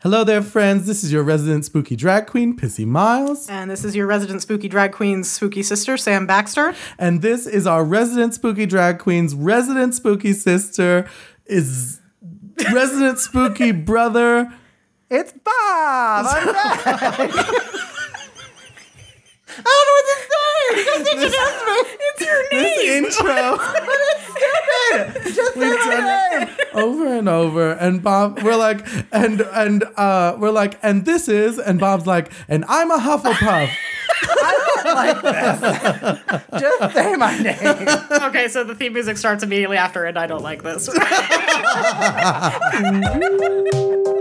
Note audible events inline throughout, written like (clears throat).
Hello there, friends. This is your resident spooky drag queen, Pissy Miles. And this is your resident spooky drag queen's spooky sister, Sam Baxter. And this is our resident spooky drag queen's resident spooky sister, is resident spooky (laughs) brother. It's Bob. I'm back. (laughs) I don't know what say. Just introduce me. It's your name. This intro. Just say We've my done name. it over and over. And Bob, we're like, and and uh we're like, and this is, and Bob's like, and I'm a Hufflepuff. (laughs) I don't like this. (laughs) Just say my name. okay, so the theme music starts immediately after, and I don't like this. (laughs)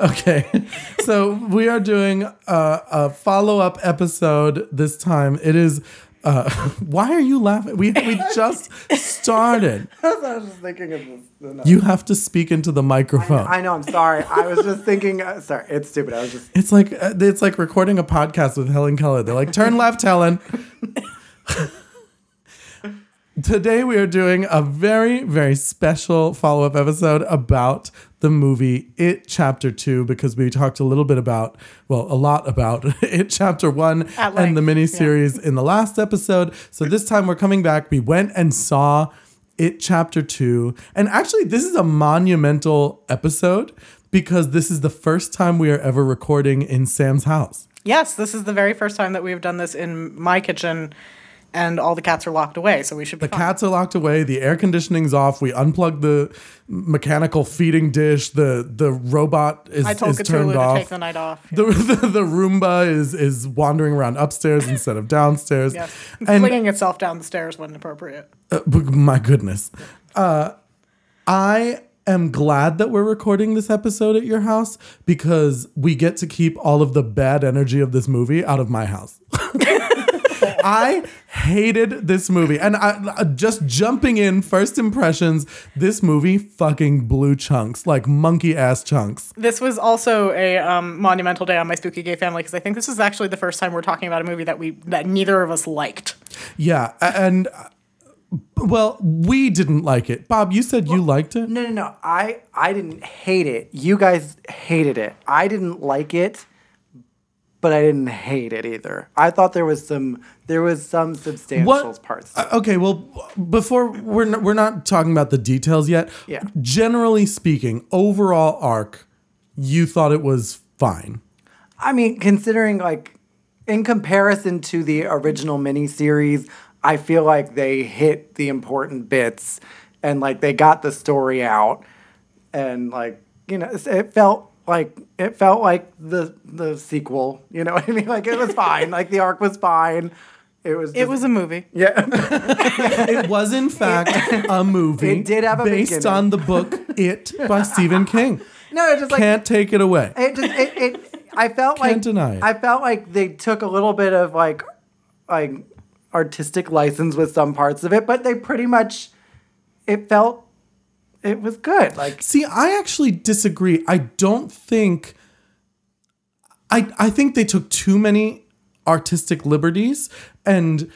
Okay, (laughs) so we are doing a, a follow up episode this time. It is. Uh, (laughs) why are you laughing? We we (laughs) just started. I was just thinking of this. no. You have to speak into the microphone. I know. I'm sorry. I was just thinking. Uh, sorry, it's stupid. I was just. It's like uh, it's like recording a podcast with Helen Keller. They're like, "Turn left, Helen." Today we are doing a very very special follow up episode about the movie It Chapter Two because we talked a little bit about well a lot about (laughs) It Chapter One At and the miniseries in the last episode. So this time we're coming back. We went and saw It Chapter Two, and actually this is a monumental episode because this is the first time we are ever recording in Sam's house. yes, this is the very first time that we've done this in my kitchen, and all the cats are locked away, so we should The cats are locked away. The air conditioning's off. We unplugged the mechanical feeding dish. The the robot is, I told is turned to off. take the night off. the, the, (laughs) the Roomba is is wandering around upstairs instead of downstairs. Yes. And Flinging itself down the stairs when appropriate. uh, my goodness, uh, I am glad that we're recording this episode at your house because we get to keep all of the bad energy of this movie out of my house. (laughs) I hated this movie. And I uh, just jumping in first impressions, this movie fucking blew chunks, like monkey ass chunks. This was also a um, monumental day on my spooky gay family because I think this is actually the first time we're talking about a movie that we that neither of us liked. Yeah, and uh, well, we didn't like it. Bob, you said you liked it. No, no, no. I I didn't hate it. You guys hated it. I didn't like it, but I didn't hate it either. I thought there was some there was some substantial What parts. uh, Okay, well, before we're not, we're not talking about the details yet. Yeah. Generally speaking, overall arc, you thought it was fine. I mean, considering like in comparison to the original miniseries, I feel like they hit the important bits and like they got the story out and like you know it felt like it felt like the the sequel. You know what I mean? Like it was fine. (laughs) like the arc was fine. It was. It was a movie. yeah. (laughs) It was in fact a movie. It did have a based beginning. on the book It by Stephen King. (laughs) no, it's just like Can't take it away. it just it, it I felt like Can't deny it. I felt like they took a little bit of like like artistic license with some parts of it, but they pretty much it felt it was good. Like See, I actually disagree. I don't think I I think they took too many artistic liberties and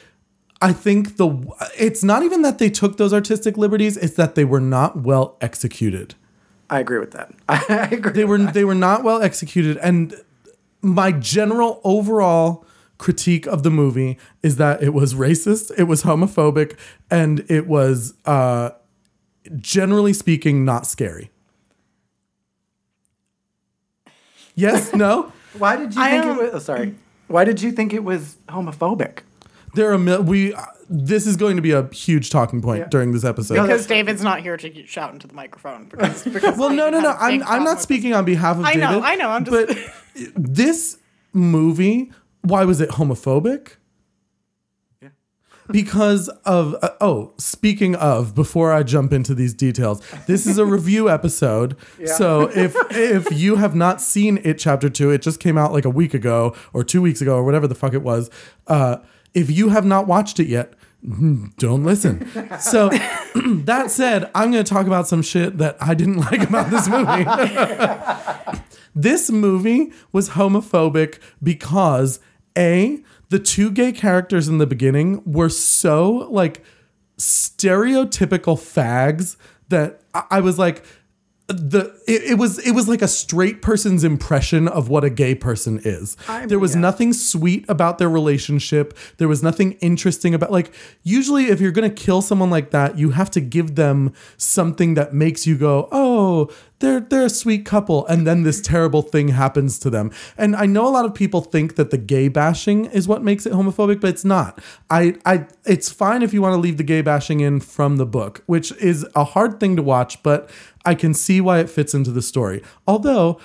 I think the it's not even that they took those artistic liberties, it's that they were not well executed. I agree with that. (laughs) I agree. They were they were not well executed and my general overall critique of the movie is that it was racist, it was homophobic, and it was uh generally speaking not scary. Yes, (laughs) no. Why did you I, think um, it was? Oh, sorry. Why did you think it was homophobic? There are mil- we. Uh, this is going to be a huge talking point Yeah. during this episode. Because David's not here to shout into the microphone. Because, (laughs) because well, no, no, no. had a I'm I'm not with speaking on behalf of I David. know, I know, I'm just- But this movie, why was it homophobic? Because of uh, oh, speaking of, before I jump into these details, this is a (laughs) review episode. Yeah. So if if you have not seen it, chapter two, it just came out like a week ago or two weeks ago or whatever the fuck it was. Uh, if you have not watched it yet, don't listen. So (clears throat) that said, I'm going to talk about some shit that I didn't like about this movie. (laughs) this movie was homophobic because a the two gay characters in the beginning were so like stereotypical fags that I, I was like the it, it was it was like a straight person's impression of what a gay person is. I there was yeah. nothing sweet about their relationship. There was nothing interesting about like usually if you're going to kill someone like that, you have to give them something that makes you go, "Oh, they're they're a sweet couple." And then this mm-hmm. terrible thing happens to them. And I know a lot of people think that the gay bashing is what makes it homophobic, but it's not. I I it's fine if you want to leave the gay bashing in from the book, which is a hard thing to watch, but I can see why it fits into the story. Although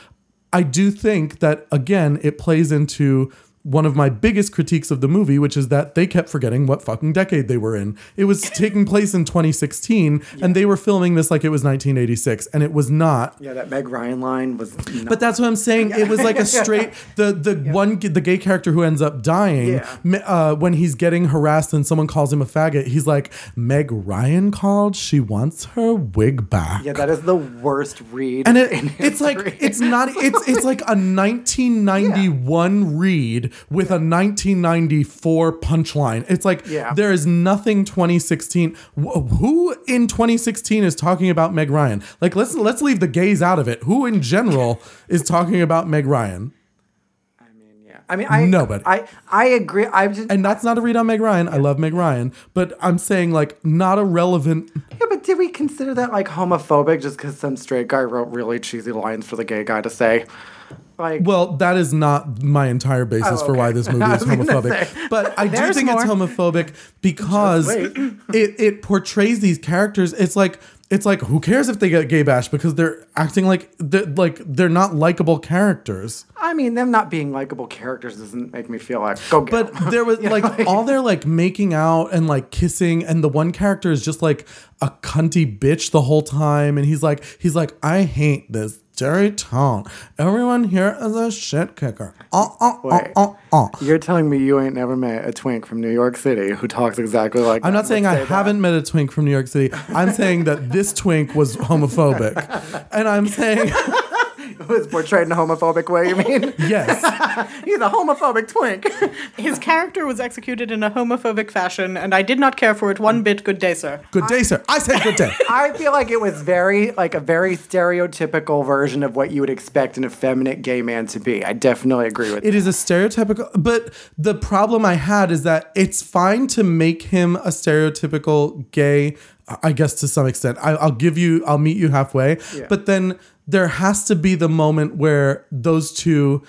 I do think that again it plays into one of my biggest critiques of the movie, which is that they kept forgetting what fucking decade they were in. It was (laughs) taking place in 2016, and they were filming this like it was 1986, and it was not. Yeah, that Meg Ryan line was. Not, But that's what I'm saying. It was like a (laughs) straight the the one the gay character who ends up dying Yeah. uh, when he's getting harassed and someone calls him a faggot. He's like, Meg Ryan called. She wants her wig back. yeah, that is the worst read. And it, it's like it's not it's it's like a (laughs) 1991 read with a 1994 punchline. It's like Yeah. there is nothing 2016. Wh- Who in 2016 is talking about Meg Ryan? Like let's let's leave the gays out of it. Who in general (laughs) is talking about Meg Ryan? I mean, yeah. I mean, I Nobody. I I agree. I just And that's not a read on Meg Ryan. I love Meg Ryan, but I'm saying like not a relevant. yeah, but did we consider that like homophobic just because some straight guy wrote really cheesy lines for the gay guy to say? Like, Well, that is not my entire basis Oh, for why this (laughs) movie is homophobic. say. But I do think it's homophobic (laughs) because (clears throat) it, it portrays these characters. It's like it's like who cares if they get gay bashed because they're acting like they're like they're not likable characters. I mean, them not being likable characters doesn't make me feel like go get But 'em. there was (laughs) You know, like all their like making out and like kissing, and the one character is just like a cunty bitch the whole time, and he's like he's like I hate this dirty tone. Everyone here is a shit kicker. Uh, uh, uh, Wait. uh, uh. You're telling me you ain't never met a twink from New York City who talks exactly like I'm that not saying would I say haven't met a twink from New York City. I'm saying that this twink was homophobic. (laughs) And I'm saying, (laughs) Who is portrayed in a homophobic way, you mean? yes. (laughs) He's a homophobic twink. (laughs) His character was executed in a homophobic fashion, and I did not care for it one bit. Good day, sir. Good day, sir. I said good day. I feel like it was very, like a very stereotypical version of what you would expect an effeminate gay man to be. I definitely agree with It is a stereotypical, but the problem I had is that it's fine to make him a stereotypical gay, I guess to some extent. I, I'll give you, I'll meet you halfway. Yeah. But then there has to be the moment where those two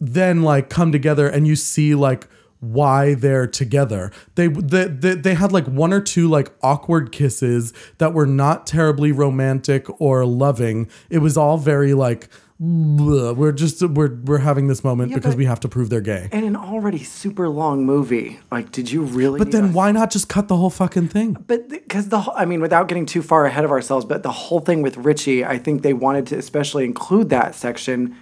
then like come together and you see like why they're together. They, they they they had like one or two like awkward kisses that were not terribly romantic or loving. It was all very like "Bleh, we're just we're we're having this moment Yeah, because we have to prove they're gay. In an already super long movie, like, did you really? But then us- why not just cut the whole fucking thing? But because the whole, I mean, without getting too far ahead of ourselves, but the whole thing with Richie, I think they wanted to especially include that section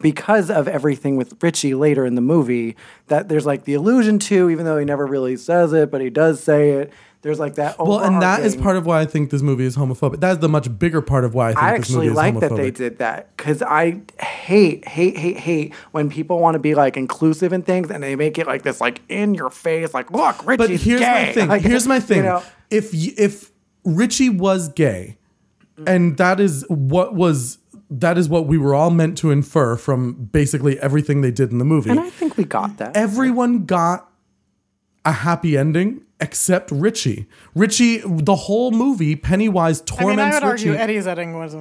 because of everything with Richie later in the movie that there's like the allusion to, even though he never really says it, but he does say it. There's like that. Well, and that is part of why I think this movie is homophobic. That is the much bigger part of why I think I this movie I actually is like homophobic. that they did that because I hate, hate, hate, hate when people want to be like inclusive in things and they make it like this, like in your face, like look, Richie's But here's gay. my thing. (laughs) Like, here's my thing. you know? If if Richie was gay, and that is what was that is what we were all meant to infer from basically everything they did in the movie. and I think we got that. Everyone got a happy ending except Richie. Richie, the whole movie, Pennywise torments. I mean, I would argue Eddie's ending was.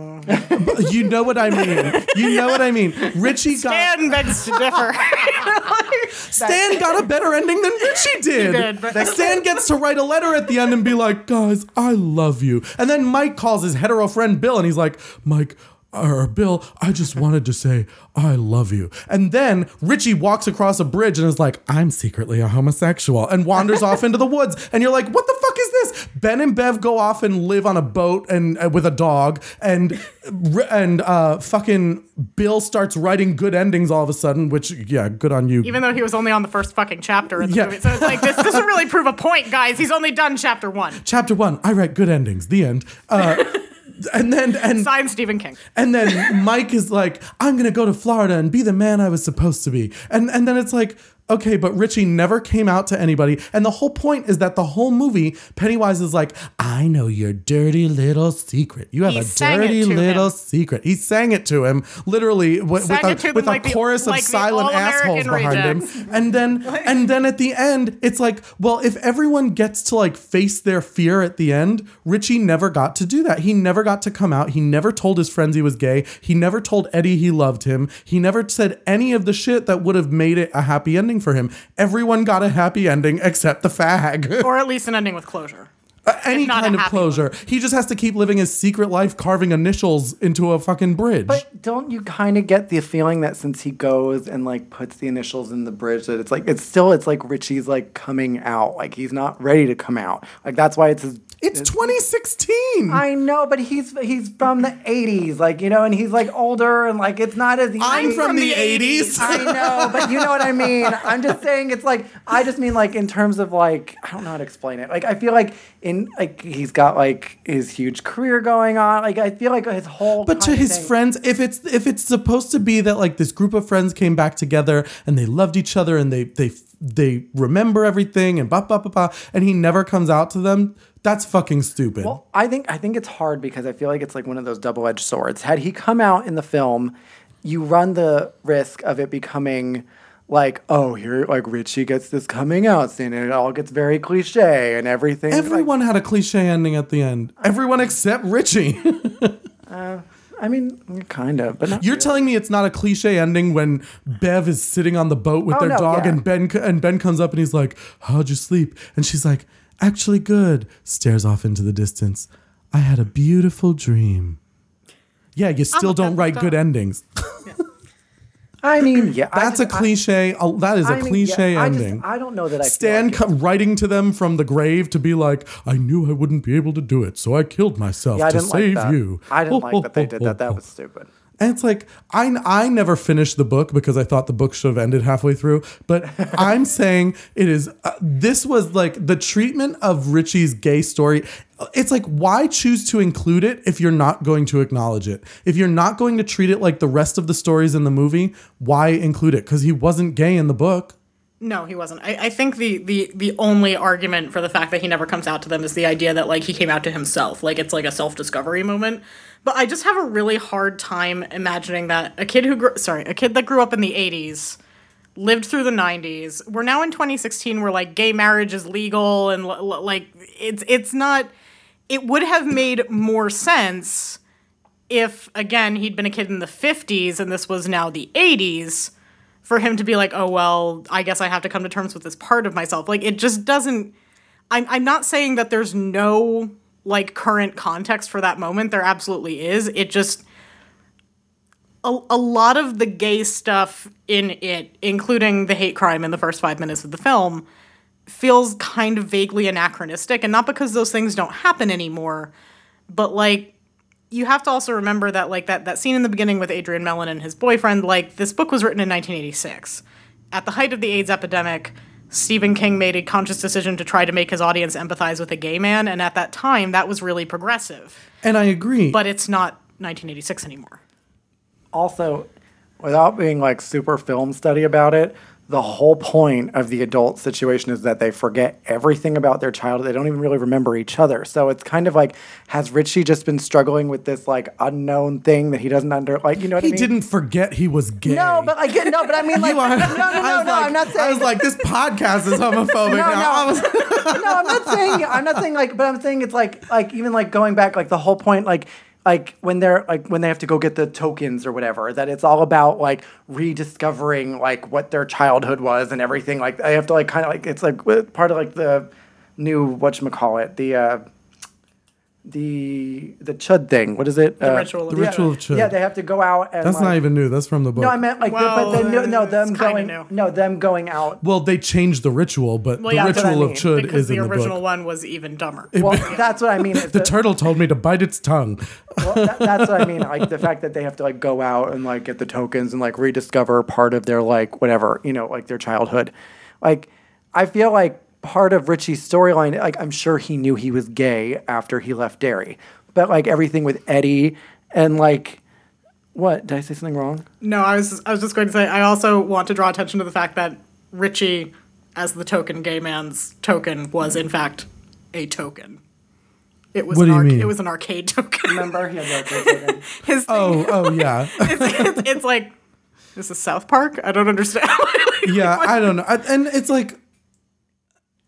You know what I mean. You know what I mean. Richie got Stan begs to differ. (laughs) Stan got a better ending than Richie did. did, but- Stan gets to write a letter at the end and be like, guys, I love you. And then Mike calls his hetero friend Bill and he's like, Mike, or Bill, I just wanted to say I love you. And then Richie walks across a bridge and is like, I'm secretly a homosexual and wanders off into the woods. And you're like, what the fuck is this? Ben and Bev go off and live on a boat and uh, with a dog and and uh fucking Bill starts writing good endings all of a sudden, which yeah, good on you. Even though he was only on the first fucking chapter of the Yeah. movie. So it's like, this (laughs) doesn't really prove a point, guys. He's only done chapter one. Chapter 1, I write good endings. The end. Uh and then and Signed Stephen King. And then Mike is like, I'm gonna go to Florida and be the man I was supposed to be. And and then it's like, okay, but Richie never came out to anybody. And the whole point is that the whole movie, Pennywise is like, I know your dirty little secret. You have He a dirty little him. secret. He sang it to him, literally with, Sang with a, with a the- chorus like of the silent assholes behind Rejects. him. And then (laughs) and then at the end, it's like, well, if everyone gets to like face their fear at the end, Richie never got to do that. He never got to come out. He never told his friends he was gay. He never told Eddie he loved him. He never said any of the shit that would have made it a happy ending for him. Everyone got a happy ending except the fag. (laughs) Or at least an ending with closure. Uh, any kind of happy closure. He just has to keep living his secret life carving initials into a fucking bridge. But don't you kind of get the feeling that since he goes and like puts the initials in the bridge, that it's like it's still it's like Richie's like coming out, like he's not ready to come out. Like that's why it's his. It's 2016. I know, but he's he's from the '80s, like you know, and he's like older and like it's not as. I'm from the the 80s. I know, but you know what I mean. I'm just saying it's like I just mean like in terms of like I don't know how to explain it. Like I feel like in like he's got like his huge career going on. Like I feel like his whole But to his thing- friends, if it's if it's supposed to be that like this group of friends came back together and they loved each other and they they they remember everything and blah blah blah blah, and he never comes out to them, that's fucking stupid. Well, I think I think it's hard because I feel like it's like one of those double-edged swords. Had he come out in the film, you run the risk of it becoming like, oh, here like Richie gets this coming out scene and it all gets very cliche and everything. like- Everyone had a cliche ending at the end. Everyone except Richie. (laughs) Uh, I mean, kind of, but not You're really. telling me it's not a cliche ending when Bev is sitting on the boat with Oh, their no, dog yeah. and Ben and Ben comes up and he's like, "How'd you sleep?" And she's like, "Actually good." Stares off into the distance. I had a beautiful dream. Yeah, you still don't write good endings. (laughs) I mean, yeah, That's a just- I- cliche. uh, that is a I mean, cliche yeah, I just- ending. I don't know that I feel Stan like co- writing to them from the grave to be like, "I knew I wouldn't be able to do it, so I killed myself Yeah, I to didn't like save you." I didn't like that they did that. That was stupid. And it's like I I never finished the book because I thought the book should have ended halfway through. But (laughs) I'm saying it is. Uh, this was like the treatment of Richie's gay story. It's like why choose to include it if you're not going to acknowledge it? If you're not going to treat it like the rest of the stories in the movie, why include it? Because he wasn't gay in the book. No, he wasn't. I, I think the, the the only argument for the fact that he never comes out to them is the idea that like he came out to himself, like it's like a self discovery moment. But I just have a really hard time imagining that a kid who grew sorry a kid that grew up in the '80s lived through the 90s. We're now in 2016 where like gay marriage is legal and like it's it's not it would have made more sense if again he'd been a kid in the 50s and this was now the 80s for him to be like, oh, well, I guess I have to come to terms with this part of myself. Like, it just doesn't. I'm, I'm not saying that there's no, like, current context for that moment. There absolutely is. It just. A, a lot of the gay stuff in it, including the hate crime in the first five minutes of the film, feels kind of vaguely anachronistic. And not because those things don't happen anymore, but like you have to also remember that like that that scene in the beginning with Adrian Mellon and his boyfriend, like this book was written in 1986. At the height of the AIDS epidemic, Stephen King made a conscious decision to try to make his audience empathize with a gay man, and at that time that was really progressive. And I agree. But it's not 1986 anymore. also, without being like super film study about it, the whole point of the adult situation is that they forget everything about their child. They don't even really remember each other. So it's kind of like, has Richie just been struggling with this like unknown thing that he doesn't under like you know what he I mean? didn't forget he was gay. No, but like no, but I mean like are- no, no, no, I no, like- I'm not saying I was like, this podcast is homophobic No, now. no. (laughs) No, I'm not saying I'm not saying like, but I'm saying it's like like even like going back like the whole point like like when they're like when they have to go get the tokens or whatever that it's all about like rediscovering like what their childhood was and everything like they have to like kind of like it's like part of like the new what call it the uh the the chud thing. What is it? The uh, ritual of The ritual of chud. Yeah, they have to go out and That's like, not even new. That's from the book. No, I meant like, the- but then no, no, them going, new. no, them going out. well, they changed the ritual, but Well, the yeah, that's what I ritual of chud because is the in the original book. one was even dumber. Well, that's what I mean. (laughs) is The turtle told me to bite its tongue. well, that, that's what I mean. Like the fact that they have to like go out and like get the tokens and like rediscover part of their like whatever you know like their childhood. Like I feel like part of Richie's storyline. Like I'm sure he knew he was gay after he left Derry, but like everything with Eddie and like what did I say something wrong? No, I was I was just going to say I also want to draw attention to the fact that Richie, as the token gay man's token, was in fact a token. It was What an do you arc- mean? It was an arcade token. Remember he had that (laughs) token. His oh, thing, Oh, oh yeah, (laughs) it's, it's, it's like this is South Park. I don't understand. (laughs) yeah. I don't know, I, and it's like,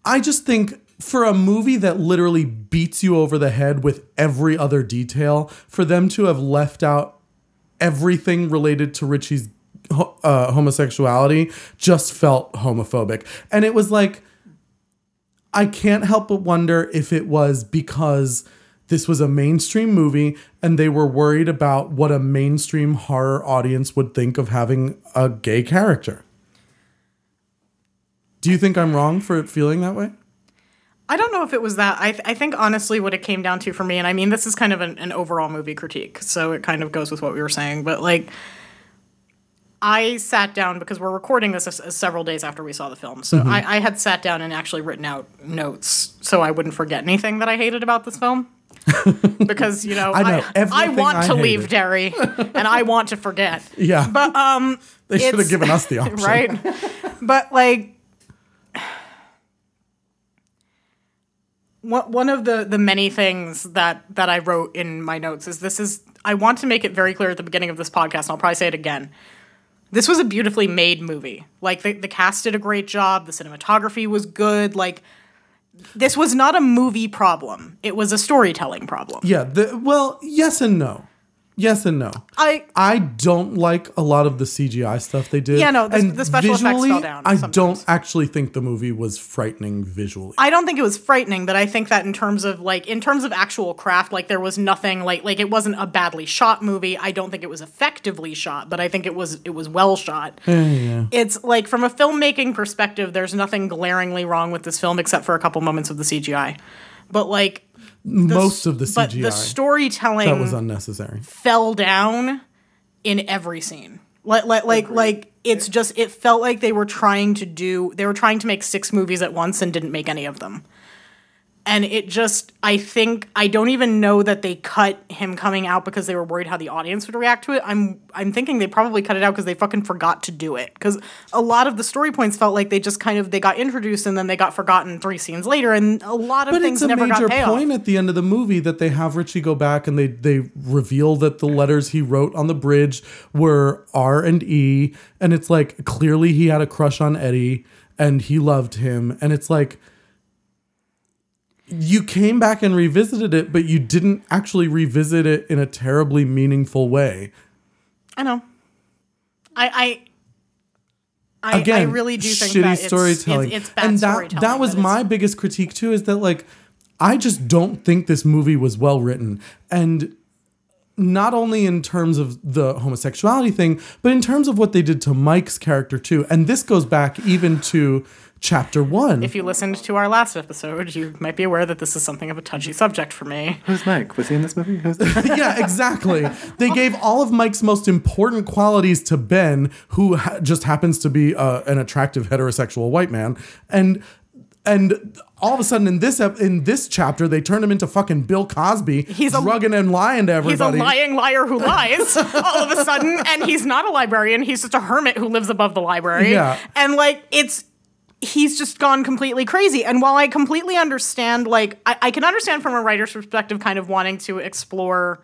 I just think for a movie that literally beats you over the head with every other detail, for them to have left out everything related to Richie's uh, homosexuality just felt homophobic, and it was like. I can't help but wonder if it was because this was a mainstream movie and they were worried about what a mainstream horror audience would think of having a gay character. Do you think I'm wrong for feeling that way? I don't know if it was that. I, th- I think honestly, what it came down to for me, and I mean, this is kind of an, an overall movie critique, so it kind of goes with what we were saying, but like, I sat down because we're recording this as, as several days after we saw the film. So I, I had sat down and actually written out notes so I wouldn't forget anything that I hated about this film. (laughs) because you know, I know, I, I want I to leave hated. Derry, and I want to forget. (laughs) Yeah. But um, they should have given us the (laughs) option. right? but like one of the the many things that that I wrote in my notes is this is I want to make it very clear at the beginning of this podcast, and I'll probably say it again. This was a beautifully made movie. Like the, the cast did a great job, the cinematography was good, like this was not a movie problem. It was a storytelling problem. Yeah. The, well, yes and no. Yes and no. I I don't like a lot of the CGI stuff they did. Yeah, no, the- and the special effects fell visually, down I sometimes. don't actually think the movie was frightening visually. I don't think it was frightening, but I think that in terms of like in terms of actual craft, like there was nothing like like it wasn't a badly shot movie. I don't think it was effectively shot, but I think it was it was well shot. It's like from a filmmaking perspective, there's nothing glaringly wrong with this film except for a couple moments of the CGI. But like Most s- of the CGI. but the storytelling that was unnecessary. fell down in every scene. Like like like like it's just it felt like they were trying to do they were trying to make six movies at once and didn't make any of them. And it just I think I don't even know that they cut him coming out because they were worried how the audience would react to it. I'm I'm thinking they probably cut it out because they fucking forgot to do it. Because a lot of the story points felt like they just kind of they got introduced and then they got forgotten three scenes later, and a lot of But things it's a never major got point at the end of the movie that they have Richie go back and they they reveal that the letters he wrote on the bridge were R and E, and it's like clearly he had a crush on Eddie and he loved him, and it's like you came back and revisited it, but you didn't actually revisit it in a terribly meaningful way. I know. I I I, Again, I really do think shitty that it's, storytelling, It's, it's bad and that storytelling. that was my biggest critique too. Is that like I just don't think this movie was well written, and not only in terms of the homosexuality thing, but in terms of what they did to Mike's character too. And this goes back even to chapter one. If you listened to our last episode, you might be aware that this is something of a touchy subject for me. Who's Mike? Was he in this movie? Who's (laughs) yeah, exactly. They gave all of Mike's most important qualities to Ben, who ha- just happens to be uh, an attractive heterosexual white man, and and all of a sudden in this ep- in this chapter they turn him into fucking Bill Cosby, He's a- drugging and lying to everybody. He's a lying liar who lies (laughs) all of a sudden, and he's not a librarian. He's just a hermit who lives above the library. Yeah. And like, it's he's just gone completely crazy. And while I completely understand, like, I, I can understand from a writer's perspective, kind of wanting to explore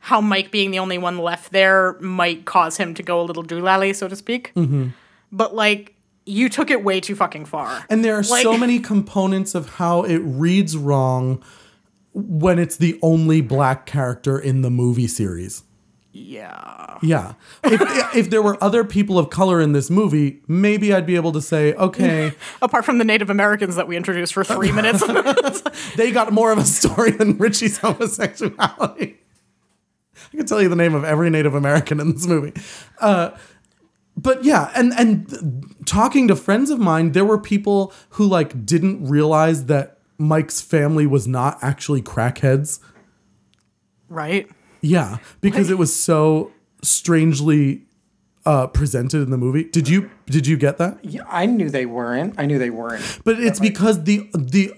how Mike being the only one left there might cause him to go a little doolally, so to speak. Mm-hmm. But like, you took it way too fucking far. And there are Like- so many components of how it reads wrong when it's the only black character in the movie series. Yeah. Yeah. If, (laughs) if there were other people of color in this movie, maybe I'd be able to say, okay, (laughs) Apart from the Native Americans that we introduced for three minutes. (laughs) they got more of a story than Richie's homosexuality. I can tell you the name of every Native American in this movie. Uh, but yeah, and and talking to friends of mine, there were people who like didn't realize that Mike's family was not actually crackheads. right? Yeah, because it was so strangely uh, presented in the movie. Did you did you get that? Yeah, I knew they weren't. I knew they weren't. But it's because the the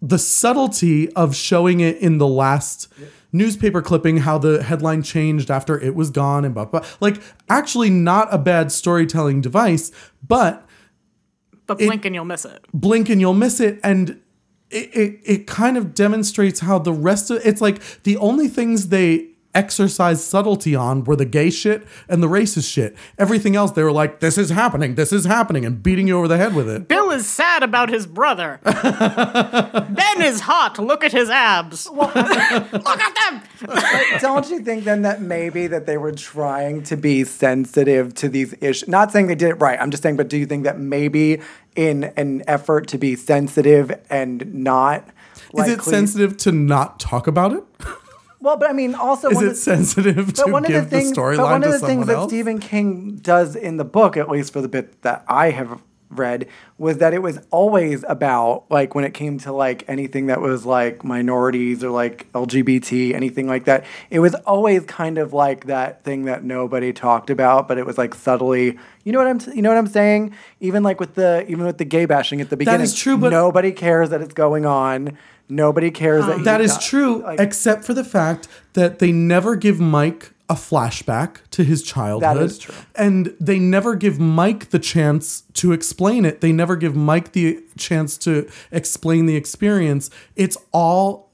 the subtlety of showing it in the last newspaper clipping how the headline changed after it was gone and blah blah. Like actually not a bad storytelling device, but But blink and you'll miss it. blink and you'll miss it and it, it, it kind of demonstrates how the rest of it's like the only things they exercise subtlety on were the gay shit and the racist shit everything else they were like this is happening this is happening and beating you over the head with it Bill is sad about his brother. (laughs) ben is hot. Look at his abs. (laughs) Look at them. Don't you think then that maybe that they were trying to be sensitive to these issues? Not saying they did it right. I'm just saying, but do you think that maybe in an effort to be sensitive and not is it likely- sensitive to not talk about it Well, but I mean, also is one it of, sensitive to but one of the give the, things, but storyline one of the someone things that Stephen King does in the book, at least for the bit that I have read, was that it was always about like when it came to like anything that was like minorities or like LGBT, anything like that. It was always kind of like that thing that nobody talked about, but it was like subtly. You know what I'm? t- You know what I'm saying? Even like with the even with the gay bashing at the beginning, is true, but- nobody cares that it's going on. Nobody cares that um, That he is got- true, like- except for the fact that they never give Mike a flashback to his childhood. is true. And they never give Mike the chance to explain it. They never give Mike the chance to explain the experience. It's all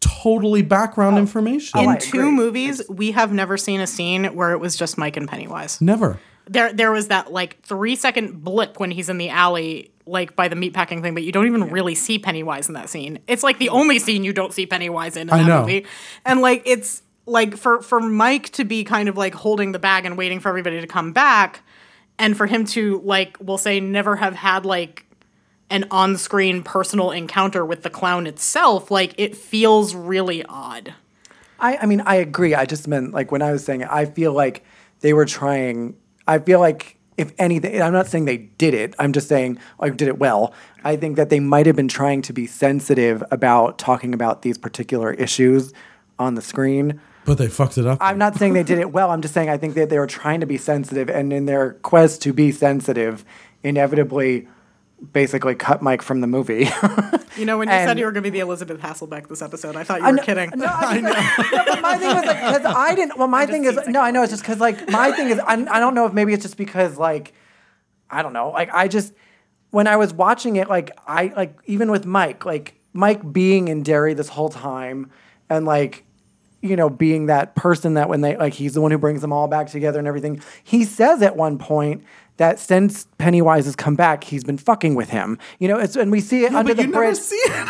totally background oh, information. Oh, In I two movies, we have never seen a scene where it was just Mike and Pennywise. never. There, there was that like three second blip when he's in the alley, like by the meatpacking thing, but you don't even really see Pennywise in that scene. It's like the only scene you don't see Pennywise in in I that know. movie, and like it's like for for Mike to be kind of like holding the bag and waiting for everybody to come back, and for him to like we'll say never have had like an on-screen personal encounter with the clown itself, like it feels really odd. I, I mean, I agree. I just meant like when I was saying it, I feel like they were trying. I feel like if anything, I'm not saying they did it. I'm just saying like did it well. I think that they might have been trying to be sensitive about talking about these particular issues on the screen. But they fucked it up. I'm not saying they did it well. I'm just saying I think that they were trying to be sensitive, and in their quest to be sensitive, inevitably, basically cut Mike from the movie. (laughs) You know, when you said you were going to be the Elisabeth Hasselbeck this episode, I thought you uh, were know- kidding. No, I (laughs) know. (laughs) no, but my thing was like because I didn't. Well, my thing is no, I know it's just because like my thing is I'm, I don't know if maybe it's just because like I don't know like I just when I was watching it like I like even with Mike like Mike being in Derry this whole time and like you know being that person that when they like he's the one who brings them all back together and everything he says at one point that since Pennywise has come back, he's been fucking with him. You know, it's and we see it under but the bridge.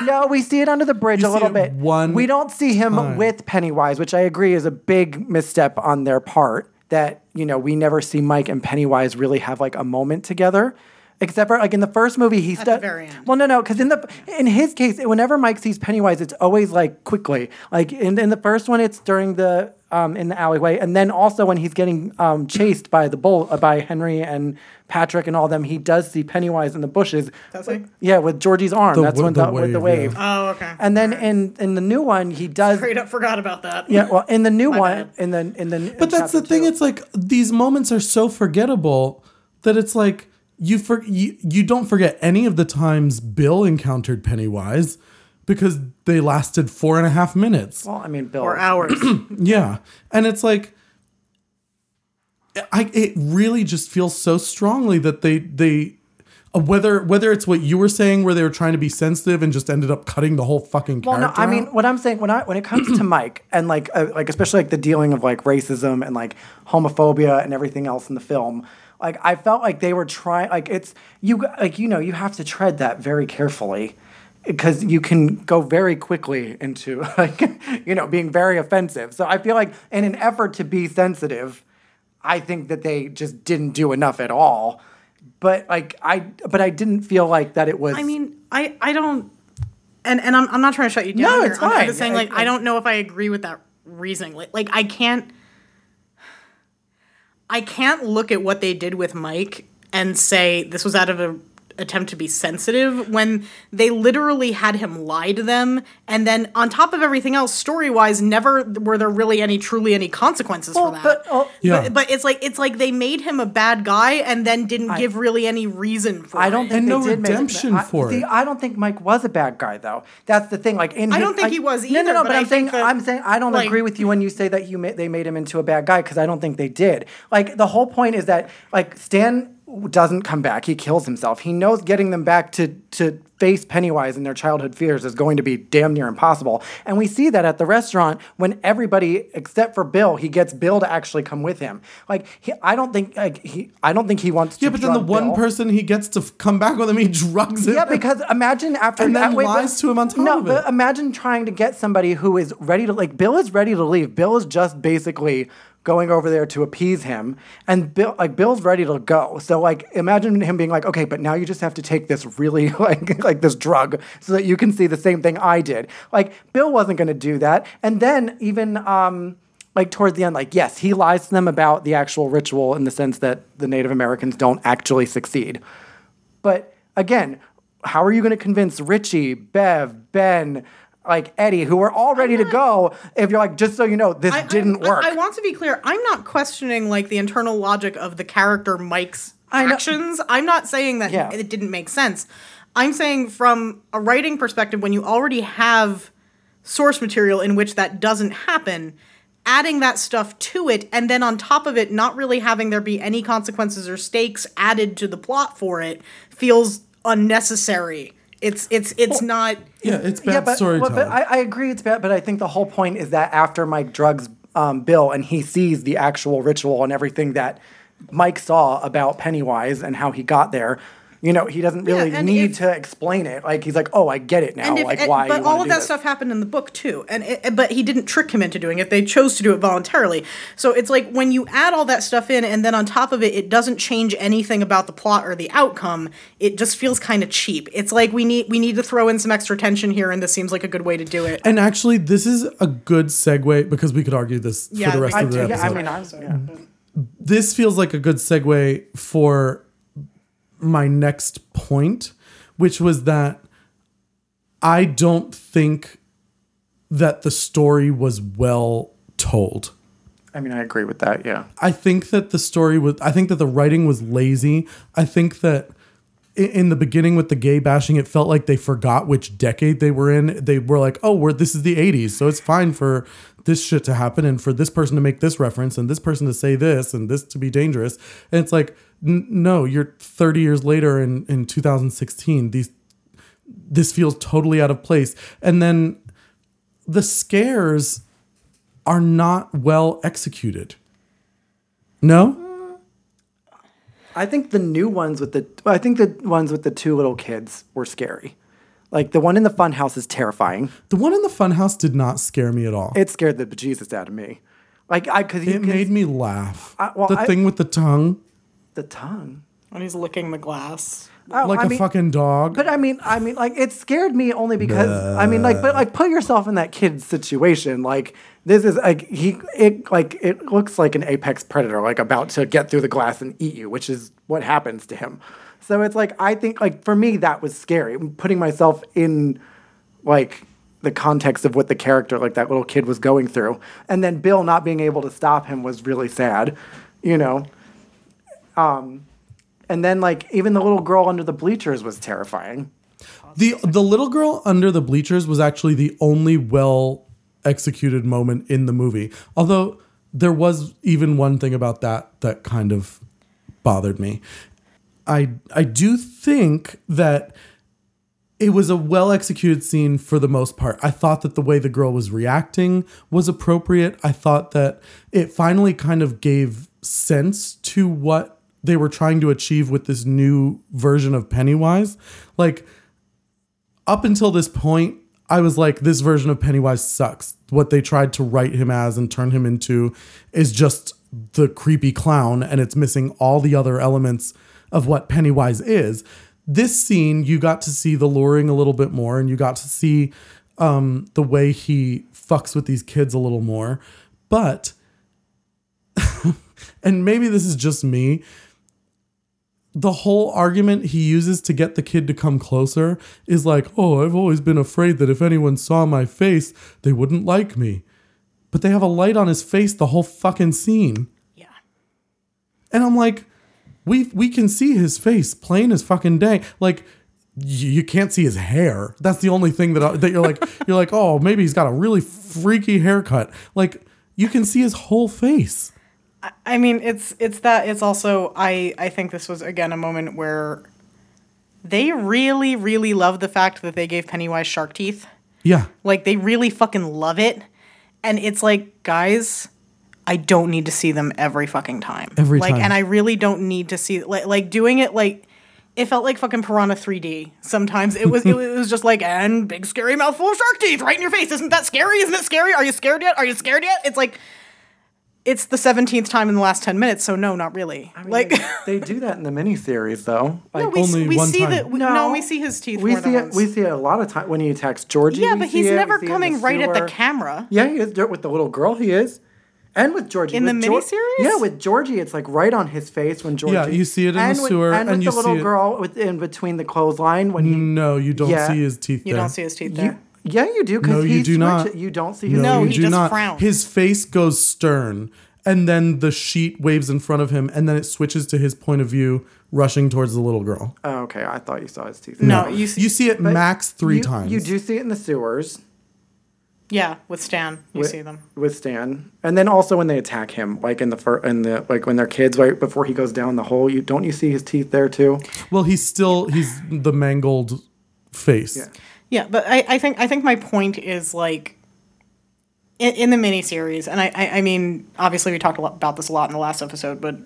No, we see it under the bridge You a little it bit. one we don't see him time. with Pennywise, which I agree is a big misstep on their part. That you know we never see Mike and Pennywise really have like a moment together, except for like in the first movie he the does. very end. Well, no, no, because in the in his case, whenever Mike sees Pennywise, it's always like quickly. Like in, in the first one, it's during the um, in the alleyway, and then also when he's getting um, chased by the bull uh, by Henry and Patrick and all them, he does see Pennywise in the bushes. Does he? Yeah, with Georgie's arm. The That's when the the, with the wave, wave. yeah. Oh, okay. And then in in the new one, he does. Straight up forgot about that. Yeah, well, in the new My one, bad. in the in the. But that's the thing. It's like these moments are so forgettable that it's like you for you, you don't forget any of the times Bill encountered Pennywise because they lasted four and a half minutes. well, I mean, Bill. Or hours. (clears throat) Yeah, and it's like I it really just feels so strongly that they they uh, whether whether it's what you were saying where they were trying to be sensitive and just ended up cutting the whole fucking Well, no, I mean, what I'm saying when I when it comes to (clears throat) Mike and like uh, like especially like the dealing of like racism and like homophobia and everything else in the film, like I felt like they were trying like it's you like you know you have to tread that very carefully because you can go very quickly into (laughs) like you know being very offensive. So I feel like in an effort to be sensitive, I think that they just didn't do enough at all. But like I but I didn't feel like that it was I mean, I I don't, and and I'm I'm not trying to shut you down. No, here. it's I'm fine. just saying, like, I- I don't know if I agree with that reasoning. Like, like I can't, I can't look at what they did with Mike and say this was out of a attempt to be sensitive when they literally had him lie to them and then on top of everything else story wise never were there really any truly any consequences Well, for that but, oh, Yeah. but, but it's like it's like they made him a bad guy and then didn't give really any reason for I don't it. think And they no did make- redemption I, for see, it. I don't think Mike was a bad guy though. That's the thing. Like in I his- don't think like- he was either. No, no, no. but But, I I'm saying that, I'm saying I don't like- agree with you when you say that you ma- they made him into a bad guy because I don't think they did. Like the whole point is that like Stan doesn't come back. He kills himself. He knows getting them back to to face Pennywise and their childhood fears is going to be damn near impossible. And we see that at the restaurant when everybody except for Bill, he gets Bill to actually come with him. Like he, I don't think like he I don't think he wants to Yeah, but then the drug one person he gets to f- come back with him, he drugs him. Yeah, because imagine after And that then wait, lies but- to him on top no, of but it. imagine trying to get somebody who is ready to like Bill is ready to leave. Bill is just basically going over there to appease him, and Bill like Bill's ready to go. So like imagine him being like, okay, but now you just have to take this really (laughs) like like this drug so that you can see the same thing I did. Like Bill wasn't going to do that, and then even um like towards the end, like yes, he lies to them about the actual ritual in the sense that the Native Americans don't actually succeed. But again, how are you going to convince Richie, Bev, Ben, like Eddie, who were all ready to go, if you're like, just so you know, this I- didn't I- work? I, want to be clear. I'm not questioning like the internal logic of the character Mike's actions. I'm not saying that Yeah. it didn't make sense. I'm saying from a writing perspective, when you already have source material in which that doesn't happen, adding that stuff to it, and then on top of it, not really having there be any consequences or stakes added to the plot for it feels unnecessary. It's it's it's not. yeah, it's bad yeah, but, storytelling. but I, I agree it's bad, but I think the whole point is that after Mike drugs um, Bill and he sees the actual ritual and everything that Mike saw about Pennywise and how he got there, you know, he doesn't really and need if- to explain it. Like he's like, oh, I get it now. And if- like and- why? but all of that this. stuff happened in the book too, and it, but he didn't trick him into doing it. They chose to do it voluntarily. So it's like when you add all that stuff in, and then on top of it, it doesn't change anything about the plot or the outcome. It just feels kind of cheap. It's like we need we need to throw in some extra tension here, and this seems like a good way to do it. and actually, this is a good segue because we could argue this Yeah, for the rest I of the I, episode. yeah, I mean, I was, yeah. this feels like a good segue for my next point, which was that I don't think that the story was well told. I mean, I agree with that. Yeah. I think that the story was, I think that the writing was lazy. I think that in the beginning with the gay bashing, it felt like they forgot which decade they were in. They were like, oh, we're, this is the 80s, so it's fine for this shit to happen and for this person to make this reference and this person to say this and this to be dangerous. And it's like, n- no, you're 30 years later in, in 2016. These, this feels totally out of place. And then the scares are not well executed. No? I think the new ones with the I think the ones with the two little kids were scary. Like the one in the fun house is terrifying. The one in the funhouse did not scare me at all. It, It scared the bejesus out of me. Like I because it can made me laugh. I- well, the I- thing with the tongue, the tongue. When he's licking the glass. Oh, like I a mean- fucking dog. But I mean, I mean, like it scared me only because I mean, like, but like, put yourself in that kid's situation. Like, this is like he, it like it looks like an apex predator, like about to get through the glass and eat you, which is what happens to him. So it's like I think, like for me, that was scary. Putting myself in, like, the context of what the character, like that little kid, was going through, and then Bill not being able to stop him was really sad. You know. Um, and then like even the little girl under the bleachers was terrifying. the the little girl under the bleachers was actually the only well executed moment in the movie. Although there was even one thing about that that kind of bothered me. I I do think that it was a well executed scene for the most part. I thought that the way the girl was reacting was appropriate. I thought that it finally kind of gave sense to what they were trying to achieve with this new version of Pennywise. Like up until this point, I was like, this version of Pennywise sucks. What they tried to write him as and turn him into is just the creepy clown, and it's missing all the other elements of what Pennywise is. This scene, you got to see the luring a little bit more, and you got to see um, the way he fucks with these kids a little more. But, (laughs) and maybe this is just me, the whole argument he uses to get the kid to come closer is like, oh, I've always been afraid that if anyone saw my face, they wouldn't like me. But they have a light on his face the whole fucking scene. Yeah. And I'm like, we we can see his face plain as fucking day. Like you can't see his hair. That's the only thing that I, that you're like (laughs) you're like, "Oh, maybe he's got a really freaky haircut." Like you can see his whole face. I mean, it's it's that it's also I I think this was again a moment where they really really love the fact that they gave Pennywise shark teeth. Yeah. Like they really fucking love it. And it's like, guys, I don't need to see them every fucking time. Every like, time. and I really don't need to see like like doing it like it felt like fucking Piranha 3D. Sometimes it was it (laughs) was just like and big scary mouthful of shark teeth right in your face. Isn't that scary? Isn't it scary? Are you scared yet? Are you scared yet? It's like it's the 17th time in the last 10 minutes, so no, not really. like (laughs) they do that in the miniseries though. Like, no, we, Only we one see time. the we, no. we see his teeth we more see than it. once. We see it a lot of time when he attacks Georgie. yeah, we but see he's it, never see it in coming the right at the camera. Yeah, he is with the little girl. He is, and with Georgie In the With Geor- miniseries? Yeah, with Georgie, it's like right on his face when Georgie. Yeah, you see it in the with, sewer, and, and with you the little see it- girl with, in between the clothesline when he. No, you don't Yeah. see his teeth You there. don't see his teeth there. You, yeah, you do. Because No, he you do not. You don't see his. No, you he do just not. frowns. His face goes stern, and then the sheet waves in front of him, and then it switches to his point of view, rushing towards the little girl. Oh, okay, I thought you saw his teeth. No, you see, You see it max three you, times. You do see it in the sewers yeah, with Stan, you with, see them. with Stan, and then also when they attack him, like in the fir- in the like when they're kids, right before he goes down the hole. You don't you see his teeth there too? Well, he's still he's the mangled face. Yeah. Yeah, but I, I think I think my point is like in, in the miniseries, and I, I I mean obviously we talked a lot about this a lot in the last episode, but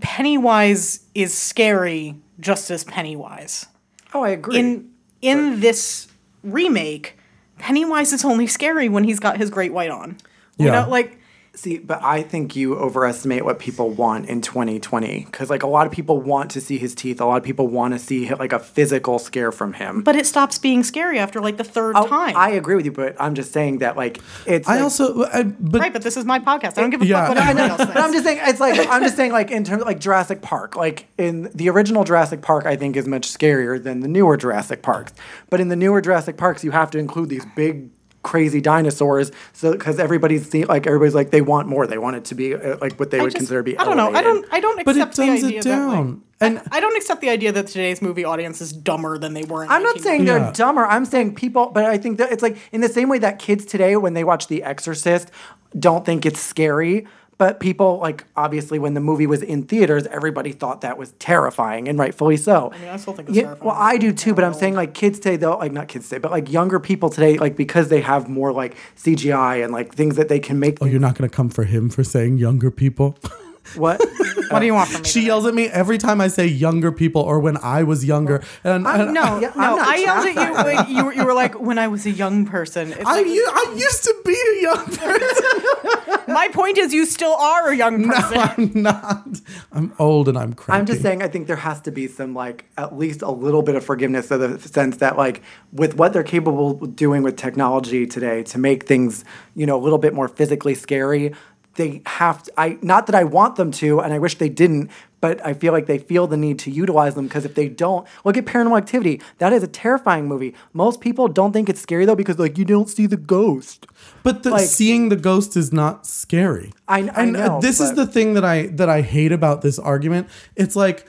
Pennywise is scary just as Pennywise. Oh, I agree. In in this remake, Pennywise is only scary when he's got his great white on. You Yeah. know, like See, but I think you overestimate what people want in 2020 because, like, a lot of people want to see his teeth. A lot of people want to see like a physical scare from him. but it stops being scary after like the third Oh, time. I agree with you, but I'm just saying that, like, it's. I like- also, I, but right, but this is my podcast. I don't give a Yeah. fuck what (laughs) anyone else But I'm just saying, it's like I'm just saying, like in terms of like Jurassic Park, like in the original Jurassic Park, I think is much scarier than the newer Jurassic Parks. But in the newer Jurassic Parks, you have to include these big, crazy dinosaurs, so because everybody's see, like everybody's like they want more, they want it to be uh, like what they I would just- consider to be. I don't know. I don't. I don't But it accept the dumbs it idea that like, down. And- I, I don't accept the idea that today's movie audience is dumber than they were. In I'm not saying they're Yeah. dumber. I'm saying people, but I think that it's like in the same way that kids today, when they watch The Exorcist, don't think it's scary. But people, like, obviously, when the movie was in theaters, everybody thought that was terrifying, and rightfully so. I mean, I still think it's Yeah, terrifying. well, I do too, but I'm saying like kids today, though, like not kids today, but like younger people today, like because they have more like CGI and like things that they can make. oh, you're not gonna come for him for saying younger people. (laughs) what? (laughs) What do you want from me? She today? yells at me every time I say younger people or when I was younger. And, I'm- and No, Yeah, I'm no. I yelled at you. When you, were, you were like, when I was a young person. It's I, like- u- I used to be a young (laughs) person. my point is, you still are a young person. No, I'm not. I'm old and I'm cranky. I'm just saying, I think there has to be some like at least a little bit of forgiveness of the sense that like with what they're capable of doing with technology today to make things you know a little bit more physically scary. They have to, I not that I want them to, and I wish they didn't, but I feel like they feel the need to utilize them because if they don't, look at Paranormal Activity. That is a terrifying movie. Most people don't think it's scary though because like you don't see the ghost. But the, Like- seeing the ghost is not scary. I- I and uh, know, this is the thing that I that I hate about this argument. It's like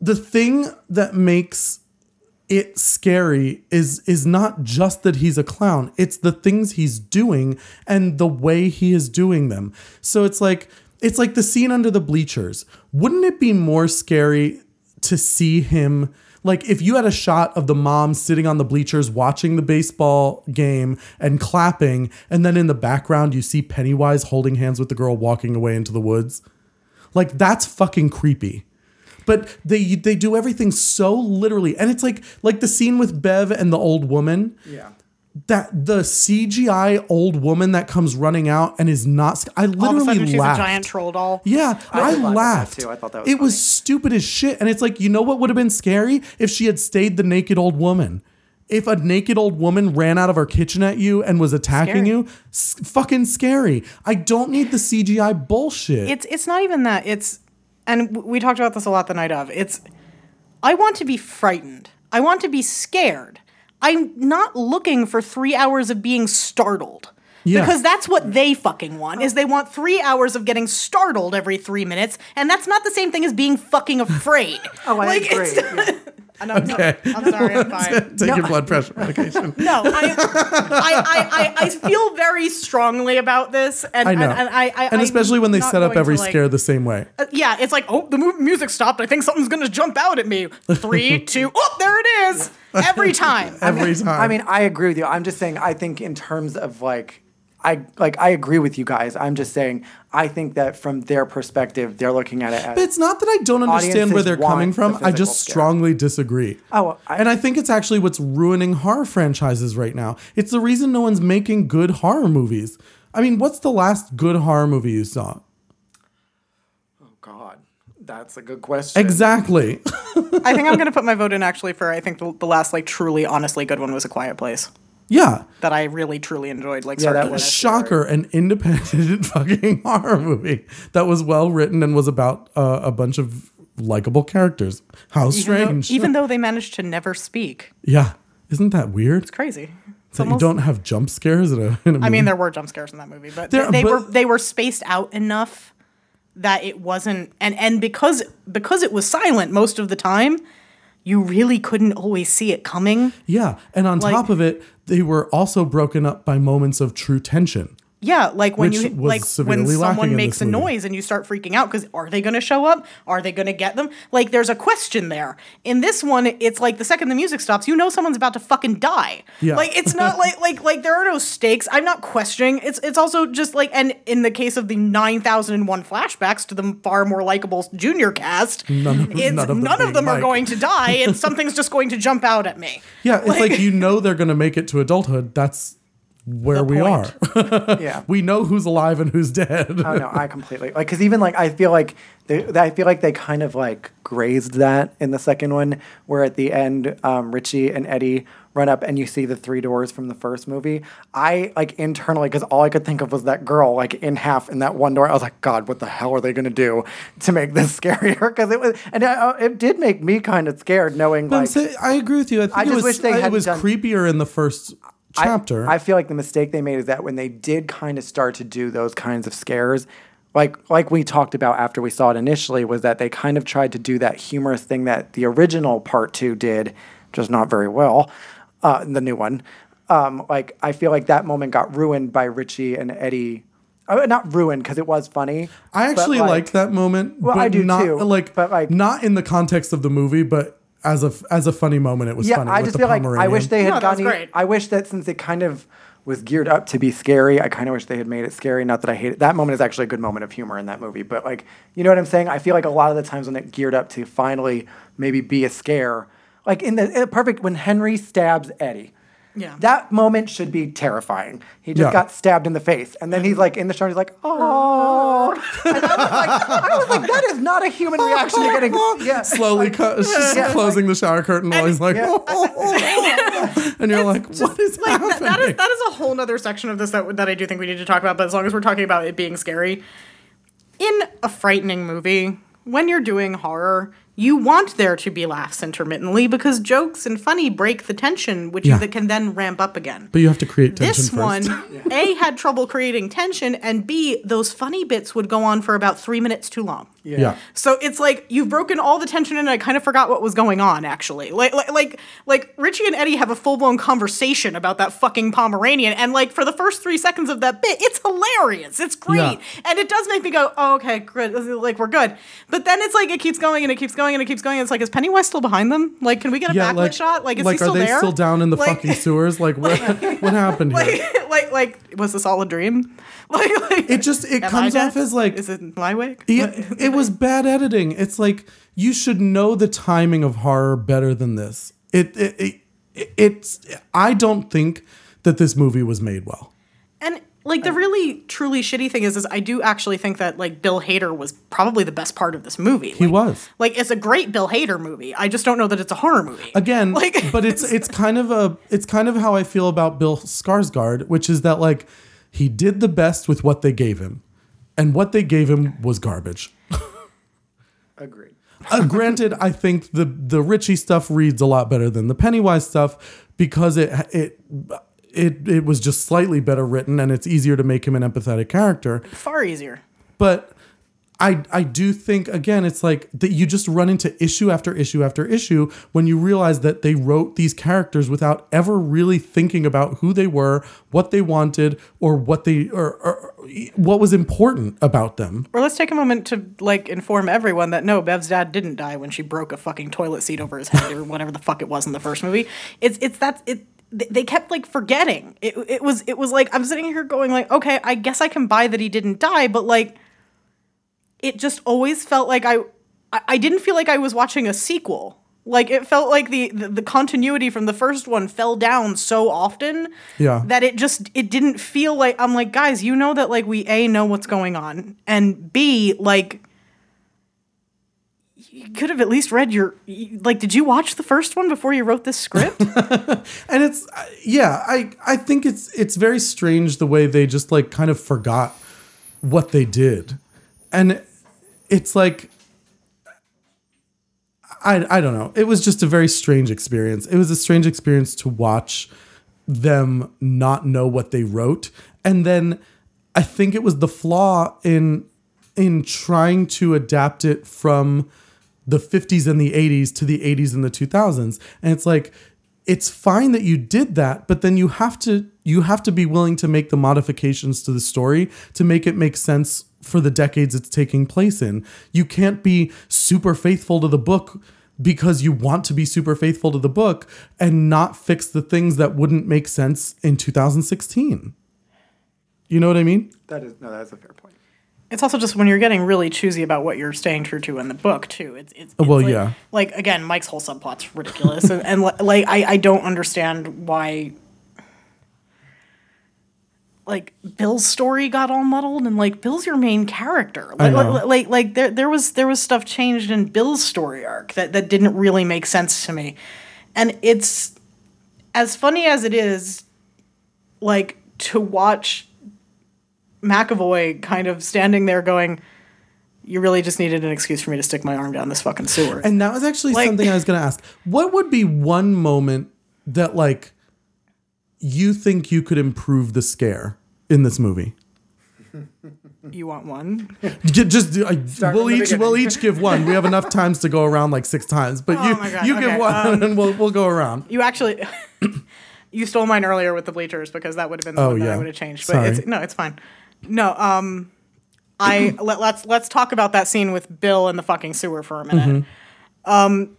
the thing that makes it scary is is not just that he's a clown. It's the things he's doing and the way he is doing them. So it's like it's like the scene under the bleachers. Wouldn't it be more scary to see him like if you had a shot of the mom sitting on the bleachers watching the baseball game and clapping and then in the background you see Pennywise holding hands with the girl walking away into the woods? Like that's fucking creepy. But they they do everything so literally, and it's like like the scene with Bev and the old woman. Yeah. That the CGI old woman that comes running out and is not. I All of a literally sudden, she's a giant troll doll. Yeah, I I, did laugh at that laughed. too. I thought that was it was stupid as shit. And it's like, you know what would have been scary if she had stayed the naked old woman. If a naked old woman ran out of her kitchen at you and was attacking Scary. you, s- fucking scary. I don't need the CGI bullshit. It's it's not even that. It's and we talked about this a lot the night of. It's I want to be frightened. I want to be scared. I'm not looking for three hours of being startled. Yeah. Because that's what they fucking want. Is they want three hours of getting startled every three minutes, and that's not the same thing as being fucking afraid. (laughs) Oh, I Like, agree. (laughs) it's- yeah. I know, no, Okay. I'm sorry, I'm (laughs) fine. Take your blood pressure medication. (laughs) No, I, I, I, I, I feel very strongly about this, and I know. and, and I, I, and especially when they I'm not set up going to, every like- scare the same way. Uh, yeah, it's like, oh, the music stopped. I think something's gonna jump out at me. Three, (laughs) two, oh, there it is. Every time. Every time. I mean, I agree with you. I'm just saying. I think in terms of like, I like I agree with you guys. I'm just saying. I think that from their perspective, they're looking at it as But it's not that I don't understand where they're coming from. the I just scare. strongly disagree. Oh, I- and I think it's actually what's ruining horror franchises right now. It's the reason no one's making good horror movies. I mean, what's the last good horror movie you saw? Oh God. That's a good question. Exactly. I think I'm gonna put my vote in actually for I think the, the last like truly honestly good one was A Quiet Place yeah. that I really truly enjoyed. Like, Yeah, that was. Shocker, an independent (laughs) fucking horror movie that was well written and was about uh, a bunch of likable characters. How Even though, strange. even though they managed to never speak, yeah. Isn't that weird? it's crazy. It's That you don't have jump scares in a, in a movie? I mean, there were jump scares in that movie, but There- they, they but- were they were spaced out enough that it wasn't and and because because it was silent most of the time, you really couldn't always see it coming. Yeah, and on Like- top of it, they were also broken up by moments of true tension. Yeah, like when Which you like when someone makes a movie. noise and you start freaking out because are they going to show up? Are they going to get them? Like there's a question there. In this one, it's like the second the music stops, you know someone's about to fucking die. Yeah. Like it's not (laughs) like like like there are no stakes. I'm not questioning. It's it's also just like and in the case of the nine thousand and one flashbacks to the far more likable junior cast, None of- it's, none of them none of them are going to die, and (laughs) something's just going to jump out at me. Yeah, it's like, you know they're going to make it to adulthood. That's where The we point. are. (laughs) Yeah. we know who's alive and who's dead. Oh no, I completely like because even like I feel like they, I feel like they kind of like grazed that in the second one, where at the end, um, Richie and Eddie run up and you see the three doors from the first movie. I like internally because all I could think of was that girl like in half in that one door. I was like, God, what the hell are they gonna do to make this (laughs) scarier? Because it was and uh, it did make me kind of scared knowing But like. saying- I agree with you. I think I it just was, wish they it hadn't was done- creepier in the first chapter. I, feel like the mistake they made is that when they did kind of start to do those kinds of scares, like like we talked about after we saw it initially, was that they kind of tried to do that humorous thing that the original part two did, just not very well, uh, the new one. Um, like I feel like that moment got ruined by Richie and Eddie. Uh, not ruined because it was funny. I actually like, liked that moment. Well, but I do not, too, Like, but, like- not in the context of the movie, but as a as a funny moment, it was Yeah, funny. I with just the feel like I wish they had No, that was gone. e- great. I wish that since it kind of was geared up to be scary, I kind of wish they had made it scary. Not that I hate it. That moment is actually a good moment of humor in that movie. But like, you know what I'm saying? I feel like a lot of the times when it geared up to finally maybe be a scare, like in the in the perfect when Henry stabs Eddie. Yeah. That moment should be terrifying. He just Yeah. got stabbed in the face, and then he's like in the shower. He's like, "Oh!" (laughs) And I was like, "I was like, that is not a human reaction to getting." (laughs) Yeah, slowly like, cu- just Yeah. closing the shower curtain while he's like, Yeah. Oh. and you're like, what is like that, happening? that is that is a whole nother section of this that that I do think we need to talk about. But as long as we're talking about it being scary, in a frightening movie, when you're doing horror, you want there to be laughs intermittently because jokes and funny break the tension, which Yeah. you, that can then ramp up again. but you have to create tension This first. one, (laughs) A, had trouble creating tension, and B, those funny bits would go on for about three minutes too long. yeah. So it's like you've broken all the tension and I kind of forgot what was going on actually. Like like like like Richie and Eddie have a full-blown conversation about that fucking Pomeranian and like for the first 3 seconds of that bit it's hilarious. It's great. Yeah. And it does make me go, "Oh okay, good. Like we're good." But then it's like it keeps going and it keeps going going and it keeps going. It's like, is Pennywise still behind them? Like, can we get a Yeah, backlit like, shot? Like, is like he still are they there? still down in the Like- fucking sewers? Like, what (laughs) what happened here? like, like, like, was this all a dream? (laughs) Like, like it just it comes off as like is it my wig? Yeah, it was bad editing. It's like you should know the timing of horror better than this. It, it, it it's I don't think that this movie was made well. And like the really truly shitty thing is, is I do actually think that like Bill Hader was probably the best part of this movie. He was Like it's a great Bill Hader movie. I just don't know that it's a horror movie. again, (laughs) Like- but it's it's (laughs) kind of a it's kind of how I feel about Bill Skarsgård, which is that like he did the best with what they gave him, and what they gave him was garbage. (laughs) Agreed. uh, granted, I think the the Richie stuff reads a lot better than the Pennywise stuff because it it it it was just slightly better written and it's easier to make him an empathetic character. Far easier. But I I do think again it's like that you just run into issue after issue after issue when you realize that they wrote these characters without ever really thinking about who they were, what they wanted, or what they or, or what was important about them. Or let's take a moment to like inform everyone that no, Bev's dad didn't die when she broke a fucking toilet seat over his head or whatever the fuck it was in the first movie. It's it's that it they kept like forgetting. It it was it was like I'm sitting here going like, okay, I guess I can buy that he didn't die, but like it just always felt like I I, didn't feel like I was watching a sequel. Like it felt like the, the the continuity from the first one fell down so often Yeah. that it just it didn't feel like I'm like guys, you know that like we a know what's going on and b like you could have at least read your like did you watch the first one before you wrote this script? (laughs) and it's yeah i i think it's it's very strange the way they just like kind of forgot what they did. And it's like i i don't know. It was just a very strange experience. It was a strange experience to watch them not know what they wrote. And then i think it was the flaw in in trying to adapt it from the 50s and the 80s to the 80s and the 2000s and it's like it's fine that you did that but then you have to you have to be willing to make the modifications to the story to make it make sense for the decades it's taking place in. You can't be super faithful to the book because you want to be super faithful to the book and not fix the things that wouldn't make sense in 2016 you know what i mean? That is no, that's a fair point. It's also just when you're getting really choosy about what you're staying true to in the book too. It's it's, oh, it's Well, like, yeah. Like again, Mike's whole subplot's ridiculous, and, and like I I don't understand why. Like Bill's story got all muddled, and like Bill's your main character. Like, like, like, like there, there was there was stuff changed in Bill's story arc that that didn't really make sense to me, and it's as funny as it is, like to watch McAvoy kind of standing there going, "You really just needed an excuse for me to stick my arm down this fucking sewer." And that was actually Like- something I was going to ask. What would be one moment that like you think you could improve the scare in this movie? (laughs) you want one? J- Just uh, Start we'll from the each we'll each give one. We have enough times to go around like six times, but you Oh my God, you give okay, one and we'll we'll go around. You actually, (coughs) you stole mine earlier with the bleachers because that would have been the Oh, one that yeah. I would have changed. But Sorry. it's no, it's fine. No, um, I (clears throat) let, let's let's talk about that scene with Bill in the fucking sewer for a minute. Um,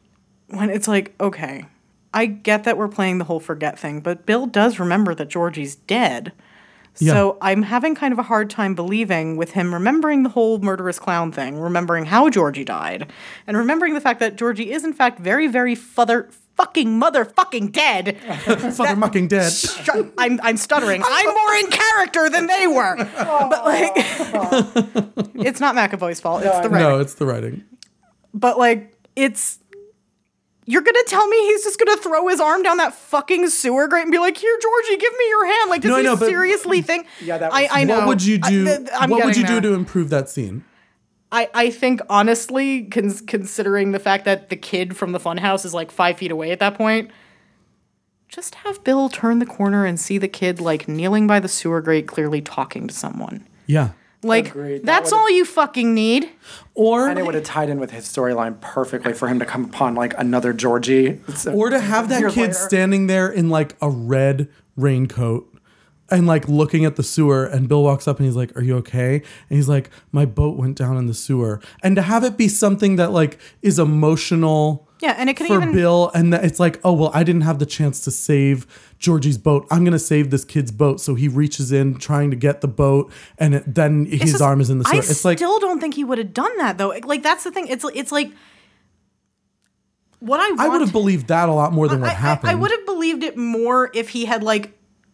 when it's like, okay, I get that we're playing the whole forget thing, but Bill does remember that Georgie's dead. So I'm having kind of a hard time believing with him remembering the whole murderous clown thing, remembering how Georgie died, and remembering the fact that Georgie is in fact very, very father fucking motherfucking dead. (laughs) Fucking mucking dead. Shut- I'm I'm stuttering. I'm more in character than they were. But like (laughs) it's not McAvoy's fault. It's the writer. No, it's the writing. But like it's you're gonna tell me he's just gonna throw his arm down that fucking sewer grate and be like, "Here, Georgie, give me your hand." Like, does No, I he know, but- seriously think? Yeah, that I, was- I know. What would you I- do? th- I'm what would you getting do there. to improve that scene? I, I think honestly, cons- considering the fact that the kid from the funhouse is like five feet away at that point, just have Bill turn the corner and see the kid like kneeling by the sewer grate, clearly talking to someone. Yeah. Like Agreed. That that's would've- all you fucking need. Or And it would have tied in with his storyline perfectly for him to come upon like another Georgie. So- or to have that Years kid later. standing there in like a red raincoat and like looking at the sewer and Bill walks up and he's like, "Are you okay?" And he's like, "My boat went down in the sewer." And to have it be something that like is emotional Yeah, and it can for even Bill and that it's like, "Oh, well, I didn't have the chance to save Georgie's boat. I'm going to save this kid's boat." So he reaches in trying to get the boat and it, then his just- arm is in the sewer. I it's like still don't think he would have done that though. Like that's the thing. It's it's like what I want, I would have believed that a lot more than what I- I- happened. I, would have believed it more if he had like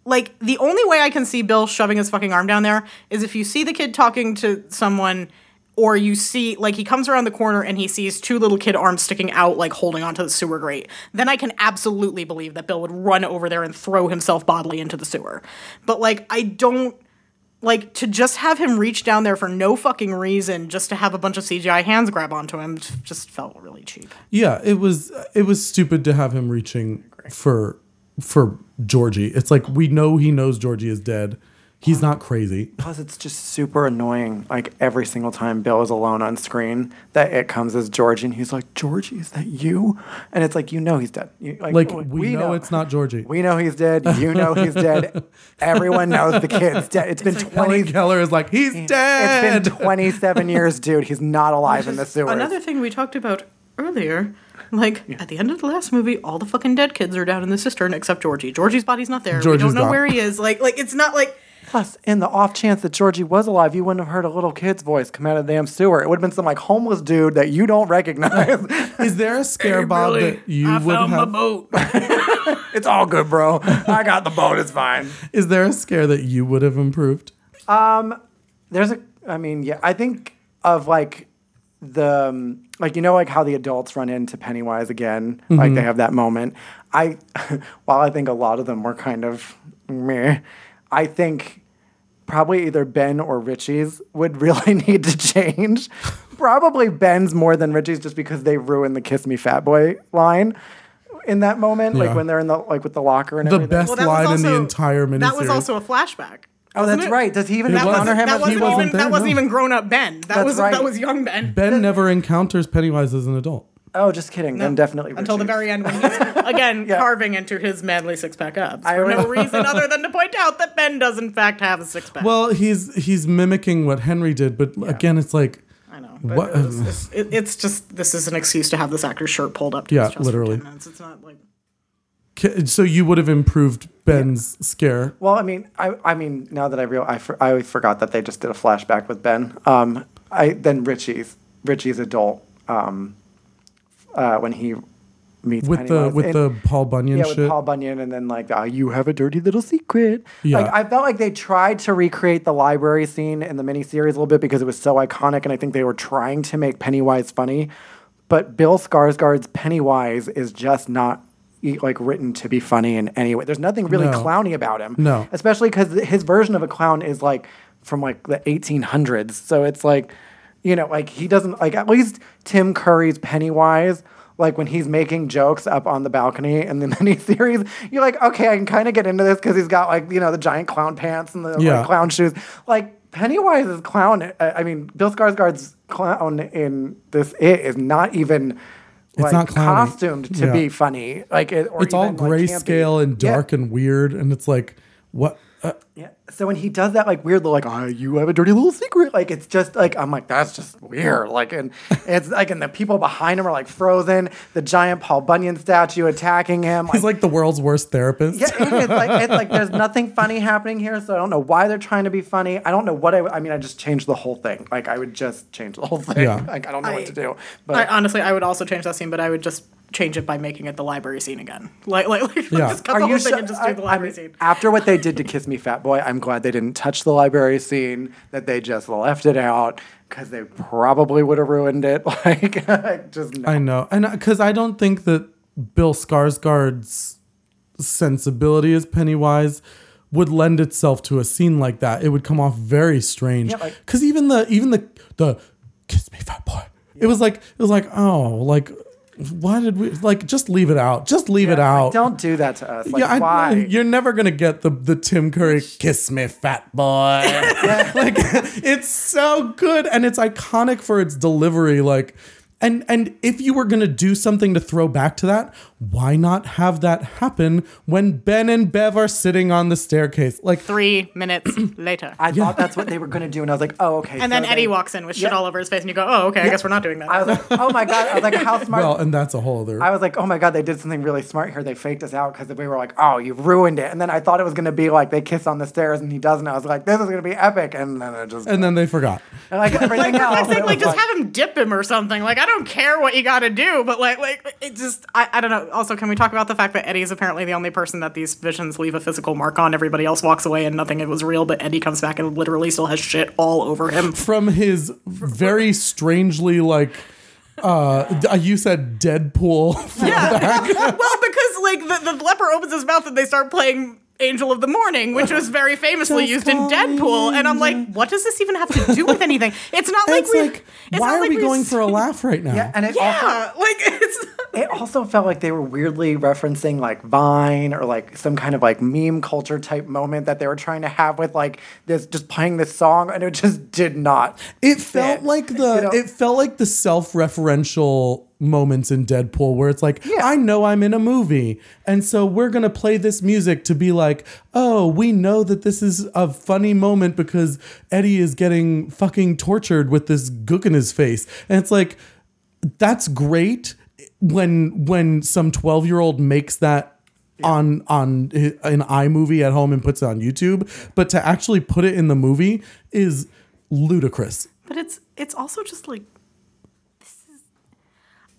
like the only way I can see Bill shoving his fucking arm down there is if you see the kid talking to someone or you see like he comes around the corner and he sees two little kid arms sticking out like holding onto the sewer grate. Then I can absolutely believe that Bill would run over there and throw himself bodily into the sewer. But like I don't like to just have him reach down there for no fucking reason just to have a bunch of CGI hands grab onto him just felt really cheap. Yeah, it was it was stupid to have him reaching for for Georgie. It's like we know he knows Georgie is dead. He's not crazy. Plus, it's just super annoying. Like every single time Bill is alone on screen, that it comes as Georgie, and he's like, "Georgie, is that you?" And it's like, you know, he's dead. You, Like we, know, it's not Georgie. We know he's dead. You know he's dead. (laughs) Everyone knows the kid's dead. It's been like twenty. Helen Keller is like he's dead. It's been twenty-seven years, dude. He's not alive in the sewers. Another thing we talked about earlier, (laughs) like at the end of the last movie, all the fucking dead kids are down in the cistern except Georgie. Georgie's body's not there. Georgie's we don't know gone. where he is. Like, like it's not like Plus, in the off chance that Georgie was alive, you wouldn't have heard a little kid's voice come out of the damn sewer. It would have been some like homeless dude that you don't recognize. (laughs) (laughs) Is there a scare Bob that you would have? boat. it's all good, bro. I got the boat. It's fine. Is there a scare that you would have improved? Um, there's a, I mean, yeah, I think of like the, um, like, you know, like how the adults run into Pennywise again, like they have that moment. I, (laughs) while I think a lot of them were kind of meh, I think probably either Ben or Richie's would (laughs) really need to change. probably Ben's more than Richie's just because they ruined the Kiss Me Fat Boy line. In that moment, Yeah. like when they're in the like with the locker and The everything. best line in the entire miniseries. That was also a flashback. Oh, that's it? right. Does he even It That was. encounter wasn't, him? that wasn't, he wasn't even there, that wasn't no. even grown up Ben. That That's was right. that was young Ben. Ben never encounters Pennywise as an adult. Oh, just kidding. Then definitely until the very end when he's (laughs) again Yeah. carving into his manly six pack abs I for no reason other (laughs) than to point out that Ben does in fact have a six pack. Well, he's he's mimicking what Henry did, but again, it's like I know. But What- It's, it's, it- it's just this is an excuse to have this actor's shirt pulled up to Yeah, his chest literally. For 10 minutes. It's not like K- So you would have improved Ben's scare. Well, I mean, I, I mean, now that I real, I, for, I forgot that they just did a flashback with Ben. Um, I then Richie's Richie's adult um, uh, when he meets with the with And- the Paul Bunyan yeah, shit. with Paul Bunyan, and then like, uh, you have a dirty little secret. Yeah. Like, I felt like they tried to recreate the library scene in the miniseries a little bit because it was so iconic, and I think they were trying to make Pennywise funny. But Bill Skarsgård's Pennywise is just not like written to be funny in any way. There's nothing really No. clowny about him. No. especially because his version of a clown is like from like the 1800s. So it's like, you know, like he doesn't like at least Tim Curry's Pennywise. Like when he's making jokes up on the balcony in the (laughs) miniseries, you're like, okay, I can kind of get into this because he's got like you know the giant clown pants and the like, clown shoes. Like Pennywise's clown, I I mean, Bill Skarsgård's clown in this it is not even. Like, not clowny. costumed to Yeah. be funny. Like it, or it's all even, like, campy. grayscale and Yeah. dark and weird, and it's like what? Uh, Yeah. So when he does that like weird little like oh you have a dirty little secret like it's just like I'm like that's just weird like and (laughs) it's like and the people behind him are like frozen the giant Paul Bunyan statue attacking him he's like the world's worst therapist. yeah, and it's like it's like there's (laughs) nothing funny happening here so I don't know why they're trying to be funny I don't know what I I mean I just changed the whole thing like I would just change the whole thing Yeah. (laughs) like I don't know I- what to do I, but honestly, I would also change that scene, but I would just change it by making it the library scene again. Like, like, like Yeah. just cut the whole thing su- and just do I- the I library mean, scene. After what they did to Kiss Me Fat Boy, I'm glad they didn't touch the library scene, that they just left it out because they probably would have ruined it. (laughs) Like, just no. I know, and because I don't think that Bill Skarsgård's sensibility as Pennywise would lend itself to a scene like that. It would come off very strange. Yeah, like- Because even the even the the kiss me fat boy, it was like it was like oh like why did we like just leave it out? Just leave it Like, out. don't do that to us. Like, yeah, I, why? you're never gonna get the the Tim Curry "Kiss Me, Fat Boy." (laughs) (laughs) like it's so good and it's iconic for its delivery. Like And and if you were gonna do something to throw back to that, why not have that happen when Ben and Bev are sitting on the staircase? Like Three minutes (clears throat) later. I thought that's what they were going to do, and I was like, oh, okay. and then Eddie they- walks in with shit Yeah. all over his face, and you go, "Oh, okay, I guess we're not doing that." I was like, oh my god! I was like, how (laughs) smart. well, and that's a whole other I was like, oh my god, they did something really smart here. They faked us out because we were like, oh, you ruined it. And then I thought it was gonna be like they kiss on the stairs and he doesn't. I was like, this is gonna be epic. And then it just and then they forgot. and like everything like, else. fuck's sake, it like was just have him dip him or something. Like I don't care what you got to do, but like like it just I, I don't know. Also, can we talk about the fact that Eddie is apparently the only person that these visions leave a physical mark on? Everybody else walks away and nothing it was real, but Eddie comes back and literally still has shit all over him. From his very strangely like uh you said Deadpool Yeah. (laughs) (laughs) well, because like the, the leper opens his mouth and they start playing Angel of the Morning, which was very famously Just used in Deadpool. me And I'm like, what does this even have to do with anything? It's not (laughs) like it's we. like it's why not are like we going for a laugh right now? yeah, and it also Yeah, like it's. it also felt like they were weirdly referencing like Vine or like some kind of like meme culture type moment that they were trying to have with like this just playing this song and it just did not. It felt like the you know? it felt like the self-referential moments in Deadpool where it's like, Yeah. I know I'm in a movie, and so we're gonna play this music to be like, oh, we know that this is a funny moment because Eddie is getting fucking tortured with this gook in his face. And it's like, that's great when when some 12-year-old makes that on on an iMovie at home and puts it on YouTube, but to actually put it in the movie is ludicrous. But it's it's also just like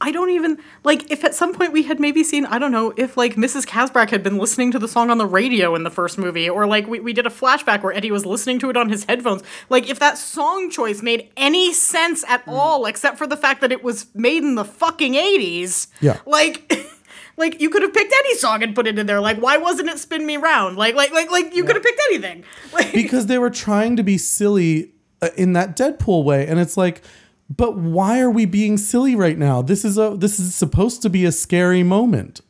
I don't even like if at some point we had maybe seen I don't know if like Mrs. Kaspbrak had been listening to the song on the radio in the first movie or like we, we did a flashback where Eddie was listening to it on his headphones. Like if that song choice made any sense at all except for the fact that it was made in the fucking 80s Yeah. like (laughs) like you could have picked any song and put it in there. Like why wasn't it spin me round? Like like like like you could have picked anything. (laughs) Like because they were trying to be silly uh, in that Deadpool way, and it's like, but why are we being silly right now? This is a this is supposed to be a scary moment.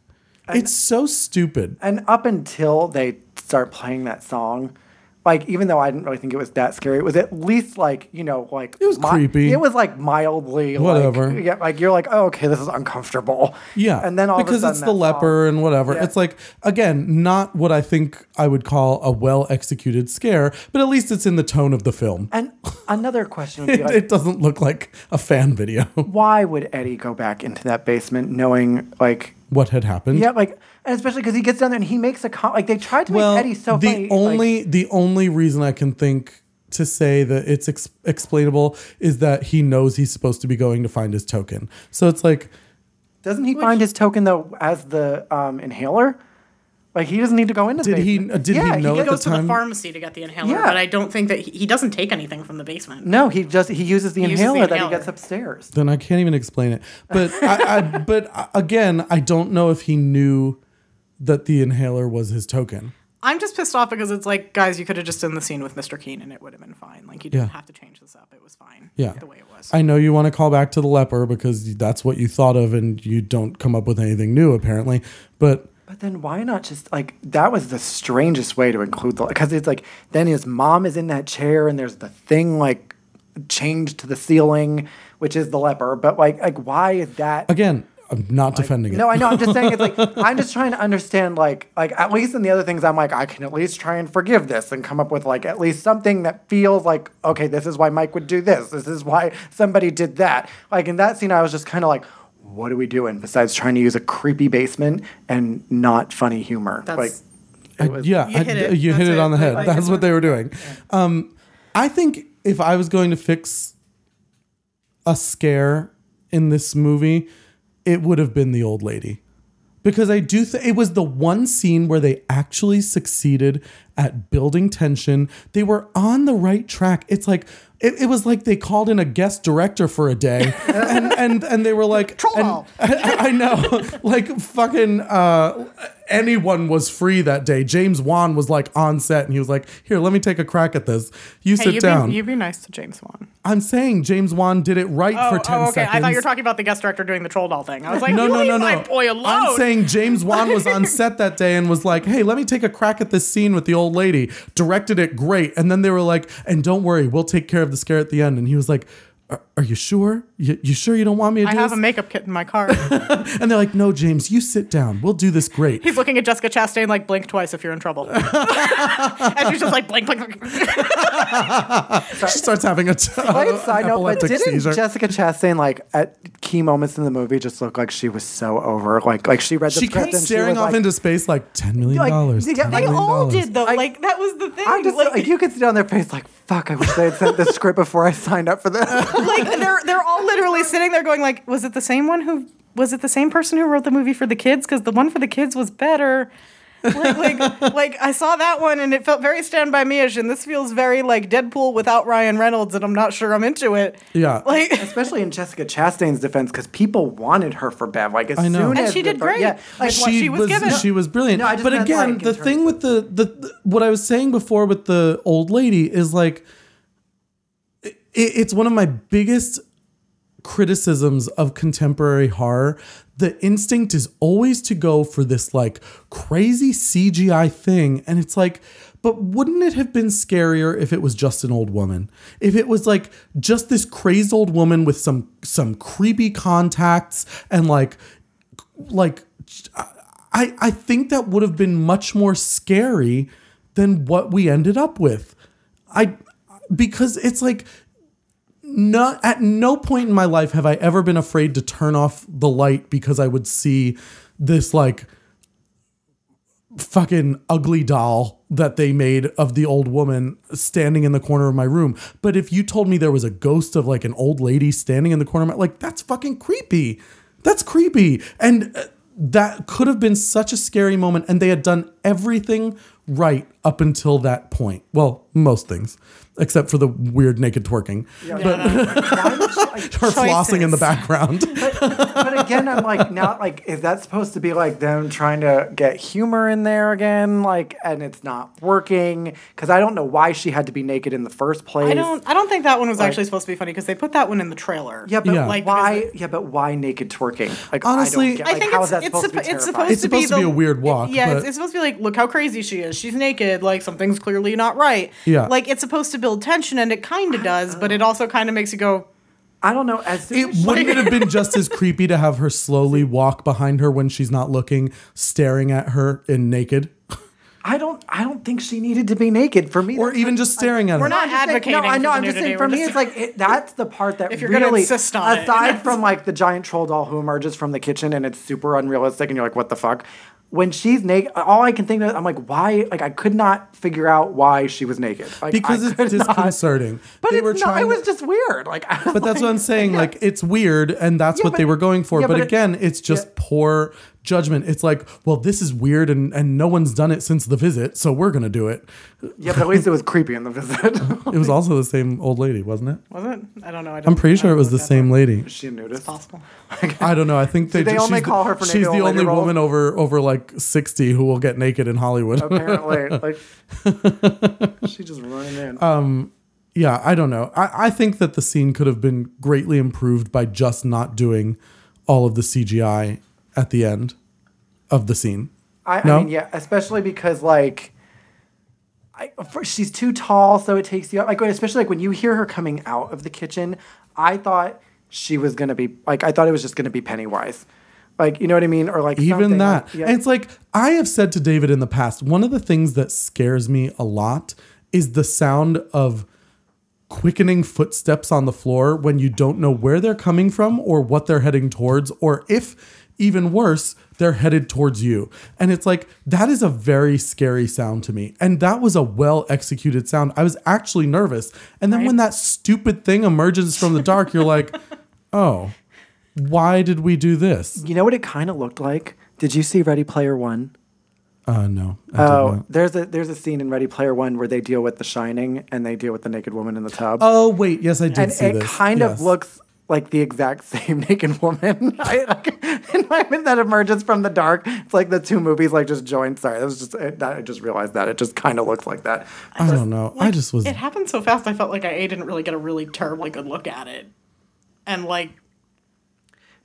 It's so stupid. And up until they start playing that song, like even though I didn't really think it was that scary, it was at least like you know like it was creepy. It was like mildly Whatever. Like, yeah, like you're like oh okay this is uncomfortable. Yeah, and then all because of a it's the leper and whatever. Yeah. It's like again, not what I think I would call a well executed scare, but at least it's in the tone of the film. And another question would be (laughs) It, like, it doesn't look like a fan video. why would Eddie go back into that basement knowing like what had happened? yeah like and especially because he gets down there and he makes a com- like they tried to make Eddie so the funny. like- only the only reason I can think to say that it's ex- explainable is that he knows he's supposed to be going to find his token. So it's like, doesn't he find his token though as the um, inhaler? Like he doesn't need to go into. the Did he- basement. did he yeah, know he at the goes to the pharmacy to get the inhaler, Yeah. but I don't think that he, he doesn't take anything from the basement. No, he just he uses the, He uses the inhaler, that he gets upstairs. then I can't even explain it. But (laughs) I, I but again, I don't know if he knew that the inhaler was his token. I'm just pissed off because it's like, guys, you could have just done the scene with Mr. Keene and it would have been fine. Like you didn't Yeah. have to change this up. It was fine. Yeah. the way it was. I know you want to call back to the leper because that's what you thought of, and you don't come up with anything new apparently. But But then why not just like that was the strangest way to include the because it's like then his mom is in that chair and there's the thing like changed to the ceiling, which is the leper. But like like why is that? again, I'm not defending it. No, I know. I'm just saying it's like (laughs) I'm just trying to understand like like at least in the other things I'm like I can at least try and forgive this and come up with like at least something that feels like okay this is why Mike would do this this is why somebody did that like in that scene I was just kind of like what are we doing besides trying to use a creepy basement and not funny humor That's- like it was, yeah, You I- hit it. you hit That's it on the head. Like, That's what a- they were doing. Um, I think if I was going to fix a scare in this movie, it would have been the old lady. Because I do think it was the one scene where they actually succeeded at building tension. They were on the right track. It's like it, it was like they called in a guest director for a day, and and and they were like, Troll and- (laughs) I, I know, like fucking uh, anyone was free that day. James Wan was like on set, and he was like, "Here, let me take a crack at this. You hey, sit you down." Be, you be nice to James Wan. I'm saying James Wan did it right Oh, for oh, ten oh, okay. seconds. I thought you were talking about the guest director doing the troll doll thing. I was like, no, no, no, no. boy alone. I'm saying James Wan was on (laughs) set that day and was like, "Hey, let me take a crack at this scene with the old lady." Directed it great, and then they were like, "And don't worry, we'll take care of the scare at the end." And he was like, uh, "Are, are you sure? You, you sure you don't want me to I do have this? a makeup kit in my car. (laughs) and they're like, no, James, you sit down. We'll do this great. He's looking at Jessica Chastain like blink twice if you're in trouble. (laughs) and she's just like blink, blink, blink. (laughs) she starts having a t- Slight side note, but didn't seizure. Jessica Chastain like at key moments in the movie just look like she was so over? Like like she read the she script kept and staring she was off like, into space like $10 million. Like, $10 yeah, They all did though. I- like that was the thing. I'm just like, like, you could see on their face like fuck. I wish they had sent the script before I signed up for this. like (laughs) they're they're all literally sitting there going like, was it the same one who was it the same person who wrote the movie for the kids? Because the one for the kids was better. like, like, (laughs) like I saw that one and it felt very Stand By Me-ish, and this feels very like Deadpool without Ryan Reynolds, and I'm not sure I'm into it. Yeah. Like, (laughs) Especially in Jessica Chastain's defense, because people wanted her for Bev. Like as I know. soon And as she did fir- great. Yeah, like With what she was given. She was brilliant. No, but again, like, the thing with the, the the what I was saying before with the old lady is like it, it's one of my biggest criticisms of contemporary horror. The instinct is always to go for this like crazy CGI thing, and it's like. But wouldn't it have been scarier if it was just an old woman? If it was like just this crazed old woman with some some creepy contacts and like like I I think that would have been much more scary than what we ended up with. I because it's like not at no point in my life have I ever been afraid to turn off the light because I would see this like fucking ugly doll that they made of the old woman standing in the corner of my room. But if you told me there was a ghost of like an old lady standing in the corner of my like that's fucking creepy. That's creepy. And uh, that could have been such a scary moment and they had done everything right up until that point. Well, most things except for the weird naked twerking. (laughs) Would she, like, Her flossing in the background. But again, I'm like, not like, is that supposed to be like them trying to get humor in there again? Like, and it's not working because I don't know why she had to be naked in the first place. I don't I don't think that one was actually supposed to be funny because they put that one in the trailer. Yeah, but Yeah. Like, why? because Yeah, but why naked twerking? Like, Honestly, I, don't get, I think how it's, is that it's, supposed to be suppo- it's supposed It's to be supposed to be the- a weird walk, Yeah, it's, it's supposed to be like, look how crazy she is. She's naked. Like something's clearly not right. Yeah. Like it's supposed to build tension, and it kind of does, but it also kind of makes you go. I don't know. As It she- wouldn't it have been (laughs) just as creepy to have her slowly walk behind her when she's not looking, staring at her in naked, I don't. I don't think she needed to be naked for me. or even like- just staring at her? We're not I'm just saying- advocating No, I for know. the I'm just saying. For me, just- it's like it, that's the part that If you're gonna really, insist on it. aside from like the giant troll doll who emerges from the kitchen and it's super unrealistic, and you're like, what the fuck? When she's naked, all I can think of, I'm like, why? Like, I could not figure out why she was naked. Like, because I it's could not- disconcerting. But they it's were not. trying. It was just weird. Like, (laughs) but that's what I'm saying. Like it's weird, and that's Yeah, what but- they were going for. yeah, but but it- again, it's just yeah. poor judgment. It's like, well, this is weird, and and no one's done it since the visit, so we're gonna do it. yeah, but at least it was creepy in the visit. (laughs) It was also the same old lady, wasn't it? Was it? I don't know. I I'm pretty I sure it was the look that same lady. Is she a nudist? Possible. (laughs) I don't know. I think they, they just, only she's call her for She's naked the old lady only roles? woman over over like 60 who will get naked in Hollywood. Apparently, (laughs) like she just running in. Um, yeah, I don't know. I, I think that the scene could have been greatly improved by just not doing all of the CGI at the end of the scene. I, No? I mean, yeah, especially because like, I, for, she's too tall, so it takes you like, especially like when you hear her coming out of the kitchen. I thought she was gonna be like, I thought it was just gonna be Pennywise, like you know what I mean, or like Even that. like- yeah. And it's like, I have said to David in the past, one of the things that scares me a lot is the sound of quickening footsteps on the floor when you don't know where they're coming from or what they're heading towards, or if even worse, they're headed towards you. And it's like, that is a very scary sound to me. And that was a well executed sound. I was actually nervous. And then when that stupid thing emerges from the dark, you're like, (laughs) oh, why did we do this? you know what it kind of looked like? Did you see Ready Player One? Uh, no. I Oh, there's a there's a scene in Ready Player One where they deal with The Shining and they deal with the naked woman in the tub. Oh wait, yes, I did and it this. kind Yes. of looks like the exact (laughs) same naked woman. (laughs) I, like, in my mind that emerges from the dark. It's like the two movies like just joined. Sorry, that was just it, that, I just realized that it just kind of looks like that. I don't know. I just was. It happened so fast. I felt like I A, didn't really get a really terribly good look at it, and like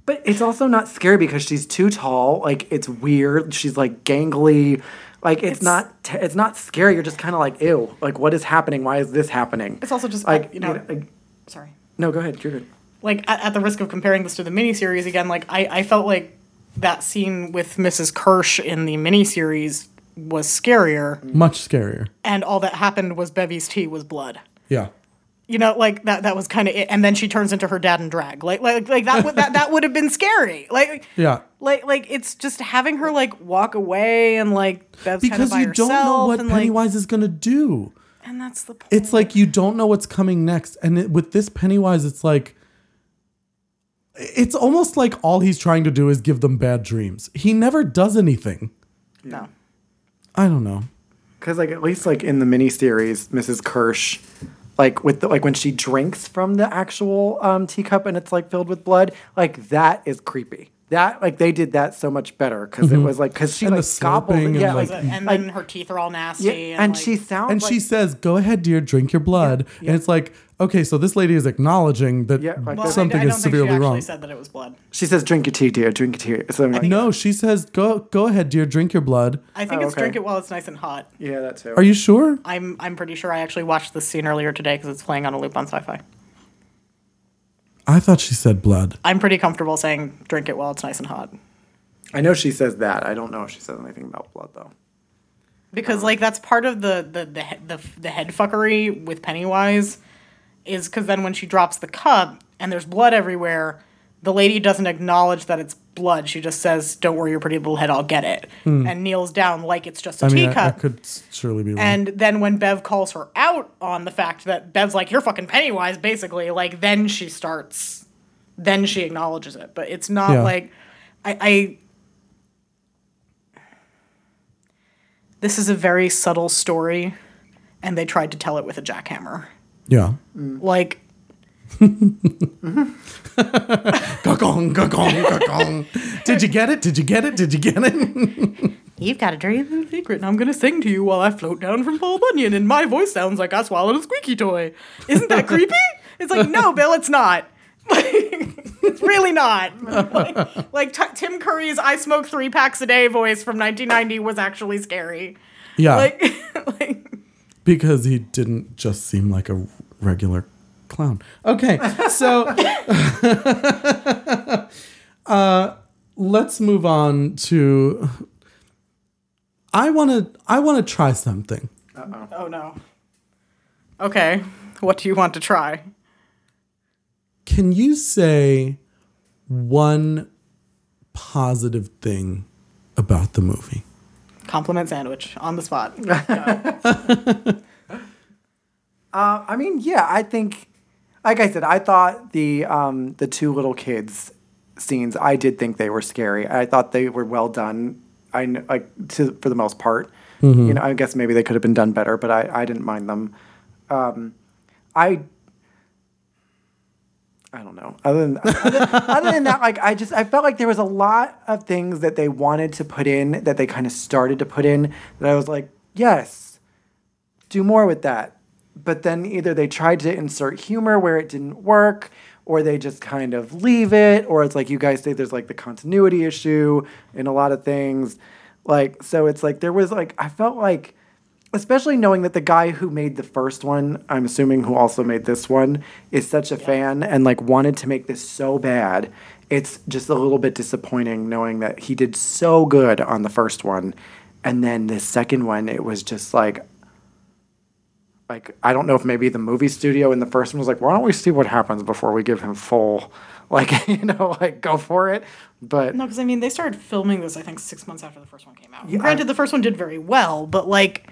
But it's also not scary because she's too tall. Like it's weird. She's like gangly. Like it's, It's- not. T- it's not scary. You're just kind of like, ew. Like what is happening? Why is this happening? it's also just like you know. like, sorry. no, go ahead. You're good. Like at, at the risk of comparing this to the miniseries again, like I, I felt like that scene with Mrs. Kersh in the miniseries was scarier, Much scarier. and all that happened was Bevy's tea was blood. Yeah. You know, like that that was kind of it. And then she turns into her dad in drag. Like like like that would that, that would have been scary. Like Yeah. like like it's just having her like walk away and like Bev's Because you don't know what and, like, Pennywise is gonna do. and that's the point. It's like you don't know what's coming next. And it, with this Pennywise, it's like it's almost like all he's trying to do is give them bad dreams. He never does anything. no. I don't know. Because like at least like in the miniseries, Mrs. Kersh, like with the, like when she drinks from the actual um, teacup and it's like filled with blood, like that is creepy. That like they did that so much better because it was like because she Mm-hmm. And like the gobbles, and, yeah, like- like, and then her teeth are all nasty. yeah, and, and like, she sounds And like, she says, "Go ahead, dear, drink your blood." And it's like, okay, so this lady is acknowledging that Yeah, like Well, something I, don't is think severely she actually wrong. said that it was blood. she says, "Drink your tea, dear. Drink your tea." So like, No, she says, "Go, go ahead, dear, drink your blood." I think Oh, it's okay. drink it while it's nice and hot. yeah, that too. Are you sure? I'm I'm pretty sure I actually watched this scene earlier today because it's playing on a loop on Sci-Fi. I thought she said blood. I'm pretty comfortable saying drink it while it's nice and hot. I know she says that. I don't know if she says anything about blood though. because uh-huh. like that's part of the the the the, the head fuckery with Pennywise is because then when she drops the cup and there's blood everywhere, the lady doesn't acknowledge that it's blood. She just says, "Don't worry your pretty little head, I'll get it," hmm. and kneels down like it's just a. Mean, I, I teacup. could surely be wrong. and then when Bev calls her out on the fact that Bev's like, "You're fucking Pennywise," basically, like then she starts, then she acknowledges it. But it's not Yeah. like, I, I. This is a very subtle story, and they tried to tell it with a jackhammer. yeah. Mm. Like, Gagong, gagong, gagong. Did you get it? Did you get it? Did you get it? you've got a dirty little secret, and I'm gonna sing to you while I float down from Paul Bunyan, and my voice sounds like I swallowed a squeaky toy. Isn't that creepy? It's like, no, Bill, it's not. (laughs) it's really not. Like, like t- Tim Curry's "I smoke three packs a day" voice from 1990 was actually scary. yeah. Like, (laughs) like because he didn't just seem like a regular clown. Okay, so (laughs) (laughs) uh, let's move on to. I want to. I want to try something. oh no. Okay, what do you want to try? Can you say one positive thing about the movie? Compliment sandwich on the spot. (laughs) Uh, I mean, yeah, I think, like I said, I thought the um, the two little kids scenes, I did think they were scary. I thought they were well done. I like to for the most part. You know, I guess maybe they could have been done better, but I, I didn't mind them. Um, I I don't know. Other than other, other than that, like I just I felt like there was a lot of things that they wanted to put in that they kind of started to put in that I was like, yes, do more with that. But then either they tried to insert humor where it didn't work, or they just kind of leave it, or it's like you guys say there's like the continuity issue in a lot of things. Like, so it's like there was like, I felt like, especially knowing that the guy who made the first one, I'm assuming who also made this one, is such a fan and like wanted to make this so bad. It's just a little bit disappointing knowing that he did so good on the first one. And then the second one, it was just like, like I don't know if maybe the movie studio in the first one was like, why don't we see what happens before we give him full, (laughs) like you know, like go for it. But No, because I mean, they started filming this, I think, six months after the first one came out. Yeah, Granted, I- the first one did very well, but like,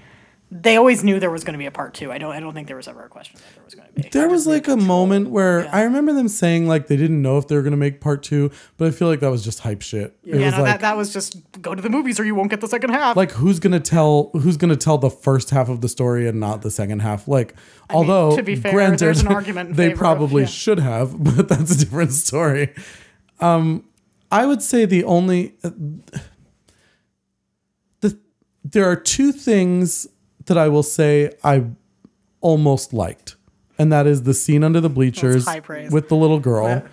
they always knew there was going to be a part two. I don't. I don't think there was ever a question that there was going to be. There was like a moment where I remember them saying like they didn't know if they were gonna make part two, but I feel like that was just hype shit. It Yeah, was no, like that, that was just go to the movies or you won't get the second half. like who's gonna tell who's gonna tell the first half of the story and not the second half? Like although to be fair, granted, there's an (laughs) argument they favor of- probably yeah. should have, (laughs) but that's a different story. Um, I would say the only uh, the there are two things that I will say I almost liked, and that is the scene under the bleachers with the little girl.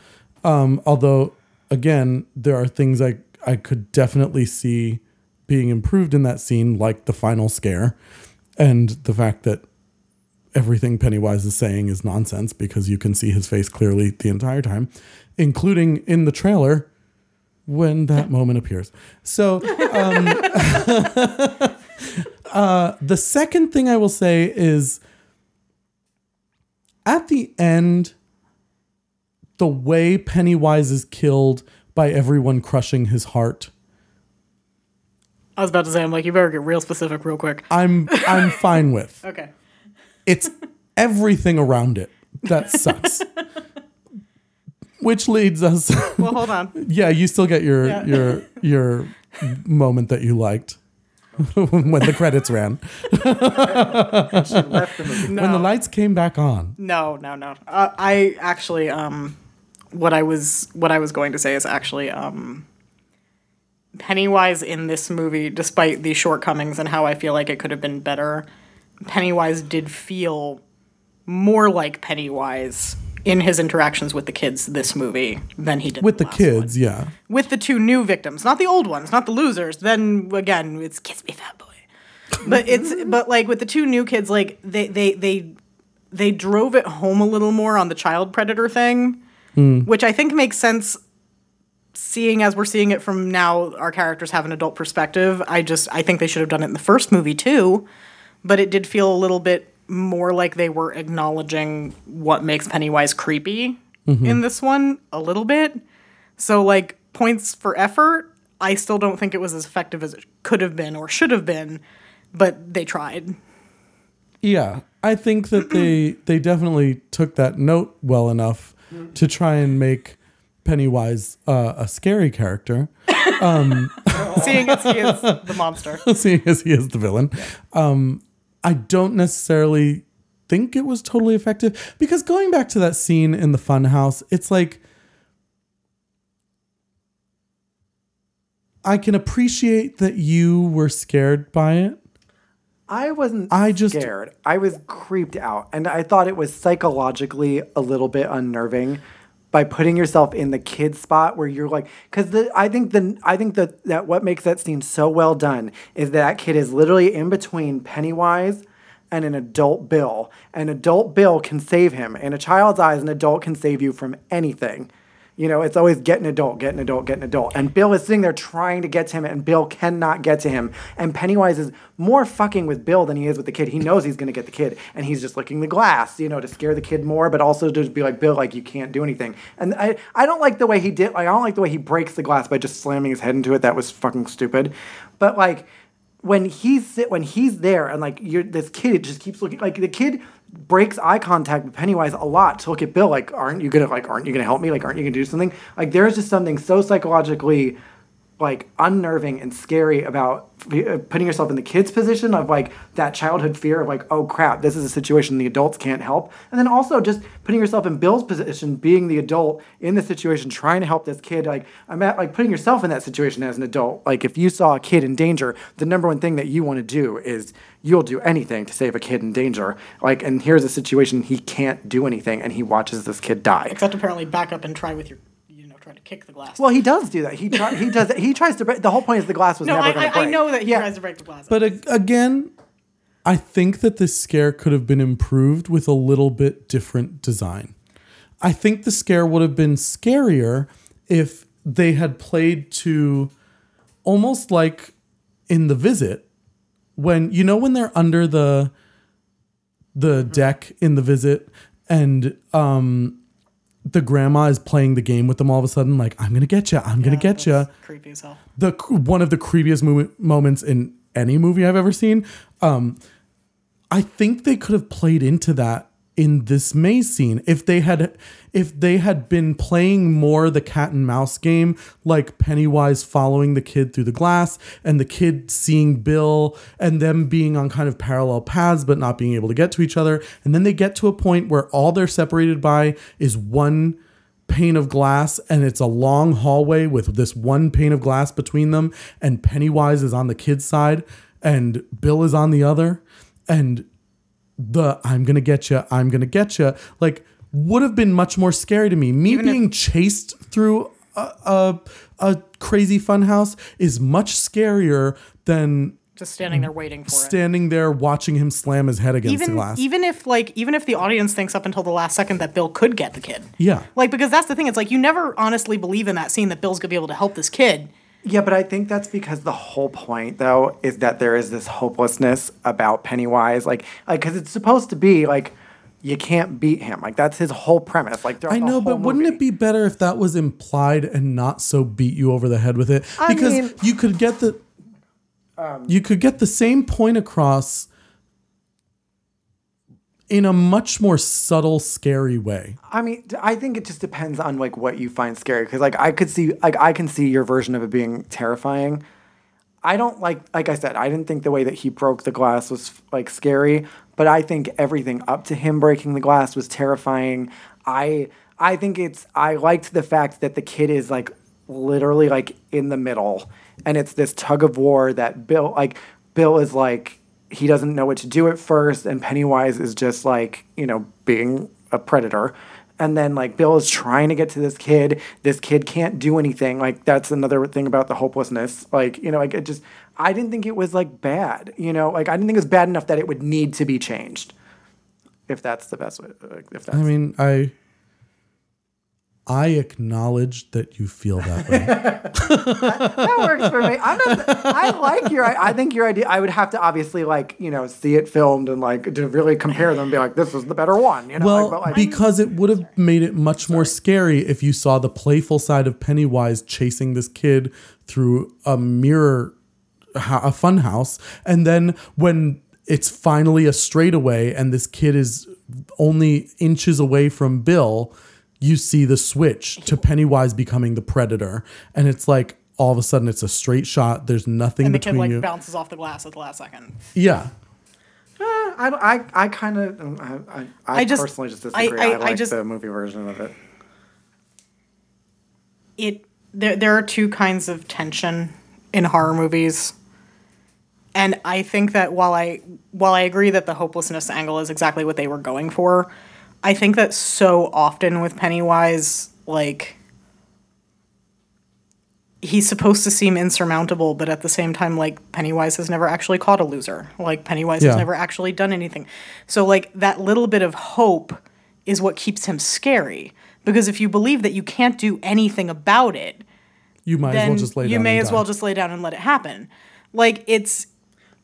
Um, although, again, there are things I I could definitely see being improved in that scene, like the final scare, and the fact that everything Pennywise is saying is nonsense because you can see his face clearly the entire time, including in the trailer when that moment appears. So, um, (laughs) (laughs) uh, the second thing I will say is at the end, the way Pennywise is killed by everyone crushing his heart. I was about to say, I'm like, you better get real specific real quick. I'm I'm (laughs) fine with. Okay. It's everything around it that sucks. Which leads us Well, hold on. (laughs) Yeah, you still get your Yeah. your your moment that you liked (laughs) when the credits ran. She left the movie. No. When the lights came back on. No, no, no. Uh, I actually, um, what I was, what I was going to say is actually, um, Pennywise in this movie, despite the shortcomings and how I feel like it could have been better, Pennywise did feel more like Pennywise in his interactions with the kids this movie than he did With the last kids, one. yeah. with the two new victims, not the old ones, not the losers. Then again, it's kiss me fat boy. But it's but like with the two new kids, like they they they they drove it home a little more on the child predator thing, mm. which I think makes sense. Seeing as we're seeing it from now, our characters have an adult perspective. I just I think they should have done it in the first movie too, but it did feel a little bit more like they were acknowledging what makes Pennywise creepy in this one a little bit. So like points for effort, I still don't think it was as effective as it could have been or should have been, but they tried. Yeah. I think that they (clears throat) they definitely took that note well enough to try and make Pennywise uh, a scary character. (laughs) Seeing as he is (laughs) the monster. seeing as he is the villain. Um, I don't necessarily think it was totally effective because going back to that scene in the funhouse, it's like I can appreciate that you were scared by it. I wasn't I just- scared. I was creeped out. And I thought it was psychologically a little bit unnerving by putting yourself in the kid spot where you're like because the I think the I think that that what makes that scene so well done is that kid is literally in between Pennywise and an adult Bill. An adult Bill can save him. In a child's eyes, an adult can save you from anything. You know, it's always get an adult, get an adult, get an adult. And Bill is sitting there trying to get to him, and Bill cannot get to him. And Pennywise is more fucking with Bill than he is with the kid. He knows he's gonna get the kid, and he's just licking the glass, you know, to scare the kid more, but also to be like, Bill, like you can't do anything. And I, I don't like the way he did. Like, I don't like the way he breaks the glass by just slamming his head into it. That was fucking stupid. But like, when he's when he's there and like you're this kid just keeps looking like the kid breaks eye contact with Pennywise a lot to look at Bill like aren't you gonna like aren't you gonna help me? Like aren't you gonna do something? Like there's just something so psychologically like unnerving and scary about uh, putting yourself in the kid's position of like that childhood fear of like oh crap this is a situation the adults can't help. And then also just putting yourself in bill's position being the adult in the situation trying to help this kid like i'm at like putting yourself in that situation as an adult. Like if you saw a kid in danger the number one thing that you want to do is you'll do anything to save a kid in danger. Like and here's a situation he can't do anything and he watches this kid die. Except apparently back up and try with your, you know, try to kick the glass. well he does do that he try, he does he tries to break the whole point is the glass was no, never going to I, break I know that he yeah. tries to break the glass. But ag- again, I think that this scare could have been improved with a little bit different design. I think the scare would have been scarier if they had played to almost like in the visit when you know when they're under the the deck in the visit and um the grandma is playing the game with them all of a sudden like i'm gonna get you i'm gonna get you Creepy as hell. the one of the creepiest mo- moments in any movie I've ever seen. Um, I think they could have played into that in this maze scene if they had if they had been playing more the cat and mouse game like Pennywise following the kid through the glass and the kid seeing Bill and them being on kind of parallel paths but not being able to get to each other. And then they get to a point where all they're separated by is one pane of glass and it's a long hallway with this one pane of glass between them and Pennywise is on the kid's side and Bill is on the other and the I'm going to get you I'm going to get you like would have been much more scary to me me Even if- being chased through a, a a crazy funhouse is much scarier than just standing there waiting for it. standing there watching him slam his head against the Even glass. even if like even if the audience thinks up until the last second that Bill could get the kid. yeah. Like because that's the thing. It's like you never honestly believe in that scene that Bill's gonna be able to help this kid. Yeah, but I think that's because the whole point, though, is that there is this hopelessness about Pennywise, like, like because it's supposed to be like you can't beat him, like that's his whole premise. Like, I know, but whole wouldn't movie. it be better if that was implied and not so beat you over the head with it? I Because mean- you could get the um, you could get the same point across in a much more subtle, scary way. I mean, i think it just depends on like what you find scary. Because like I could see, like I can see your version of it being terrifying. I don't like, like I said, I didn't think the way that he broke the glass was like scary, but I think everything up to him breaking the glass was terrifying. I, I think it's, I liked the fact that the kid is like literally like in the middle, and it's this tug of war that Bill, like Bill is like he doesn't know what to do at first, and Pennywise is just like you know being a predator. And then like Bill is trying to get to this kid. This kid can't do anything. Like that's another thing about the hopelessness. Like you know, like it just I didn't think it was like bad. You know, like I didn't think it was bad enough that it would need to be changed. If that's the best way. If that's I mean, I I acknowledge that you feel that way. (laughs) that works for me. I'm not. I like your. I think your idea. I would have to obviously like you know see it filmed and like to really compare them. and Be like, this is the better one. You know. Well, like, like, because it would have made it much more scary if you saw the playful side of Pennywise chasing this kid through a mirror, a fun house, and then when it's finally a straightaway and this kid is only inches away from Bill, you see the switch to Pennywise becoming the predator, and it's like all of a sudden it's a straight shot. There's nothing And the kid between like you. bounces off the glass at the last second. Yeah. Uh, I, I, I kind of. Um, I, I, I, I just- personally just disagree. I, I- I like just- the movie version of it. it there there are two kinds of tension in horror movies. And I think that while I while I agree that the hopelessness angle is exactly what they were going for, I think that so often with Pennywise like he's supposed to seem insurmountable, but at the same time, like Pennywise has never actually caught a loser. Like Pennywise Yeah. has never actually done anything. So like that little bit of hope is what keeps him scary. Because if you believe that you can't do anything about it, You might as well just lay down. you may as die. well just lay down and let it happen. Like it's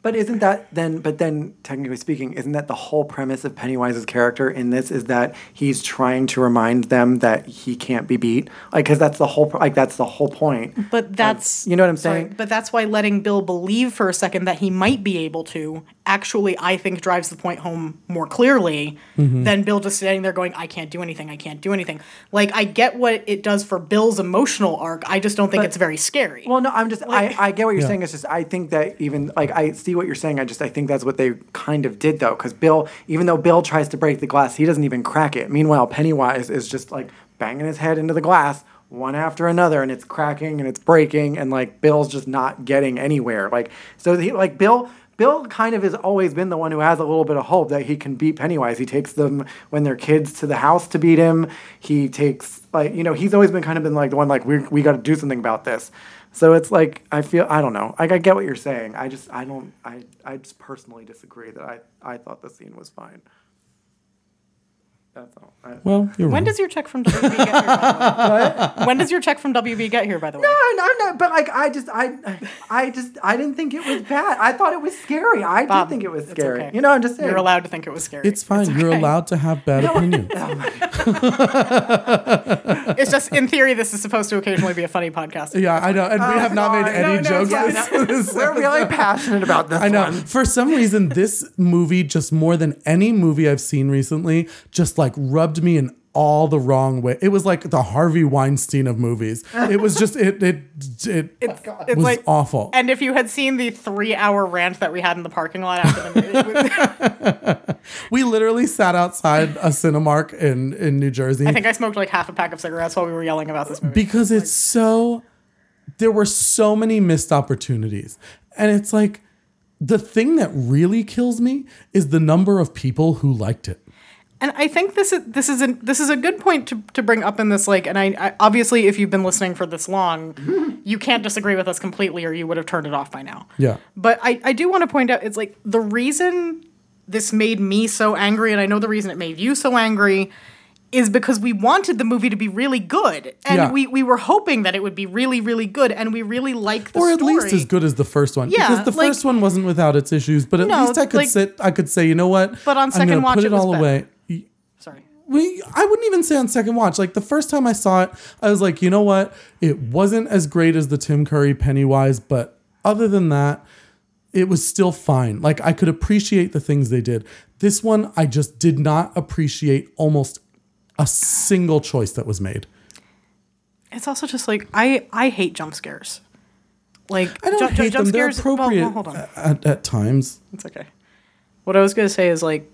But isn't that then? But then, technically speaking, isn't that the whole premise of Pennywise's character in this? Is that he's trying to remind them that he can't be beat? Like, because that's the whole. Like, that's the whole point. But that's you know what I'm sorry, saying? but that's why letting Bill believe for a second that he might be able to actually, I think, drives the point home more clearly Mm-hmm. than Bill just standing there going, "I can't do anything. I can't do anything." Like I get what it does for Bill's emotional arc. I just don't think it's very scary. Well, no, I'm just. Like- I, I get what you're Yeah. saying. It's just I think that even like I see what you're saying. I just I think that's what they kind of did though, because Bill, even though Bill tries to break the glass, he doesn't even crack it. Meanwhile, Pennywise is just like banging his head into the glass one after another, and it's cracking and it's breaking, and like Bill's just not getting anywhere. Like so, he like Bill. Bill kind of has always been the one who has a little bit of hope that he can beat Pennywise. He takes them when they're kids to the house to beat him. He takes like you know he's always been kind of been like the one like we we got to do something about this. So it's like I feel I don't know. Like I get what you're saying. I just I don't I I just personally disagree that I I thought the scene was fine. That's all. I, Well, you're when wrong. does your check from WB get here? By the way? (laughs) When does your check from WB get here? By the way, no, no, no, but like I just I I just I didn't think it was bad. I thought it was scary. I Bob, did think it was scary. okay. You know, I'm just saying. you're allowed to think it was scary. It's fine. You're okay. allowed to have bad opinions. (laughs) Oh (laughs) it's just in theory, this is supposed to occasionally be a funny podcast. Yeah, I know. And we have not made oh, sorry. any No, no, jokes. yeah, this- no. this We're really passionate about this I know. one. For some reason, this movie, just more than any movie I've seen recently, just like rubbed me in all the wrong way. It was like the Harvey Weinstein of movies. It was just it it it It's was like awful. And if you had seen the three-hour rant that we had in the parking lot after the movie, (laughs) we literally sat outside a Cinemark in in New Jersey I think I smoked like half a pack of cigarettes while we were yelling about this movie. because it's so there were so many missed opportunities. And it's like the thing that really kills me is the number of people who liked it. And I think this is this is a this is a good point to, to bring up in this like and I, I obviously if you've been listening for this long, (laughs) you can't disagree with us completely or you would have turned it off by now. Yeah. But I, I do want to point out it's like the reason this made me so angry, and I know the reason it made you so angry, is because we wanted the movie to be really good. And Yeah. we, we were hoping that it would be really, really good, and we really like the or at least as good as the first one. Yeah, because the like- first one wasn't without its issues, but at No, least I could like- sit. I could say, you know what? But on second watch, put it it, all away. We, I wouldn't even say on second watch. Like the first time I saw it, I was like, you know what? It wasn't as great as the Tim Curry Pennywise, but other than that, it was still fine. Like I could appreciate the things they did. This one, I just did not appreciate almost a single choice that was made. It's also just like I I hate jump scares. Like I don't ju- hate jump them. They're scares. well, appropriate well, hold on. At, at times. It's okay. What I was gonna say is like,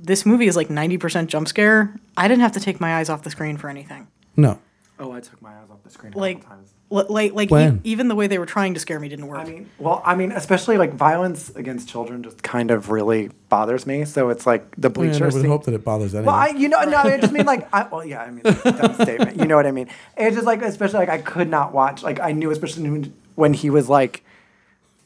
this movie is like ninety percent jump scare. I didn't have to take my eyes off the screen for anything. No. Oh, I took my eyes off the screen a Like, couple times. li- like, like When? e- even the way they were trying to scare me didn't work. I mean, well, I mean, especially like violence against children just kind of really bothers me. So it's like the bleachers. mean, bleacher I would scene. hope that it bothers anyone. Well, I, you know, no, I just mean like, I, well, yeah, I mean, dumb (laughs) statement. You know what I mean? It's just like, especially like, I could not watch. Like, I knew, especially when, when he was like,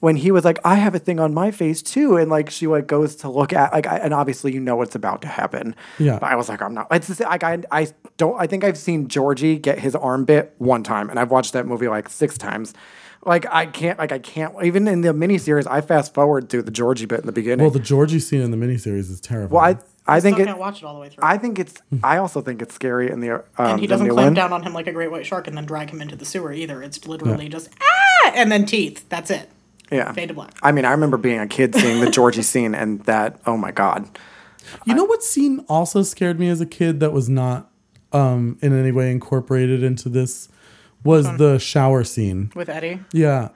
when he was like, I have a thing on my face too, and like she like goes to look at like, I, and obviously you know what's about to happen. Yeah. But I was like, I'm not. It's just, like I, I don't. I think I've seen Georgie get his arm bit one time, and I've watched that movie like six times. Like I can't, like I can't. Even in the miniseries, I fast forward through the Georgie bit in the beginning. well, the Georgie scene in the miniseries is terrible. well, I, I think Still it. can't watch it all the way through. I think it's. I also think it's scary in the. Um, and he doesn't new climb down on him like a great white shark and then drag him into the sewer either. It's literally just ah, and then teeth. That's it. Yeah. Fade to black. I mean, I remember being a kid seeing the Georgie (laughs) scene, and that. Oh my god. You know what scene also scared me as a kid that was not um, in any way incorporated into this was the shower scene. With Eddie. Yeah.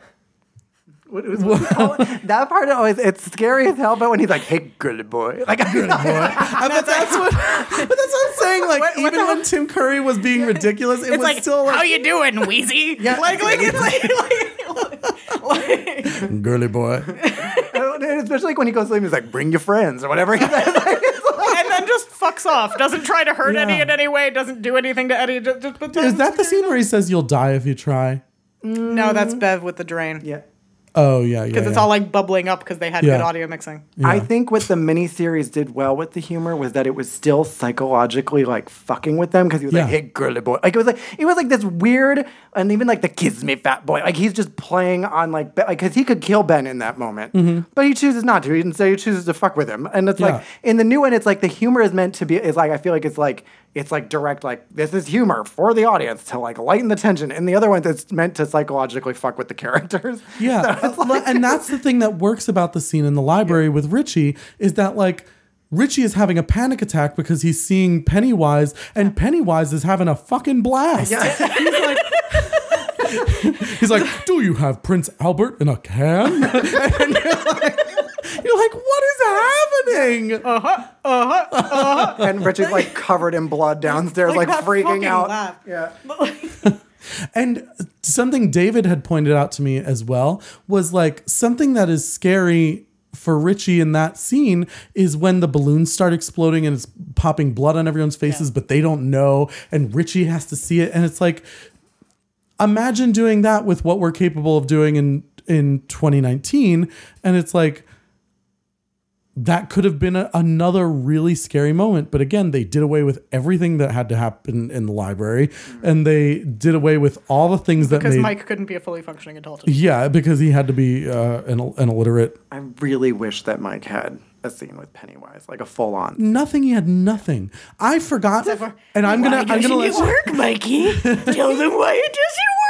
(laughs) that part always it's scary as hell. But when he's like, "Hey, girly boy," like, (laughs) Uh, but (laughs) that's what but that's what I'm saying. Like What- what even when Tim Curry was being ridiculous, it It's was like, still like, how you doing, Wheezy? Yeah. Like, like, it's like, like, like, girly boy. especially like when he goes to sleep, he's like, "Bring your friends" or whatever. He says. and then just fucks off. Doesn't try to hurt Yeah. Eddie in any way. Doesn't do anything to Eddie. Just, just pretends Is that the scene where he says you'll die if you try? No, that's Bev with the drain. yeah. Oh yeah, yeah. Because it's yeah. all like bubbling up because they had Yeah. good audio mixing. Yeah. I think what the miniseries did well with the humor was that it was still psychologically like fucking with them because he was Yeah. like, "Hey, girly boy," like it was like it was like this weird, and even like the kiss me fat boy, like he's just playing on like Be- like because he could kill Ben in that moment, but he chooses not to. He didn't say he chooses to fuck with him, and it's Mm-hmm. Yeah. like in the new one, it's like the humor is meant to be. It's like I feel like it's like it's like direct, like this is humor for the audience to like lighten the tension. and the other one, it's meant to psychologically fuck with the characters. (laughs) Yeah, but- and that's the thing that works about the scene in the library with Richie is that like Richie is having a panic attack because he's seeing Pennywise, and Pennywise is having a fucking blast. Yeah. (laughs) he's like. (laughs) He's like, do you have Prince Albert in a can? and like, you're like, what is happening? Uh-huh. Uh-huh. Uh huh. And Richie's like covered in blood downstairs, like, that freaking out. laugh. Yeah. (laughs) And something David had pointed out to me as well was like something that is scary for Richie in that scene is when the balloons start exploding and it's popping blood on everyone's faces, Yeah. but they don't know. And Richie has to see it. And it's like, imagine doing that with what we're capable of doing in, in 2019. And it's like, that could have been a, another really scary moment. But again, they did away with everything that had to happen in the library, and they did away with all the things that Because made. Mike couldn't be a fully functioning adult. yeah, because he had to be uh, an, an illiterate. I really wish that Mike had a scene with Pennywise, like a full on. Nothing. He had nothing. I forgot, and I'm gonna. I'm gonna let you, work, Mikey? (laughs) Tell them why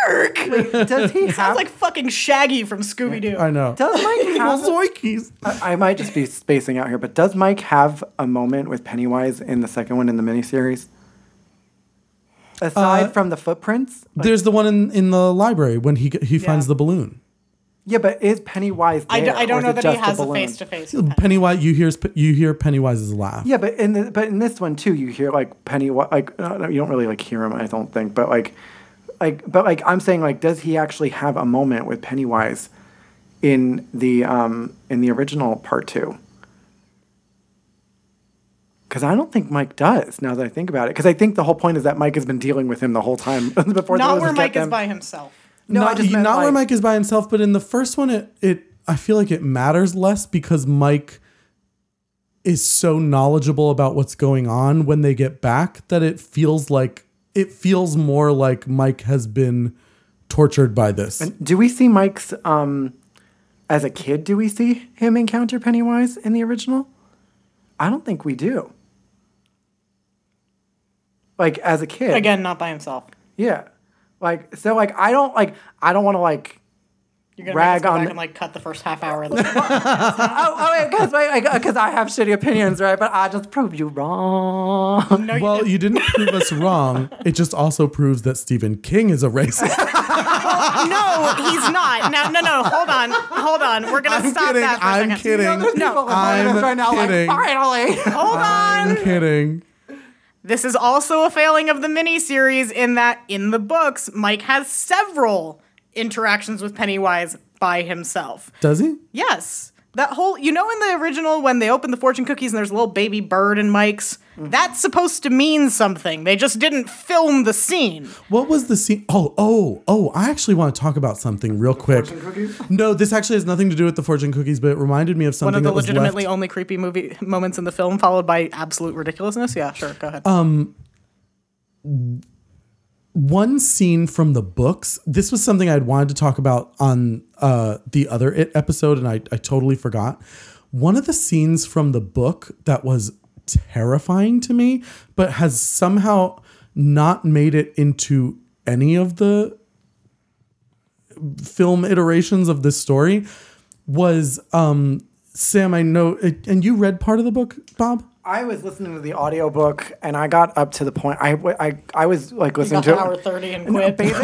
it doesn't. Does he (laughs) have Sounds like fucking Shaggy from Scooby Doo. I know. Does Mike (laughs) have? Zoikies. I, I might just be spacing out here, but does Mike have a moment with Pennywise in the second one in the miniseries? Aside Uh, from the footprints, Like, There's the one in, in the library when he he finds the balloon. yeah, but is Pennywise there? I, d- I or don't is know it that he just has a balloon? face to face. Pennywise, you hear you hear Pennywise's laugh. Yeah, but in the but in this one too, you hear like Pennywise. Like uh, you don't really like hear him, I don't think, but like, like but like I'm saying, like, does he actually have a moment with Pennywise in the um in the original part two? Because I don't think Mike does. Now that I think about it, because I think the whole point is that Mike has been dealing with him the whole time (laughs) before. the Not where Mike is by himself. No, I not, just meant, not where Mike is by himself, but in the first one, it it I feel like it matters less because Mike is so knowledgeable about what's going on when they get back that it feels like it feels more like Mike has been tortured by this. And Do we see Mike's um as a kid? Do we see him encounter Pennywise in the original? I don't think we do. Like as a kid, Again, not by himself. yeah. Like so, like I don't like I don't want to like You're gonna Rag make us go on back the- and like cut the first half hour. Of the (laughs) oh oh because because I have shitty opinions right, but I just proved you wrong. no, you well, didn't. you didn't prove us wrong. It just also proves that Stephen King is a racist. (laughs) no, he's not. No, no, no. Hold on, hold on. We're gonna I'm stop kidding. that for a I'm second. kidding. There's people listening to I'm this right now, kidding. like finally. Hold on. I'm kidding. This is also a failing of the miniseries in that in the books, Mike has several interactions with Pennywise by himself. Does he? Yes. That whole, you know, in the original, when they open the fortune cookies and there's a little baby bird in Mike's, mm-hmm. that's supposed to mean something. They just didn't film the scene. What was the scene? Oh, oh, oh! I actually want to talk about something real quick. No, this actually has nothing to do with the fortune cookies, but it reminded me of something. One of the that was legitimately left. only creepy movie moments in the film, followed by absolute ridiculousness. Yeah, sure, go ahead. Um, One scene from the books. This was something I'd wanted to talk about on uh, the other It episode, and I, I totally forgot. One of the scenes from the book that was terrifying to me, but has somehow not made it into any of the film iterations of this story was um Sam I know and you read part of the book Bob I was listening to the audiobook and I got up to the point I I, I was like listening got to to it. hour 30 and quit. basi-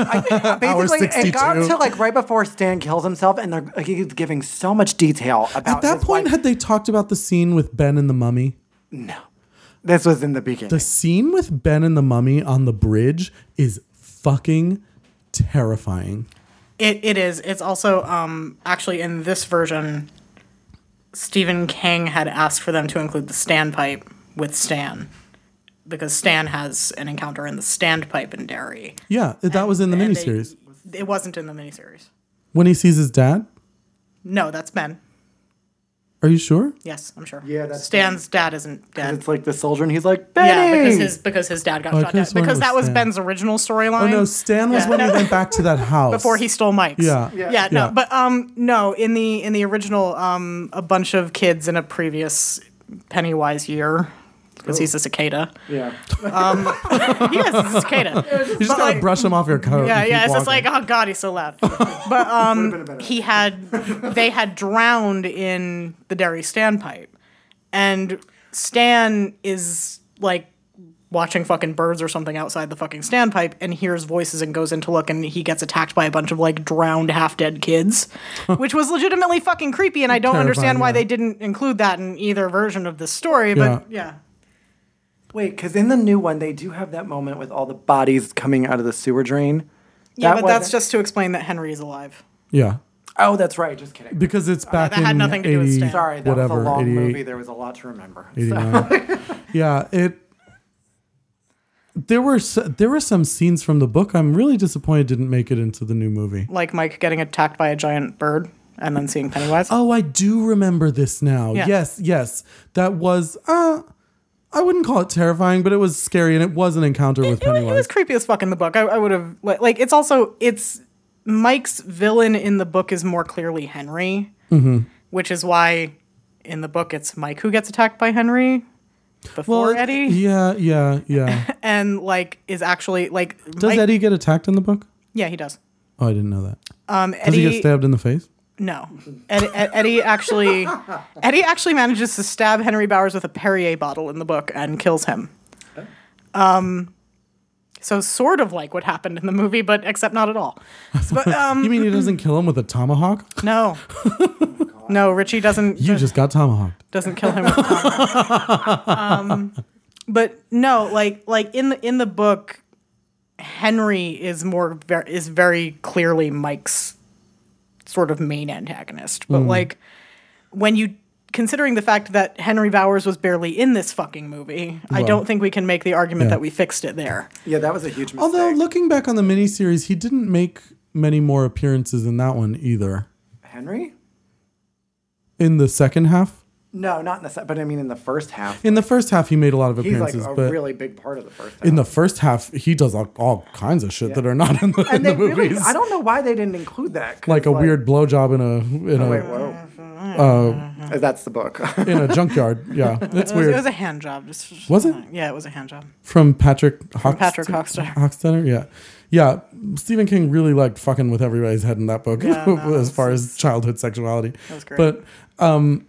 I- (laughs) basically, it got to like right before Stan kills himself, and they're, like, he's giving so much detail about. at that his point wife. had they talked about the scene with Ben and the mummy no, this was in the beginning. the scene with Ben and the mummy on the bridge is fucking terrifying It it is. It's also um actually in this version, Stephen King had asked for them to include the standpipe with Stan. Because Stan has an encounter in the standpipe in Derry. yeah that was in the And they- miniseries It wasn't in the miniseries. when he sees his dad No, that's Ben. Are you sure Yes, I'm sure. Yeah, that's Stan's dad isn't dead. it's like the soldier, and he's like, Benny! Yeah, because his because his dad got Oh, I shot could've dead. sworn it Because was that was Stan. Ben's original storyline. oh no Stan was Yeah. when he went back to that (laughs) house before he stole Mike's. Yeah. yeah, Yeah. no, Yeah. but um, no, in the in the original, um, a bunch of kids in a previous Pennywise year, because (laughs) (laughs) he's a cicada. (laughs) yeah. He is he's a cicada. you just gotta brush him off your coat Yeah, yeah. It's just like, walking. oh god, he's so loud. But um, he had they had drowned in the Derry standpipe, and Stan is like watching fucking birds or something outside the fucking standpipe and hears voices and goes in to look and he gets attacked by a bunch of like drowned half dead kids which was legitimately fucking creepy and i don't understand why yeah. they didn't include that in either version of this story but yeah, Wait, because in the new one, they do have that moment with all the bodies coming out of the sewer drain. yeah That but that's wasn't- just to explain that henry is alive yeah Oh, that's right. Just kidding. because it's back that had in nothing to do with 80 Stan. Sorry, that whatever was a long 88 movie. There was a lot to remember. So- 89. (laughs) yeah, it. There were s- there were some scenes from the book. I'm really disappointed didn't make it into the new movie. like mike getting attacked by a giant bird and then seeing pennywise Oh, I do remember this now. Yeah. Yes, yes, that was. Uh, I wouldn't call it terrifying, but it was scary, and it was an encounter with it, was- it Pennywise. was creepy as fuck in the book. I, I would have like, like it's also it's Mike's villain in the book is more clearly Henry, Mm-hmm. which is why in the book it's Mike who gets attacked by Henry before Eddie, Yeah, yeah, yeah. (laughs) and like is actually like Does Mike- Eddie get attacked in the book? Yeah, he does. Oh, I didn't know that. Um, Does he get stabbed in the face? No, Ed, Ed, Eddie actually Eddie actually manages to stab Henry Bowers with a Perrier bottle in the book and kills him. Um, so sort of like what happened in the movie, but except not at all. But um, (laughs) You mean he doesn't kill him with a tomahawk? no, no, Richie doesn't You just got tomahawked. doesn't kill him. With a tomahawk. um, but no, like like in the in the book, Henry is more ver- is very clearly Mike's sort of main antagonist. But mm. like when you considering the fact that Henry Bowers was barely in this fucking movie, I don't think we can make the argument yeah. that we fixed it there. Yeah, that was a huge mistake. Although looking back on the miniseries, he didn't make many more appearances in that one either. Henry? In the second half, No, not in the second, but I mean in the first half. in the first half, he made a lot of He's like appearances, a but really big part of the first half. in the first half, he does all, all kinds of shit that are not in the, in and the they really, movies. I don't know why they didn't include that. 'cause, like a weird blowjob in a in Oh, a wait, whoa. uh, That's the book. (laughs) in a junkyard. Yeah, (laughs) it's It was, weird. it was a hand job. Just, Was it? Yeah, it was a hand job. From Patrick Hox- Patrick Hockstetter. Hockstetter, yeah. Yeah, Stephen King really liked fucking with everybody's head in that book Yeah, (laughs) no, as far as childhood sexuality. That was great. But um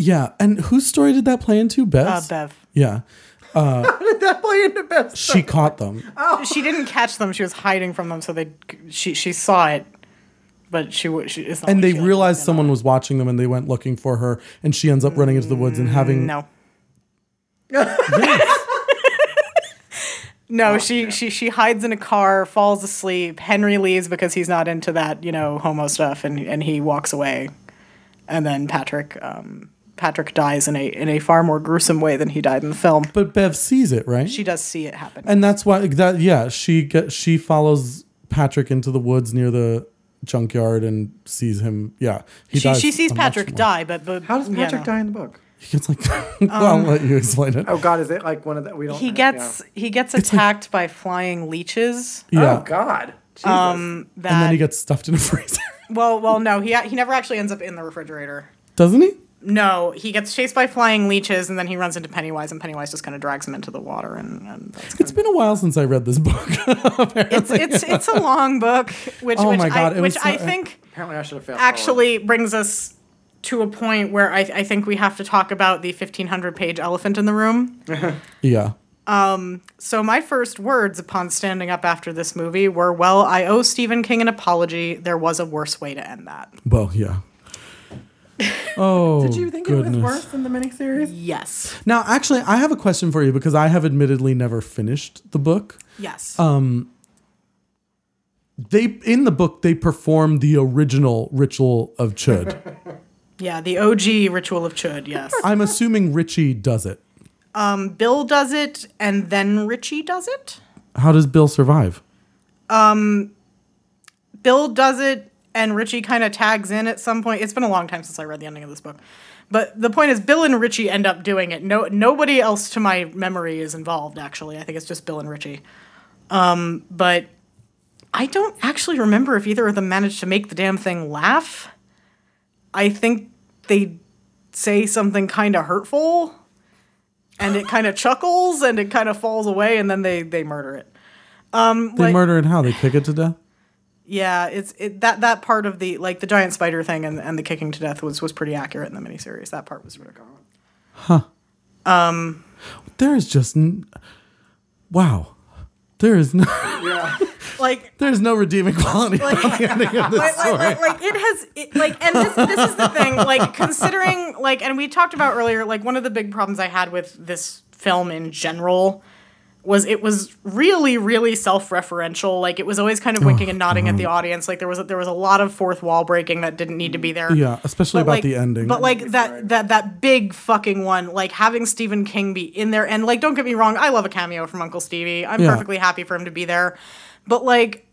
yeah, and whose story did that play into? uh, Bev's? Bev. Yeah. (laughs) Did that play into best? She caught them. Oh. She didn't catch them. She was hiding from them, so they she she saw it, but she wa- she it's not And like they she, realized someone was watching them and they went looking for her and she ends up running into the woods and having no. (laughs) No, she, she she hides in a car, falls asleep. Henry leaves because he's not into that, you know, homo stuff, and, and he walks away. And then Patrick um, Patrick dies in a in a far more gruesome way than he died in the film. But Bev sees it, right? She does see it happen. and that's why that yeah, she get she follows Patrick into the woods near the junkyard and sees him. Yeah. He she, dies she sees Patrick die, but but How does yeah, Patrick no. die in the book? He gets like (laughs) I'll let you explain it. Oh God, is it like one of the we don't? He yeah. gets he gets attacked by flying leeches. Yeah. Oh God. Jesus. Um, that and then he gets stuffed in a freezer. well well no he he never actually ends up in the refrigerator. Doesn't he? No, he gets chased by flying leeches, and then he runs into Pennywise, and Pennywise just kind of drags him into the water, and, and that's It's been a while since I read this book. (laughs) it's it's it's a long book, which Oh which my God, I, which so- I think Apparently, I should have failed. actually brings us to a point where I, I think we have to talk about the fifteen hundred page elephant in the room. (laughs) yeah. Um, So my first words upon standing up after this movie were, "Well, I owe Stephen King an apology. There was a worse way to end that." Well, yeah. (laughs) Oh, Did you think goodness. it was worse than the miniseries? Yes, Now, actually, I have a question for you because I have admittedly never finished the book. yes. Um, they in the book they perform the original ritual of Chud. (laughs) yeah, the OG ritual of Chud. Yes. (laughs) I'm assuming Richie does it. Um, Bill does it, and then Richie does it. How does Bill survive? Um, Bill does it, and Richie kind of tags in at some point. It's been a long time since I read the ending of this book, but the point is, Bill and Richie end up doing it. No, nobody else to my memory is involved. Actually, I think it's just Bill and Richie. Um, but I don't actually remember if either of them managed to make the damn thing laugh. I think they say something kind of hurtful, and it kind of chuckles, and it kind of falls away, and then they they murder it. Um, They like- murder it how? They kick it to death? Yeah, it's it that that part of the like the giant spider thing and, and the kicking to death was was pretty accurate in the miniseries. That part was really good. Huh. Um, there is just n- wow. There is no (laughs) Like there's no redeeming quality about the ending of this like, story. like, like, like it has it, like and this this is the thing like considering like and we talked about earlier like one of the big problems I had with this film in general was it was really really self-referential like it was always kind of winking and oh, nodding at the audience like there was a, there was a lot of fourth wall breaking that didn't need to be there yeah, especially But, about like- the ending. But like that that that big fucking one, like having Stephen King be in there, and like don't get me wrong, I love a cameo from Uncle Stevie. I'm Yeah. perfectly happy for him to be there, but like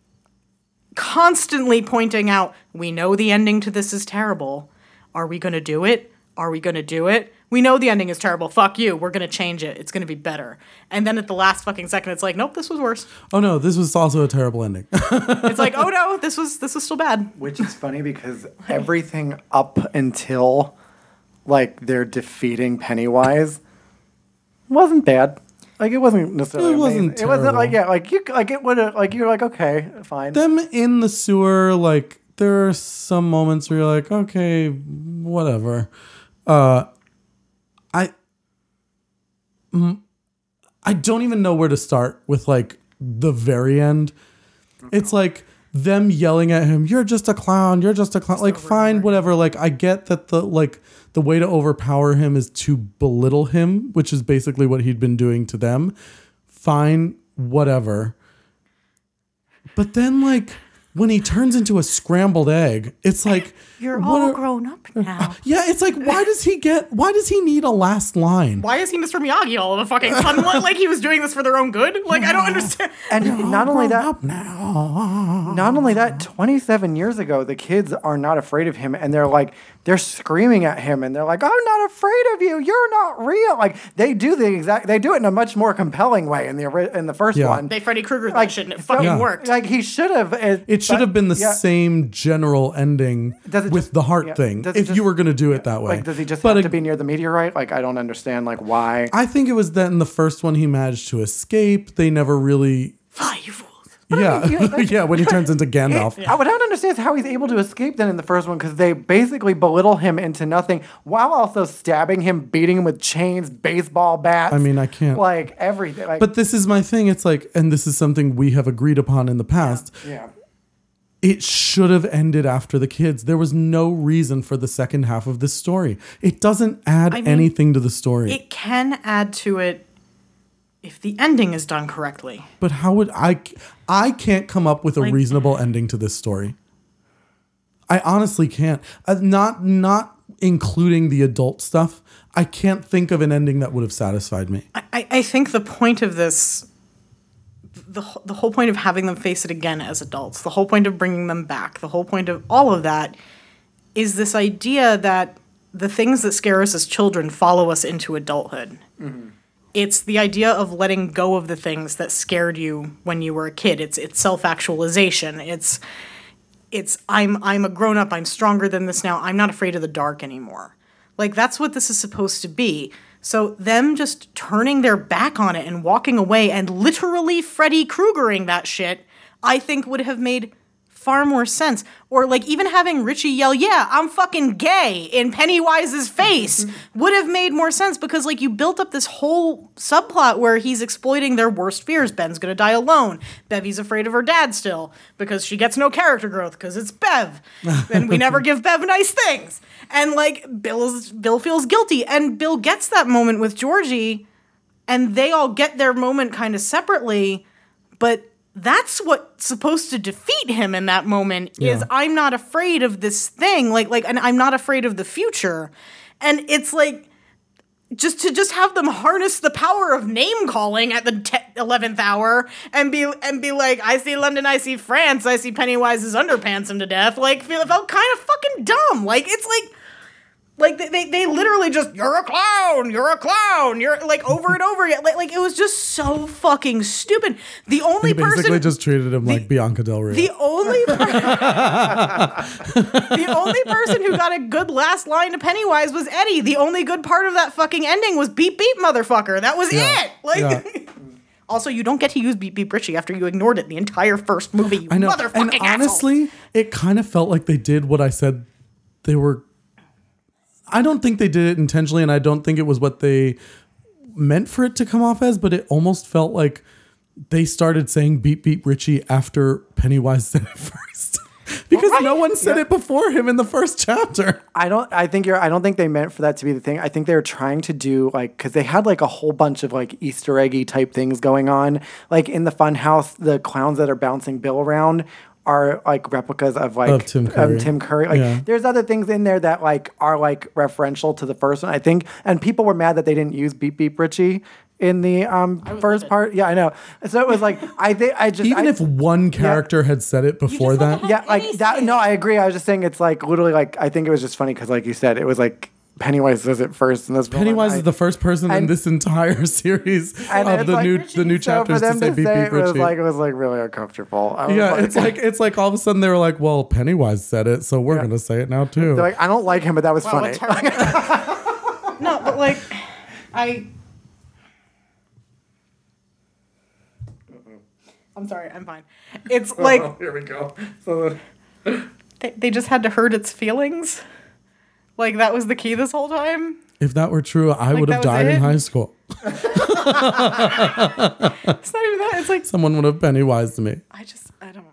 constantly pointing out, we know the ending to this is terrible. Are we gonna do it? Are we gonna do it? We know the ending is terrible. Fuck you. We're gonna change it. It's gonna be better. And then at the last fucking second, it's like, nope, this was worse. oh no, this was also a terrible ending. (laughs) It's like, oh no, this was this was still bad. Which is funny because (laughs) everything up until like they're defeating Pennywise wasn't bad. Like it wasn't necessarily. It wasn't amazing. It wasn't like yeah, like you like it would have like you're like okay, fine. Them in the sewer, like there are some moments where you're like, okay, whatever. Uh I I don't even know where to start with like the very end. It's like them yelling at him, "You're just a clown. You're just a clown." Like fine, whatever. Like I get that the like the way to overpower him is to belittle him, which is basically what he'd been doing to them. Fine, whatever. But then like when he turns into a scrambled egg, it's like (laughs) You're all are- grown up (laughs) now. Yeah, it's like why does he get? Why does he need a last line? Why is he Mr. Miyagi all of a fucking sudden? like he was doing this for their own good? Like I don't understand. (laughs) And not only Grown that, up now. not only that, 27 years ago, the kids are not afraid of him, and they're like, they're screaming at him, and they're like, "I'm not afraid of you. You're not real." Like they do the exact, they do it in a much more compelling way in the in the first Yeah. one. They Freddy Krueger that Like, shit and it so- fucking Yeah. worked. Like he should have. It, It should have been the yeah. same general ending Does with just- the heart yeah. thing. Does If just- you were going to do it that way, Like, does he just But have to be near the meteorite? Like, I don't understand. Like, why? I think it was that in the first one he managed to escape. They never really. Fly, you fools. Yeah, (laughs) yeah. When he (laughs) turns into Gandalf. I, what I don't understand is how he's able to escape then in the first one because they basically belittle him into nothing while also stabbing him, beating him with chains, baseball bats. I mean, I can't- like everything. Like, But this is my thing. It's like, and this is something we have agreed upon in the past. yeah, It should have ended after the kids. There was no reason for the second half of this story. It doesn't add mean, anything to the story. It can add to it if the ending is done correctly. but how would I? I can't come up with a Like- reasonable ending to this story. I honestly can't. Uh, not not including the adult stuff. I can't think of an ending that would have satisfied me. I, I think the point of this, the, the whole point of having them face it again as adults, the whole point of bringing them back, the whole point of all of that is this idea that the things that scare us as children follow us into adulthood. Mm-hmm. It's the idea of letting go of the things that scared you when you were a kid. It's it's self-actualization. It's it's I'm I'm a grown up. I'm stronger than this now. I'm not afraid of the dark anymore. Like that's what this is supposed to be. So them just turning their back on it and walking away and literally Freddy Kruegering that shit, I think would have made far more sense. Or like even having Richie yell, "Yeah, I'm fucking gay" in Pennywise's face mm-hmm. would have made more sense because like you built up this whole subplot where he's exploiting their worst fears. Ben's gonna die alone. Bevy's afraid of her dad still because she gets no character growth because it's Bev, (laughs) and we never give Bev nice things. And like Bill's Bill feels guilty, and Bill gets that moment with Georgie, and they all get their moment kind of separately, but that's what's supposed to defeat him in that moment is I'm not afraid of this thing like like and I'm not afraid of the future. And it's like just to just have them harness the power of name calling at the te- 11th hour and be and be like I see London I see France I see Pennywise's underpants him to death like feel felt kind of fucking dumb like it's like like they, they, they literally just you're a clown you're a clown you're like over and over again like, like it was just so fucking stupid the only basically person just treated him like Bianca Del Rio. the only per- (laughs) the only person who got a good last line to Pennywise was Eddie. The only good part of that fucking ending was beep beep motherfucker. That was Yeah. it. Like Yeah. (laughs) Also, you don't get to use beep beep Richie after you ignored it the entire first movie, you I know. And asshole. honestly, it kind of felt like they did what I said they were. I don't think they did it intentionally, and I don't think it was what they meant for it to come off as, but it almost felt like they started saying beep beep Richie after Pennywise said it (laughs) first. (laughs) because no one said Yeah. it before him in the first chapter. I don't. I think you're. I don't think they meant for that to be the thing. I think they were trying to do like because they had like a whole bunch of like Easter eggy type things going on. Like in the fun house, the clowns that are bouncing Bill around are like replicas of like Of Tim Curry. Tim Curry. Like Yeah. there's other things in there that like are like referential to the first one. I think, and people were mad that they didn't use Beep Beep Richie in the um first livid. part. Yeah, I know. So it was like I think I just Even I- if one character had said it before just that, yeah, like Penny that. No, I agree. I was just saying it's like literally like I think it was just funny because like you said, it was like Pennywise does it first in this. film, Pennywise and is the first person in and- this entire (laughs) series and of the like- new the new So chapters to say to beep say beep it was Richie. like it was like really uncomfortable. I was Yeah, it's like it's like all of a sudden they were like, "Well, Pennywise said it, so we're gonna say it now too." they're like I don't like him, but that was Wow, funny. it's (laughs) no, but like I I'm sorry, I'm fine. It's (laughs) oh, like Here we go. So they, they just had to hurt its feelings. Like that was the key this whole time. if that were true, I would have that was died in high school. (laughs) It's not even that. It's like Someone would have Pennywise to me. I just I don't.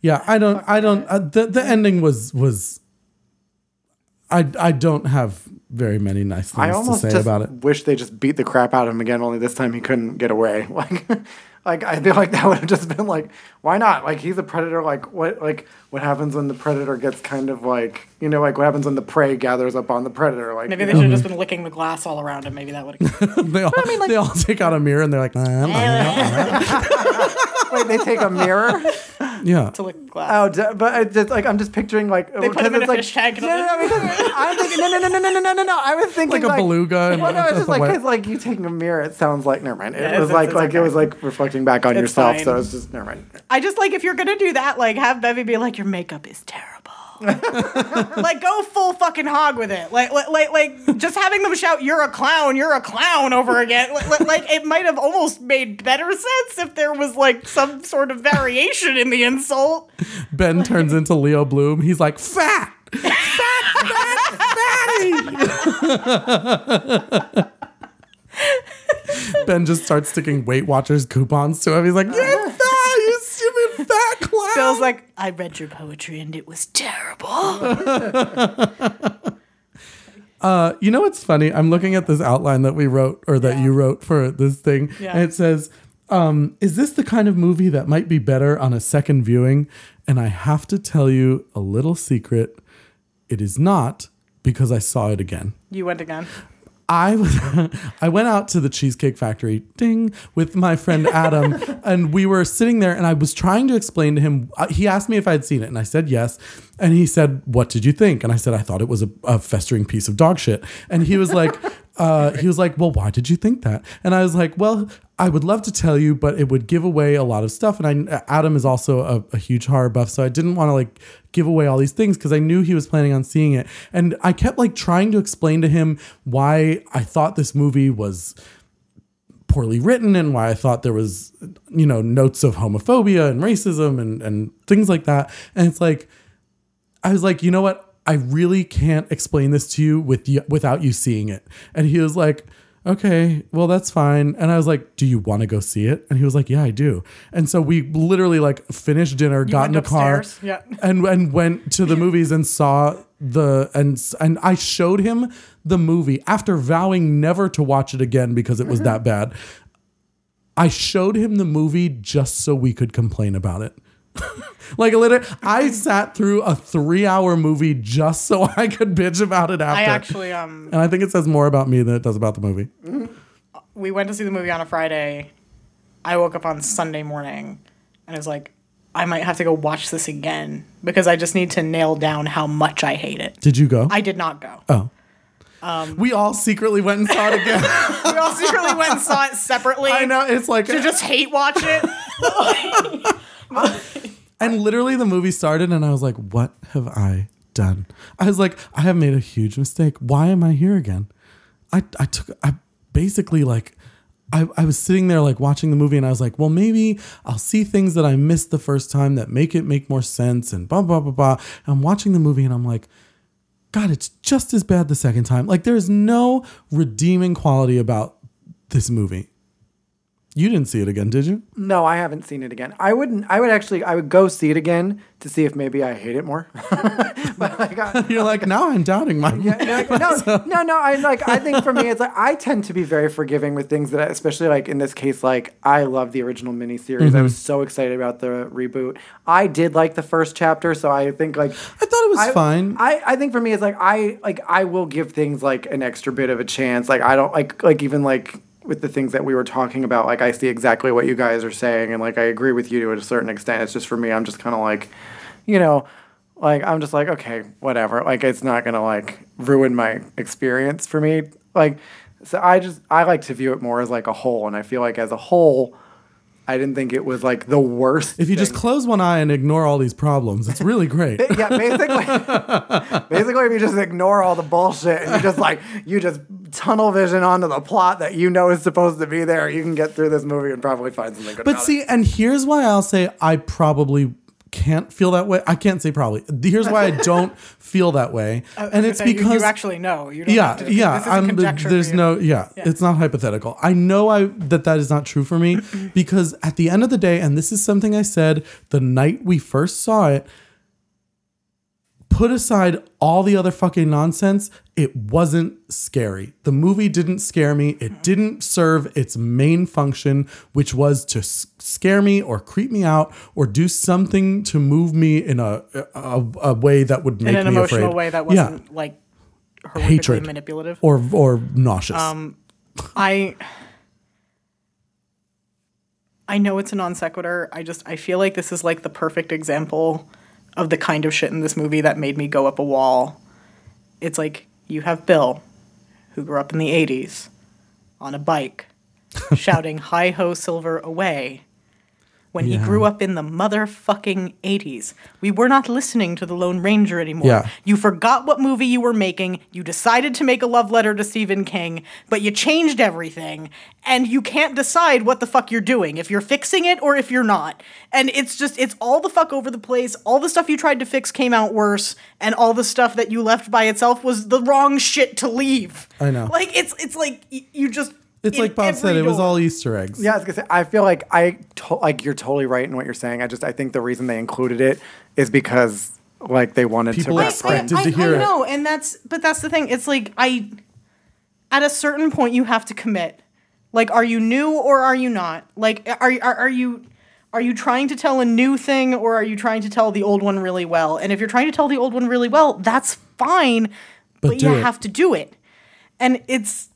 Yeah, I don't. I don't. Uh, the the ending was was. I I don't have very many nice I things to say just about it. wish they just beat the crap out of him again. Only this time he couldn't get away. (laughs) Like Like I feel like that would have just been like, why not? Like he's a predator. Like what? Like what happens when the predator gets kind of like you know like what happens when the prey gathers up on the predator? Like Maybe they should have just mm-hmm. been licking the glass all around him. Maybe that would have. (laughs) they all they all take out a mirror and they're like, "Nah, nah." (laughs) wait they take a mirror. (laughs) yeah. to lick the glass. Oh, d- but I just like I'm just picturing like They put him in a like, fish tank and No, no, no, because I'm thinking no, no, no, no, no, no, no, no, no. I was thinking Like a beluga and Well, no, it's just like white- because like you taking a mirror. It sounds like never mind. It Yeah, was it's- like it's like it was like reflecting back on It's yourself. fine. So it's just never mind. I just like if you're gonna do that, like have Bevy be like, your makeup is terrible. Like go full fucking hog with it. Like like like, like just having them shout, "You're a clown! You're a clown!" over again. Like, like, like, it might have almost made better sense if there was like some sort of variation in the insult. Ben turns into Leo Bloom. He's like, fat, fat, fat, fatty. ben just starts sticking Weight Watchers coupons to him. He's like, you're fat, you stupid fat clown. Like, I read your poetry and it was terrible. (laughs) Uh, you know what's funny? I'm looking at this outline that we wrote or that Yeah. you wrote for this thing, Yeah. and it says, um, "Is this the kind of movie that might be better on a second viewing?" And I have to tell you a little secret: it is not because I saw it again. you went again. I was (laughs) I went out to the Cheesecake Factory, ding, with my friend Adam, (laughs) and we were sitting there, and I was trying to explain to him. Uh, he asked me if I'd seen it, and I said yes. And he said, "What did you think?" And I said, "I thought it was a, a festering piece of dog shit." And he was like, (laughs) uh, "He was like, well, why did you think that?" And I was like, "Well." I would love to tell you, but it would give away a lot of stuff. And I, Adam is also a, a huge horror buff, so I didn't want to like give away all these things because I knew he was planning on seeing it. And I kept like trying to explain to him why I thought this movie was poorly written and why I thought there was, you know, notes of homophobia and racism and, and things like that. And it's like, I was like, you know what? I really can't explain this to you with you without you seeing it. And he was like, okay, well, that's fine. And I was like, do you want to go see it? And he was like, yeah, I do. And so we literally like finished dinner, got in the car, upstairs? Yeah. (laughs) and and went to the movies and saw the and and I showed him the movie after vowing never to watch it again because it was mm-hmm. that bad. I showed him the movie just so we could complain about it. (laughs) like literally, I sat through a three-hour movie just so I could bitch about it after. I actually um and I think it says more about me than it does about the movie. we went to see the movie on a Friday. I woke up on Sunday morning and I was like, I might have to go watch this again because I just need to nail down how much I hate it. Did you go? I did not go. oh. Um, we all secretly went and saw it again. (laughs) We all secretly went and saw it separately I know it's like to just hate watch it. (laughs) And literally the movie started and I was like, what have I done? I was like, I have made a huge mistake. Why am I here again? I, I took, I basically like, I, I was sitting there like watching the movie and I was like, well, maybe I'll see things that I missed the first time that make it make more sense and blah, blah, blah, blah. I'm watching the movie and I'm like, God, it's just as bad the second time. Like, there's no redeeming quality about this movie. You didn't see it again, did you? No, I haven't seen it again. I wouldn't. I would actually. I would go see it again to see if maybe I hate it more. (laughs) but like, I, (laughs) You're like, now I'm doubting my. Yeah, no, (laughs) no, no, no. I like. I think for me, it's like I tend to be very forgiving with things that, I, especially like in this case, like I love the original miniseries. I mm-hmm. was so excited about the reboot. I did like the first chapter, so I think like I thought it was I, fine. I, I think for me, it's like I like I will give things like an extra bit of a chance. Like I don't like like even like with the things that we were talking about. Like I see exactly what you guys are saying, and like I agree with you to a certain extent. It's just for me, I'm just kind of like, you know, like I'm just like okay, whatever. Like it's not gonna like ruin my experience for me. Like so, I just I like to view it more as like a whole, and I feel like as a whole. I didn't think it was like the worst. if you just close one eye and ignore all these problems, it's really great. (laughs) yeah, basically, (laughs) basically, if you just ignore all the bullshit and you just like you just tunnel vision onto the plot that you know is supposed to be there, you can get through this movie and probably find something good. But see, and here's why I'll say I probably can't feel that way. I can't say probably. Here's why I (laughs) don't feel that way, and it's So you- because you, actually know. You don't yeah, to, yeah. There's no, yeah, It's not hypothetical. I know I that that is not true for me (clears throat) because at the end of the day, and this is something I said the night we first saw it. Put aside all the other fucking nonsense, it wasn't scary. The movie didn't scare me. It didn't serve its main function, which was to scare me or creep me out or do something to move me in a a, a way that would make me afraid. in an emotional afraid. way that wasn't like horrifically Hatred. manipulative. or or nauseous. Um, I I know it's a non sequitur. I just I feel like this is like the perfect example of the kind of shit in this movie that made me go up a wall. It's like you have Bill, who grew up in the 80s, on a bike, (laughs) shouting "Hi ho, silver away." When he grew up in the motherfucking 80s, we were not listening to the Lone Ranger anymore. Yeah. You forgot what movie you were making. You decided to make a love letter to Stephen King, but you changed everything. And you can't decide what the fuck you're doing, if you're fixing it or if you're not. And it's just, it's all the fuck over the place. All the stuff you tried to fix came out worse, and all the stuff that you left by itself was the wrong shit to leave. I know. Like, it's, it's like y- you just. It's like Bob said, every it was all Easter eggs. Yeah, I was gonna say. I feel like I to- like you're totally right in what you're saying. I just I think the reason they included it is because like they wanted People to expect- reference. to hear it. I it. know, and that's but that's the thing. It's like I at a certain point you have to commit. Like, are you new or are you not? Like, are are, are you are you trying to tell a new thing or are you trying to tell the old one really well? And if you're trying to tell the old one really well, that's fine, but, do you it. have to do it. And it's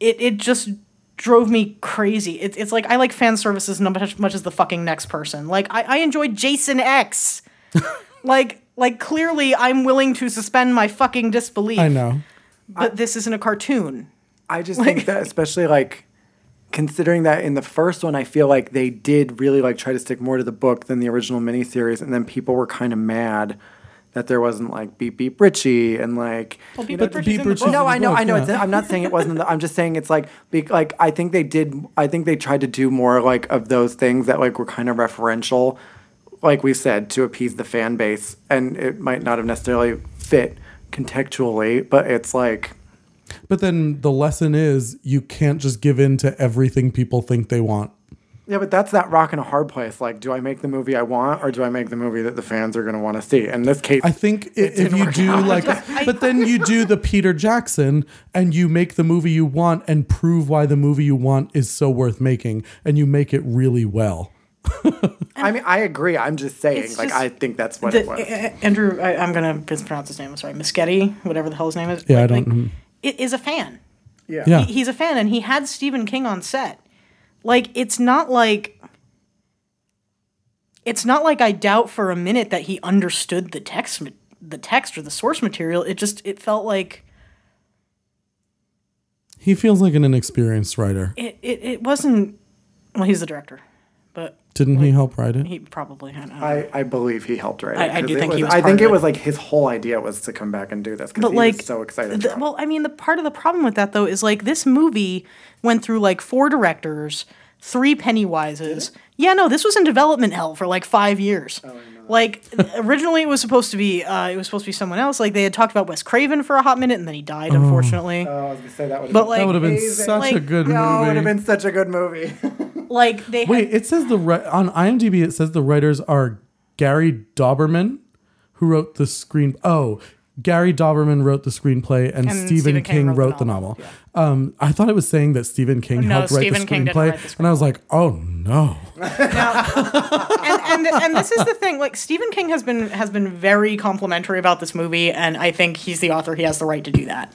it it just drove me crazy. It's it's like I like fan services not as much as the fucking next person. Like I, I enjoyed Jason X. (laughs) like like clearly I'm willing to suspend my fucking disbelief. I know. But this isn't a cartoon. I just (laughs) think that especially like considering that in the first one I feel like they did really like try to stick more to the book than the original miniseries and then people were kind of mad that there wasn't like beep beep Richie and like Well, Beep know, Beep Richie's Beep in the Richie's book. in no, I know, book, I know. yeah. It's, I'm not saying it wasn't. The, I'm just saying it's like, be, like I think they did. I think they tried to do more like of those things that like were kind of referential, like we said, to appease the fan base, and it might not have necessarily fit contextually, but it's like But then the lesson is you can't just give in to everything people think they want. Yeah, but that's that rock in a hard place. Like, do I make the movie I want, or do I make the movie that the fans are going to want to see? In this case, I think i- if you do like, (laughs) but then you do the Peter Jackson and you make the movie you want and prove why the movie you want is so worth making, and you make it really well. (laughs) I mean, I agree. I'm just saying, It's like, just- I think that's what The- it was. A- A- Andrew, I, I'm gonna mispronounce his name. I'm sorry, Muschietti, whatever the hell his name is. Yeah, I don't- Like, mhm. it is a fan. yeah. Yeah. He- he's a fan, and he had Stephen King on set. Like, it's not like. It's not like I doubt for a minute that he understood the text, the text or the source material. It just it felt like He feels like an inexperienced writer. it. It, it wasn't. Well, he's the director, but Didn't he help write it? he probably. I. Uh, I, I believe he helped write it. I- I 'cause do it think he was I part think of it it. was like his whole idea was to come back and do this because but he like was so excited. the- well i mean the part of the problem with that though is like this movie went through like four directors three pennywises yeah no this was in development hell for like five years Oh, like originally it was supposed to be uh, it was supposed to be someone else like they had talked about wes craven for a hot minute and then he died unfortunately Oh, I was gonna say that would. but like That would have been amazing. such a Like, good no, it would have been such a good movie. (laughs) like they had, Wait, it says the on IMDb it says the writers are Gary Dauberman, who wrote the screen. Oh, Gary Dauberman wrote the screenplay, and, And Stephen, King, wrote, the novel. Um, I thought it was saying that Stephen King No, helped write Stephen the King didn't screenplay, write the and I was like, oh no. and, and and this is the thing like Stephen King has been has been very complimentary about this movie and I think he's the author he has the right to do that.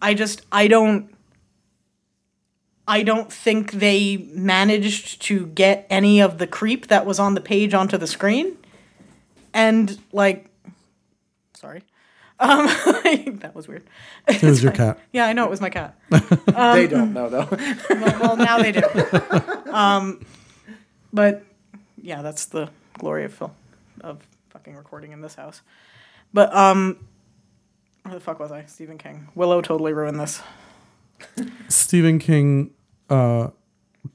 I just I don't I don't think they managed to get any of the creep that was on the page onto the screen. And like sorry. Um (laughs) that was weird. It was your cat. Yeah, I know it was my cat. (laughs) they don't know though. well, well, now they do. (laughs) Um, but yeah, that's the glory of film of fucking recording in this house. But um, where the fuck was I? Stephen King. Willow totally ruined this. Stephen King uh,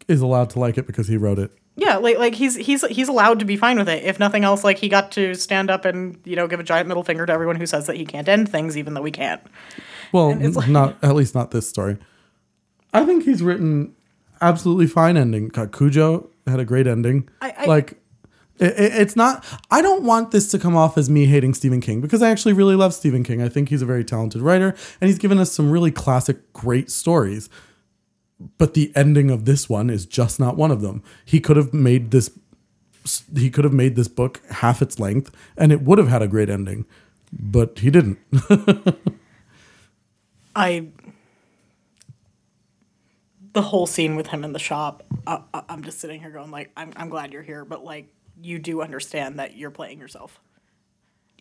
is allowed to like it because he wrote it. Yeah, like like he's he's he's allowed to be fine with it. If nothing else, like he got to stand up and you know give a giant middle finger to everyone who says that he can't end things, even though he can't. Well, like- not at least not this story. I think he's written absolutely fine ending. Cujo had a great ending. I- I- like it- it's not. I don't want this to come off as me hating Stephen King because I actually really love Stephen King. I think he's a very talented writer, and he's given us some really classic, great stories. But the ending of this one is just not one of them. He could have made this. He could have made this book half its length, and it would have had a great ending, but he didn't. (laughs) I the whole scene with him in the shop. I, I'm just sitting here going like, I'm I'm glad you're here, but like you do understand that you're playing yourself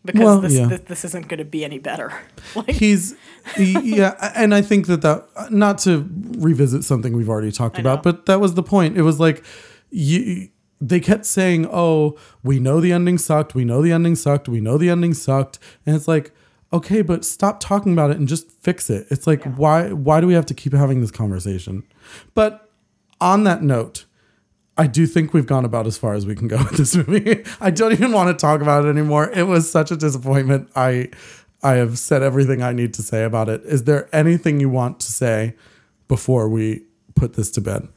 because Well, this, yeah. this this isn't going to be any better. (laughs) like he's he- yeah and i think that that not to revisit something we've already talked know. about but that was the point it was like you they kept saying oh we know the ending sucked we know the ending sucked we know the ending sucked and it's like okay but stop talking about it and just fix it it's like why why do we have to keep having this conversation but on that note I do think we've gone about as far as we can go (laughs) with this movie. I don't even want to talk about it anymore. It was such a disappointment. I I have said everything I need to say about it. Is there anything you want to say before we put this to bed?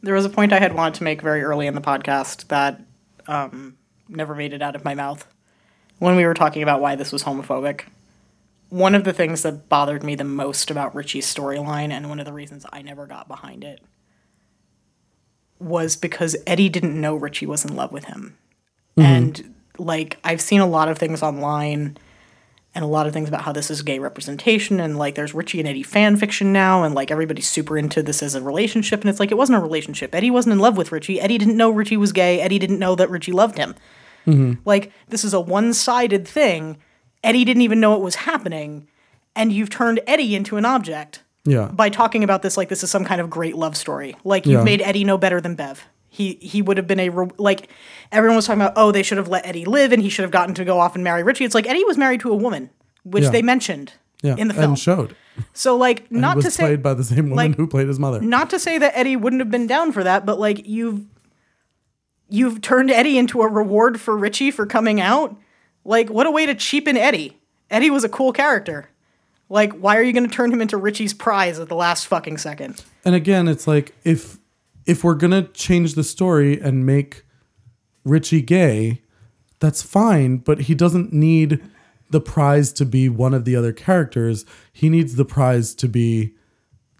there was a point I had wanted to make very early in the podcast that um, never made it out of my mouth when we were talking about why this was homophobic. One of the things that bothered me the most about Richie's storyline, and one of the reasons I never got behind it, was because Eddie didn't know Richie was in love with him. Mm-hmm. And like, I've seen a lot of things online and a lot of things about how this is gay representation and like there's Richie and Eddie fan fiction now and like everybody's super into this as a relationship and it's like it wasn't a relationship. Eddie wasn't in love with Richie. Eddie didn't know Richie was gay. Eddie didn't know that Richie loved him. Mm-hmm. Like this is a one-sided thing. Eddie didn't even know it was happening and you've turned Eddie into an object Yeah. by talking about this like this is some kind of great love story. Like you've Yeah. made Eddie no better than Bev. He he would have been a re- like everyone was talking about. Oh, they should have let Eddie live, and he should have gotten to go off and marry Richie. It's like Eddie was married to a woman, which Yeah. they mentioned yeah. in the film. And showed. so like And not was to say played by the same woman like- who played his mother. not to say that Eddie wouldn't have been down for that, but like you've you've turned Eddie into a reward for Richie for coming out. Like what a way to cheapen Eddie. Eddie was a cool character. Like why are you going to turn him into Richie's prize at the last fucking second? And again, it's like if if we're gonna change the story and make Richie gay, that's fine, but he doesn't need the prize to be one of the other characters. He needs the prize to be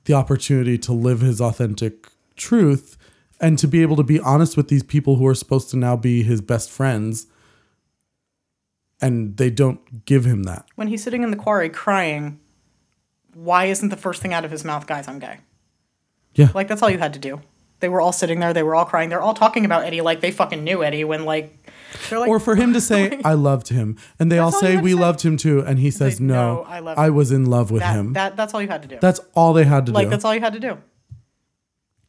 the opportunity to live his authentic truth and to be able to be honest with these people who are supposed to now be his best friends. And they don't give him that. when he's sitting in the quarry crying, why isn't the first thing out of his mouth, guys, I'm gay? Yeah. Like, that's all you had to do. They were all sitting there, they were all crying, they're all talking about Eddie like they fucking knew Eddie when, like, they're like, or for him to say I loved him, and they all say we say. loved him too, and he says Say, no, "No, I loved I was in love with that, him. that, that's all you had to do. That's all they had to like, do. Like, that's all you had to do.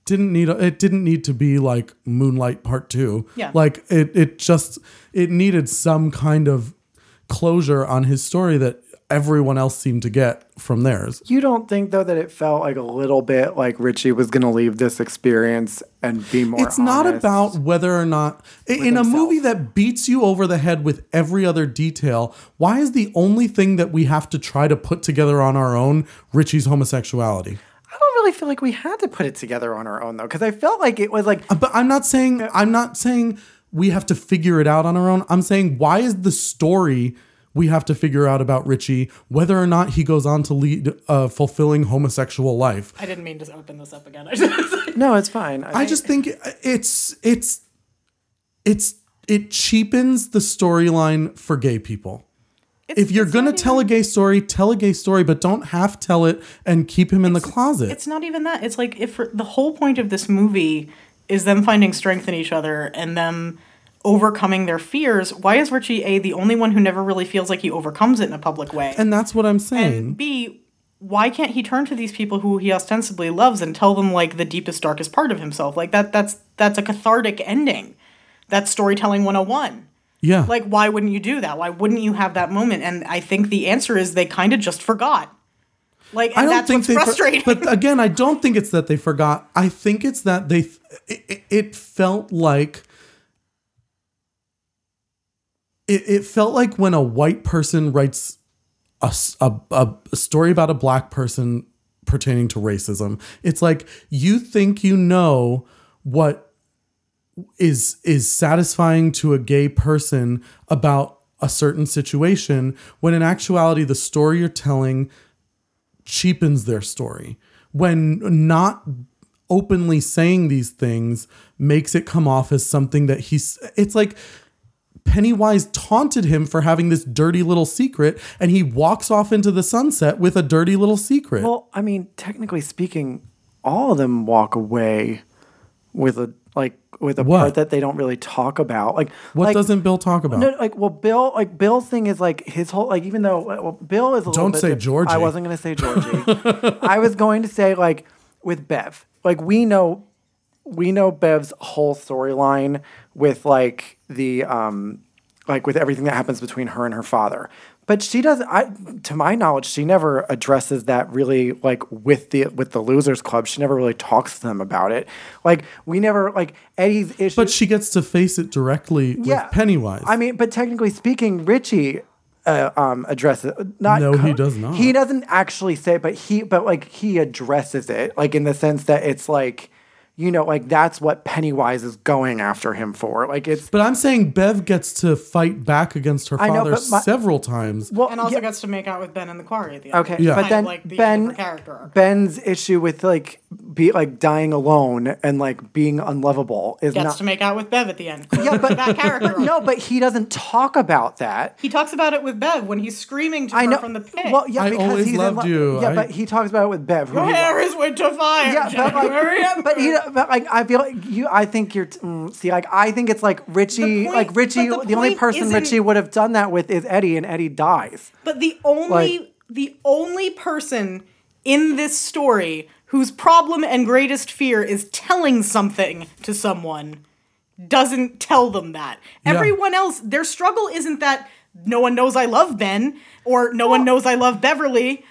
didn't need it didn't need to be like Moonlight Part Two. Yeah. like it it just it needed some kind of closure on his story that everyone else seemed to get from theirs. You don't think though that it felt like a little bit like Richie was going to leave this experience and be more? It's not about whether or not in a movie that beats you over the head with every other detail. Why is the only thing that we have to try to put together on our own Richie's homosexuality? I don't really feel like we had to put it together on our own though, because I felt like it was like uh, But I'm not saying I'm not saying we have to figure it out on our own. I'm saying why is the story we have to figure out about Richie whether or not he goes on to lead a fulfilling homosexual life. I didn't mean to open this up again. (laughs) I just, no, it's fine. I just think it's it's it's it cheapens the storyline for gay people. It's, if you're gonna not tell a gay story, tell a gay story, but don't half tell it and keep him in the closet. it's not even that. It's like if the whole point of this movie is them finding strength in each other and them overcoming their fears, why is Richie A the only one who never really feels like he overcomes it in a public way? and that's what I'm saying. And B, why can't he turn to these people who he ostensibly loves and tell them like the deepest, darkest part of himself? Like that that's that's a cathartic ending. That's storytelling 101. yeah. Like why wouldn't you do that? Why wouldn't you have that moment? And I think the answer is they kind of just forgot. Like and I don't that's think they for- but again, I don't think it's that they forgot. I think it's that they it, it- felt like it, it felt like when a white person writes a a story about a black person pertaining to racism. It's like you think you know what is is satisfying to a gay person about a certain situation when in actuality the story you're telling cheapens their story when not openly saying these things makes it come off as something that he's it's like Pennywise taunted him for having this dirty little secret and he walks off into the sunset with a dirty little secret. Well, I mean, technically speaking, all of them walk away with a like with a What? part that they don't really talk about. Like what like, doesn't Bill talk about? No, like well, Bill, like Bill's thing is like his whole like even though well, Bill is a little Don't bit say diff- Georgie. I wasn't gonna say Georgie. I was going to say like with Bev, like we know, we know Bev's whole storyline with like the um like with everything that happens between her and her father. But she doesn't. I, to my knowledge, she never addresses that really like with the with the losers club. She never really talks to them about it. Like we never like Eddie's issue. but she gets to face it directly with Pennywise. I mean, but technically speaking, Richie uh, um, addresses not. No, he does not. He doesn't actually say, it, but he but like he addresses it, like in the sense that it's like, you know, like that's what Pennywise is going after him for. Like it's but I'm saying Bev gets to fight back against her I know, father but my- several times. well, And also yeah, gets to make out with Ben in the quarry at the end. okay, Yeah. but then of like the Ben character. Ben's issue with like be like dying alone and like being unlovable is not Gets not. to make out with Bev at the end. yeah, but (laughs) that character. arc. no, but he doesn't talk about that. He talks about it with Bev when he's screaming to I her from the pit. Well, yeah, I because always he's in loved lo- you. Yeah, I- but he talks about it with Bev. who Your he hair is winter fire. Yeah, but like, but he, but like, I feel like you. I think you're. t- Mm, see, like, I think it's like Richie. point- like Richie, the, the only person Richie would have done that with is Eddie, and Eddie dies. But the only Like- the only person in this story whose problem and greatest fear is telling something to someone doesn't tell them that. Yeah. Everyone else, their struggle isn't that no one knows I love Ben or no one knows I love Beverly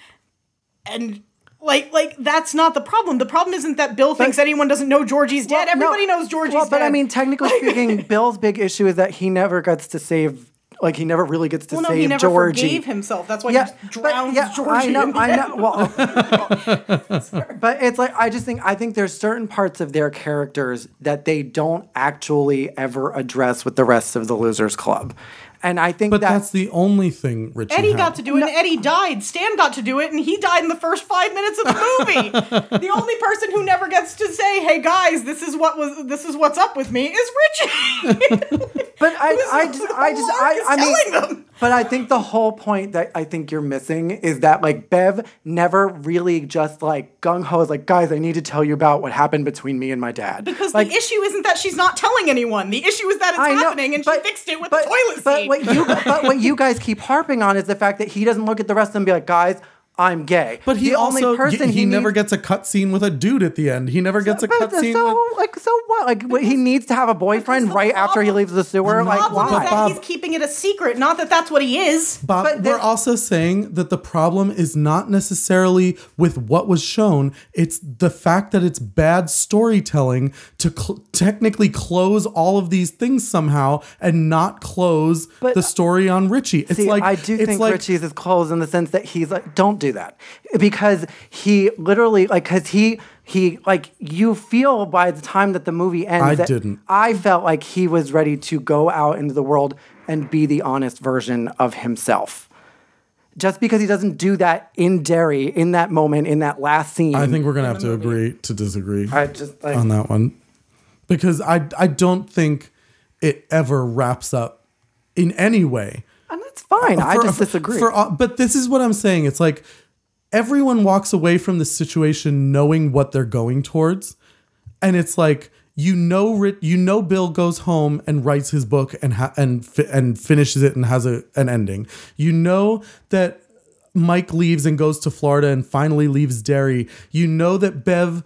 and like like that's not the problem. The problem isn't that Bill thinks anyone doesn't know Georgie's dead. Well, no, Everybody knows Georgie's well, dead. but I mean, technically (laughs) speaking, Bill's big issue is that he never gets to save. Like he never really gets to well, no, save he never Georgie. forgave himself. That's why yeah, he but drowns yeah, Georgie. I know, I know. (laughs) Well, (laughs) but it's like I just think I think there's certain parts of their characters that they don't actually ever address with the rest of the Losers Club, and I think But that, that's the only thing Richie Eddie had. got to do it, and Eddie died. Stan got to do it, and he died in the first five minutes of the movie. (laughs) the only person who never gets to say, "Hey guys, this is what was this is what's up with me," is Richie. (laughs) But I, Who's- I just, I just, I, is I mean, them. but I think the whole point that I think you're missing is that like Bev never really just like gung ho is like, guys, I need to tell you about what happened between me and my dad. because like, the issue isn't that she's not telling anyone. The issue is that it's I know, happening, and she fixed it with but, the toilet but seat. What you, but what you guys keep harping on is the fact that he doesn't look at the rest of them and be like, guys, I'm gay. But he the also only person he, he, never needs- gets a cut scene with a dude at the end. He never gets a But cut scene so with like so what? Like what, he needs to have a boyfriend the right after he leaves the sewer. the Like problem why? is that Bob- he's keeping it a secret, not that that's what he is. Bob, But we're also saying that the problem is not necessarily with what was shown. It's the fact that it's bad storytelling to cl- technically close all of these things somehow and not close But- the story on Richie. It's See, like I do it's think like, Richie's is closed in the sense that he's like, don't do that, because he literally like, because he he like you feel by the time that the movie ends. I that didn't. I felt like he was ready to go out into the world and be the honest version of himself. Just because he doesn't do that in Derry in that moment in that last scene, I think we're gonna have to agree to disagree I just like, on that one because I I don't think it ever wraps up in any way. That's fine. I just disagree. For, uh, but this is what I'm saying. It's like everyone walks away from the situation knowing what they're going towards, and it's like you know, you know, Bill goes home and writes his book and ha- and fi- and finishes it and has a an ending. You know that. Mike leaves and goes to Florida and finally leaves Derry. You know that Bev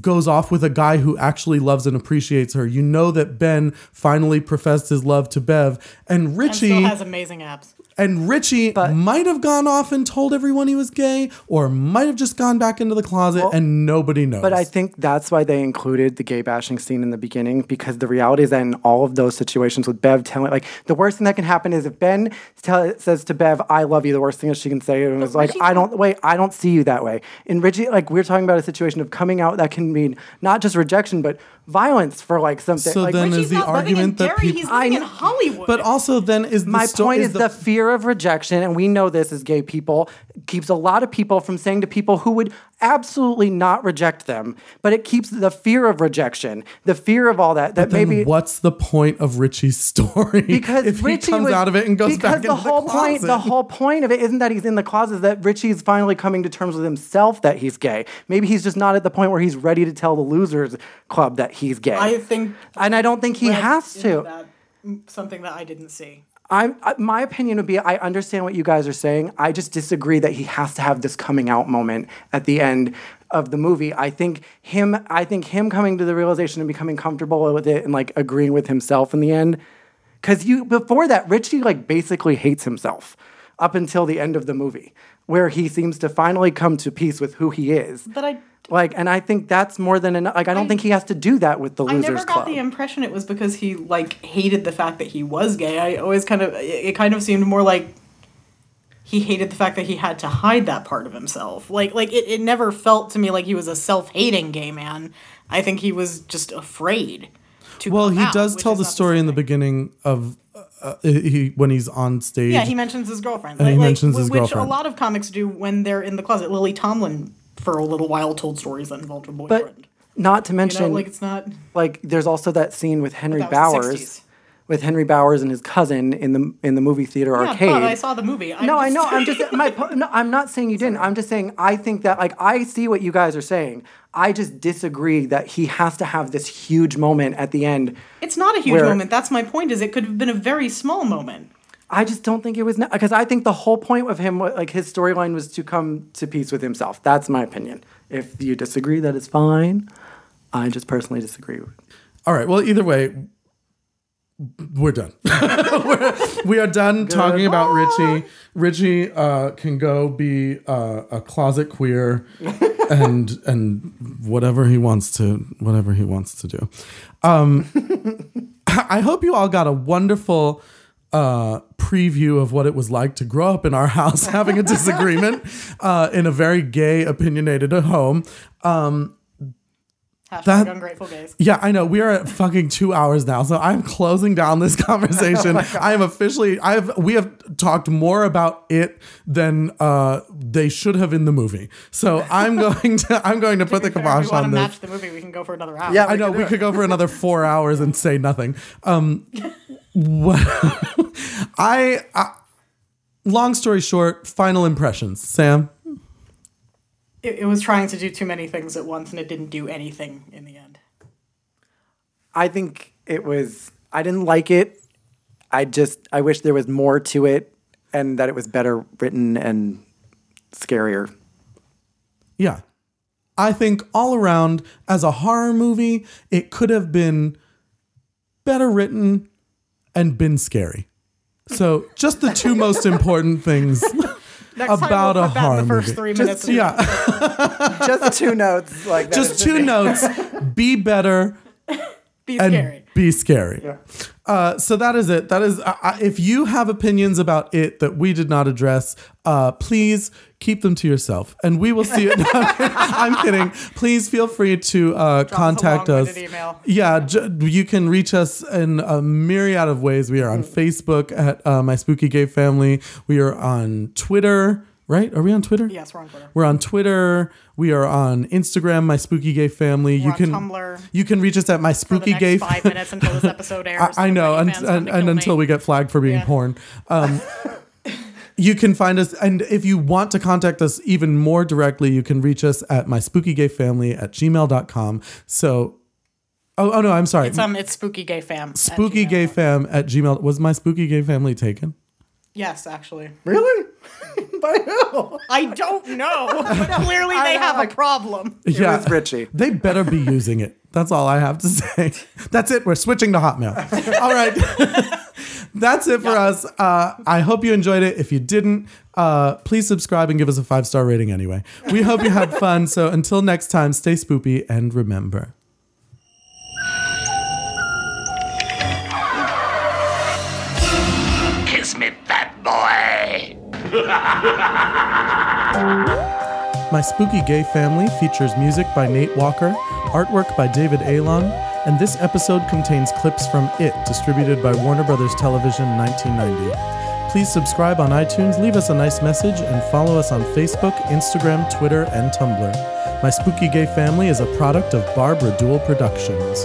goes off with a guy who actually loves and appreciates her. You know that Ben finally professed his love to Bev and And Richie still has amazing abs. And Richie might have gone off and told everyone he was gay, or might have just gone back into the closet and nobody knows. But I think that's why they included the gay bashing scene in the beginning because the reality is that in all of those situations with Bev telling, like, the worst thing that can happen is if Ben tell, says to Bev, "I love you," the worst thing that she can say and is like, Richie- "I don't wait, I don't see you that way." In Richie, like, we're talking about a situation of coming out that can mean not just rejection but violence for like something. So like, then is the not living in argument that Derry, peop- he's I in Hollywood. but also then is the my sto- point is is the, fear of rejection, and we know this as gay people, keeps a lot of people from saying to people who would absolutely not reject them. But it keeps the fear of rejection, the fear of all that. That then maybe what's the point of Richie's story (laughs) because if Richie he comes was, out of it and goes because back the into whole the point the whole point of it isn't that he's in the closet is that Richie's finally coming to terms with himself that he's gay. Maybe he's just not at the point where he's ready to tell the losers club that he's gay. I think and I don't think he has to. That, mm, something that I didn't see. I'm, I, my opinion would be I understand what you guys are saying. I just disagree that he has to have this coming out moment at the end of the movie. I think him I think him coming to the realization and becoming comfortable with it and like agreeing with himself in the end cuz you before that Richie like basically hates himself up until the end of the movie where he seems to finally come to peace with who he is. But I Like and I think that's more than enough. Like I don't I- think he has to do that with the I losers never got club. the impression it was because he like hated the fact that he was gay. I always kind of it kind of seemed more like he hated the fact that he had to hide that part of himself. Like like it, it never felt to me like he was a self-hating gay man. I think he was just afraid to well come he out, does tell the not story in the beginning of uh, he when he's on stage Yeah, he mentions his girlfriend. And he mentions like, his which girlfriend. a lot of comics do when they're in the closet. Lily Tomlin, for a little while, told stories that involved her but not to you mention know, like it's not. like there's also that scene with Henry that was the Bowers 60s. With Henry Bowers and his cousin in the in the movie theater Yeah, arcade. but I saw the movie. I no, I know. I'm just (laughs) my. No, I'm not saying you didn't. I'm just saying I think that like I see what you guys are saying. I just disagree that he has to have this huge moment at the end. It's not a huge Where- moment. That's my point. Is it could have been a very small moment. I just don't think it was because I think the whole point of him, like his storyline, was to come to peace with himself. That's my opinion. If you disagree, that is fine. I just personally disagree. all right well either way we're done. (laughs) We're, we are done talking about richie. richie uh, can go be uh, a closet queer (laughs) and and whatever he wants to whatever he wants to do. Um (laughs) i hope you all got a wonderful uh, preview of what it was like to grow up in our house having a disagreement uh, in a very gay opinionated home. Um, Hashtag That- ungrateful gays. yeah, I know. We are at fucking two hours now, so I'm closing down this (laughs) conversation. (laughs) I am officially. I have. We have talked more about it than uh, they should have in the movie. So I'm (laughs) going to. I'm going to put the If we kibosh on this. match the movie, we can go for another hour. Yeah, I know we do could go for another four hours and say nothing. Um, what? I, I. Long story short, final impressions. Sam. It, it was trying to do too many things at once, and it didn't do anything in the end. I think it was. I didn't like it. I just. I wish there was more to it, and that it was better written and scarier. Yeah. I think all around, as a horror movie, it could have been better written and been scary. So, just the two most important things. (laughs) Next About time we'll a put that in horror the first movie. three minutes. of the Yeah, (laughs) Just two notes like that. just two notes (laughs) be better Be and scary. be scary. Uh, so that is it. That is, uh, uh, if you have opinions about it that we did not address, uh, please keep them to yourself, and we will see (laughs) it. I'm kidding. Please feel free to uh, contact us. email. Yeah, j- you can reach us in a myriad of ways. We are on Facebook at uh, My Spooky Gay Family. We are on Twitter. Right? Are we on Twitter? Yes, we're on Twitter. We're on Twitter. We are on Instagram, My Spooky Gay Family. you on can Tumblr. You can reach us at My Spooky Gay. five minutes until this (laughs) episode airs. I, I know, and, and, and until me. we get flagged for being Yeah. porn. Um, (laughs) you can find us, and if you want to contact us even more directly, you can reach us at my spooky gay family at gmail.com. So, oh, oh no, I'm sorry. It's um, it's spooky gay fam. spooky Gmail. gay fam at gmail. Was my spooky gay family taken? Yes, actually. Really? (laughs) By who? I don't know, but clearly (laughs) they have a problem. It was Richie. They better be (laughs) using it. That's all I have to say. That's it. We're switching to Hotmail. all right. That's it for us. Uh, I hope you enjoyed it. If you didn't, uh, please subscribe and give us a five star rating anyway. We hope you had fun. So until next time, stay spoopy and remember. Kiss me, fat boy. My Spooky Gay Family features music by Nate Walker, artwork by David Alon, and this episode contains clips from It, distributed by Warner Brothers Television 1990. Please subscribe on iTunes, leave us a nice message, and follow us on Facebook, Instagram, Twitter, and Tumblr. My Spooky Gay Family is a product of Barbara Dual Productions.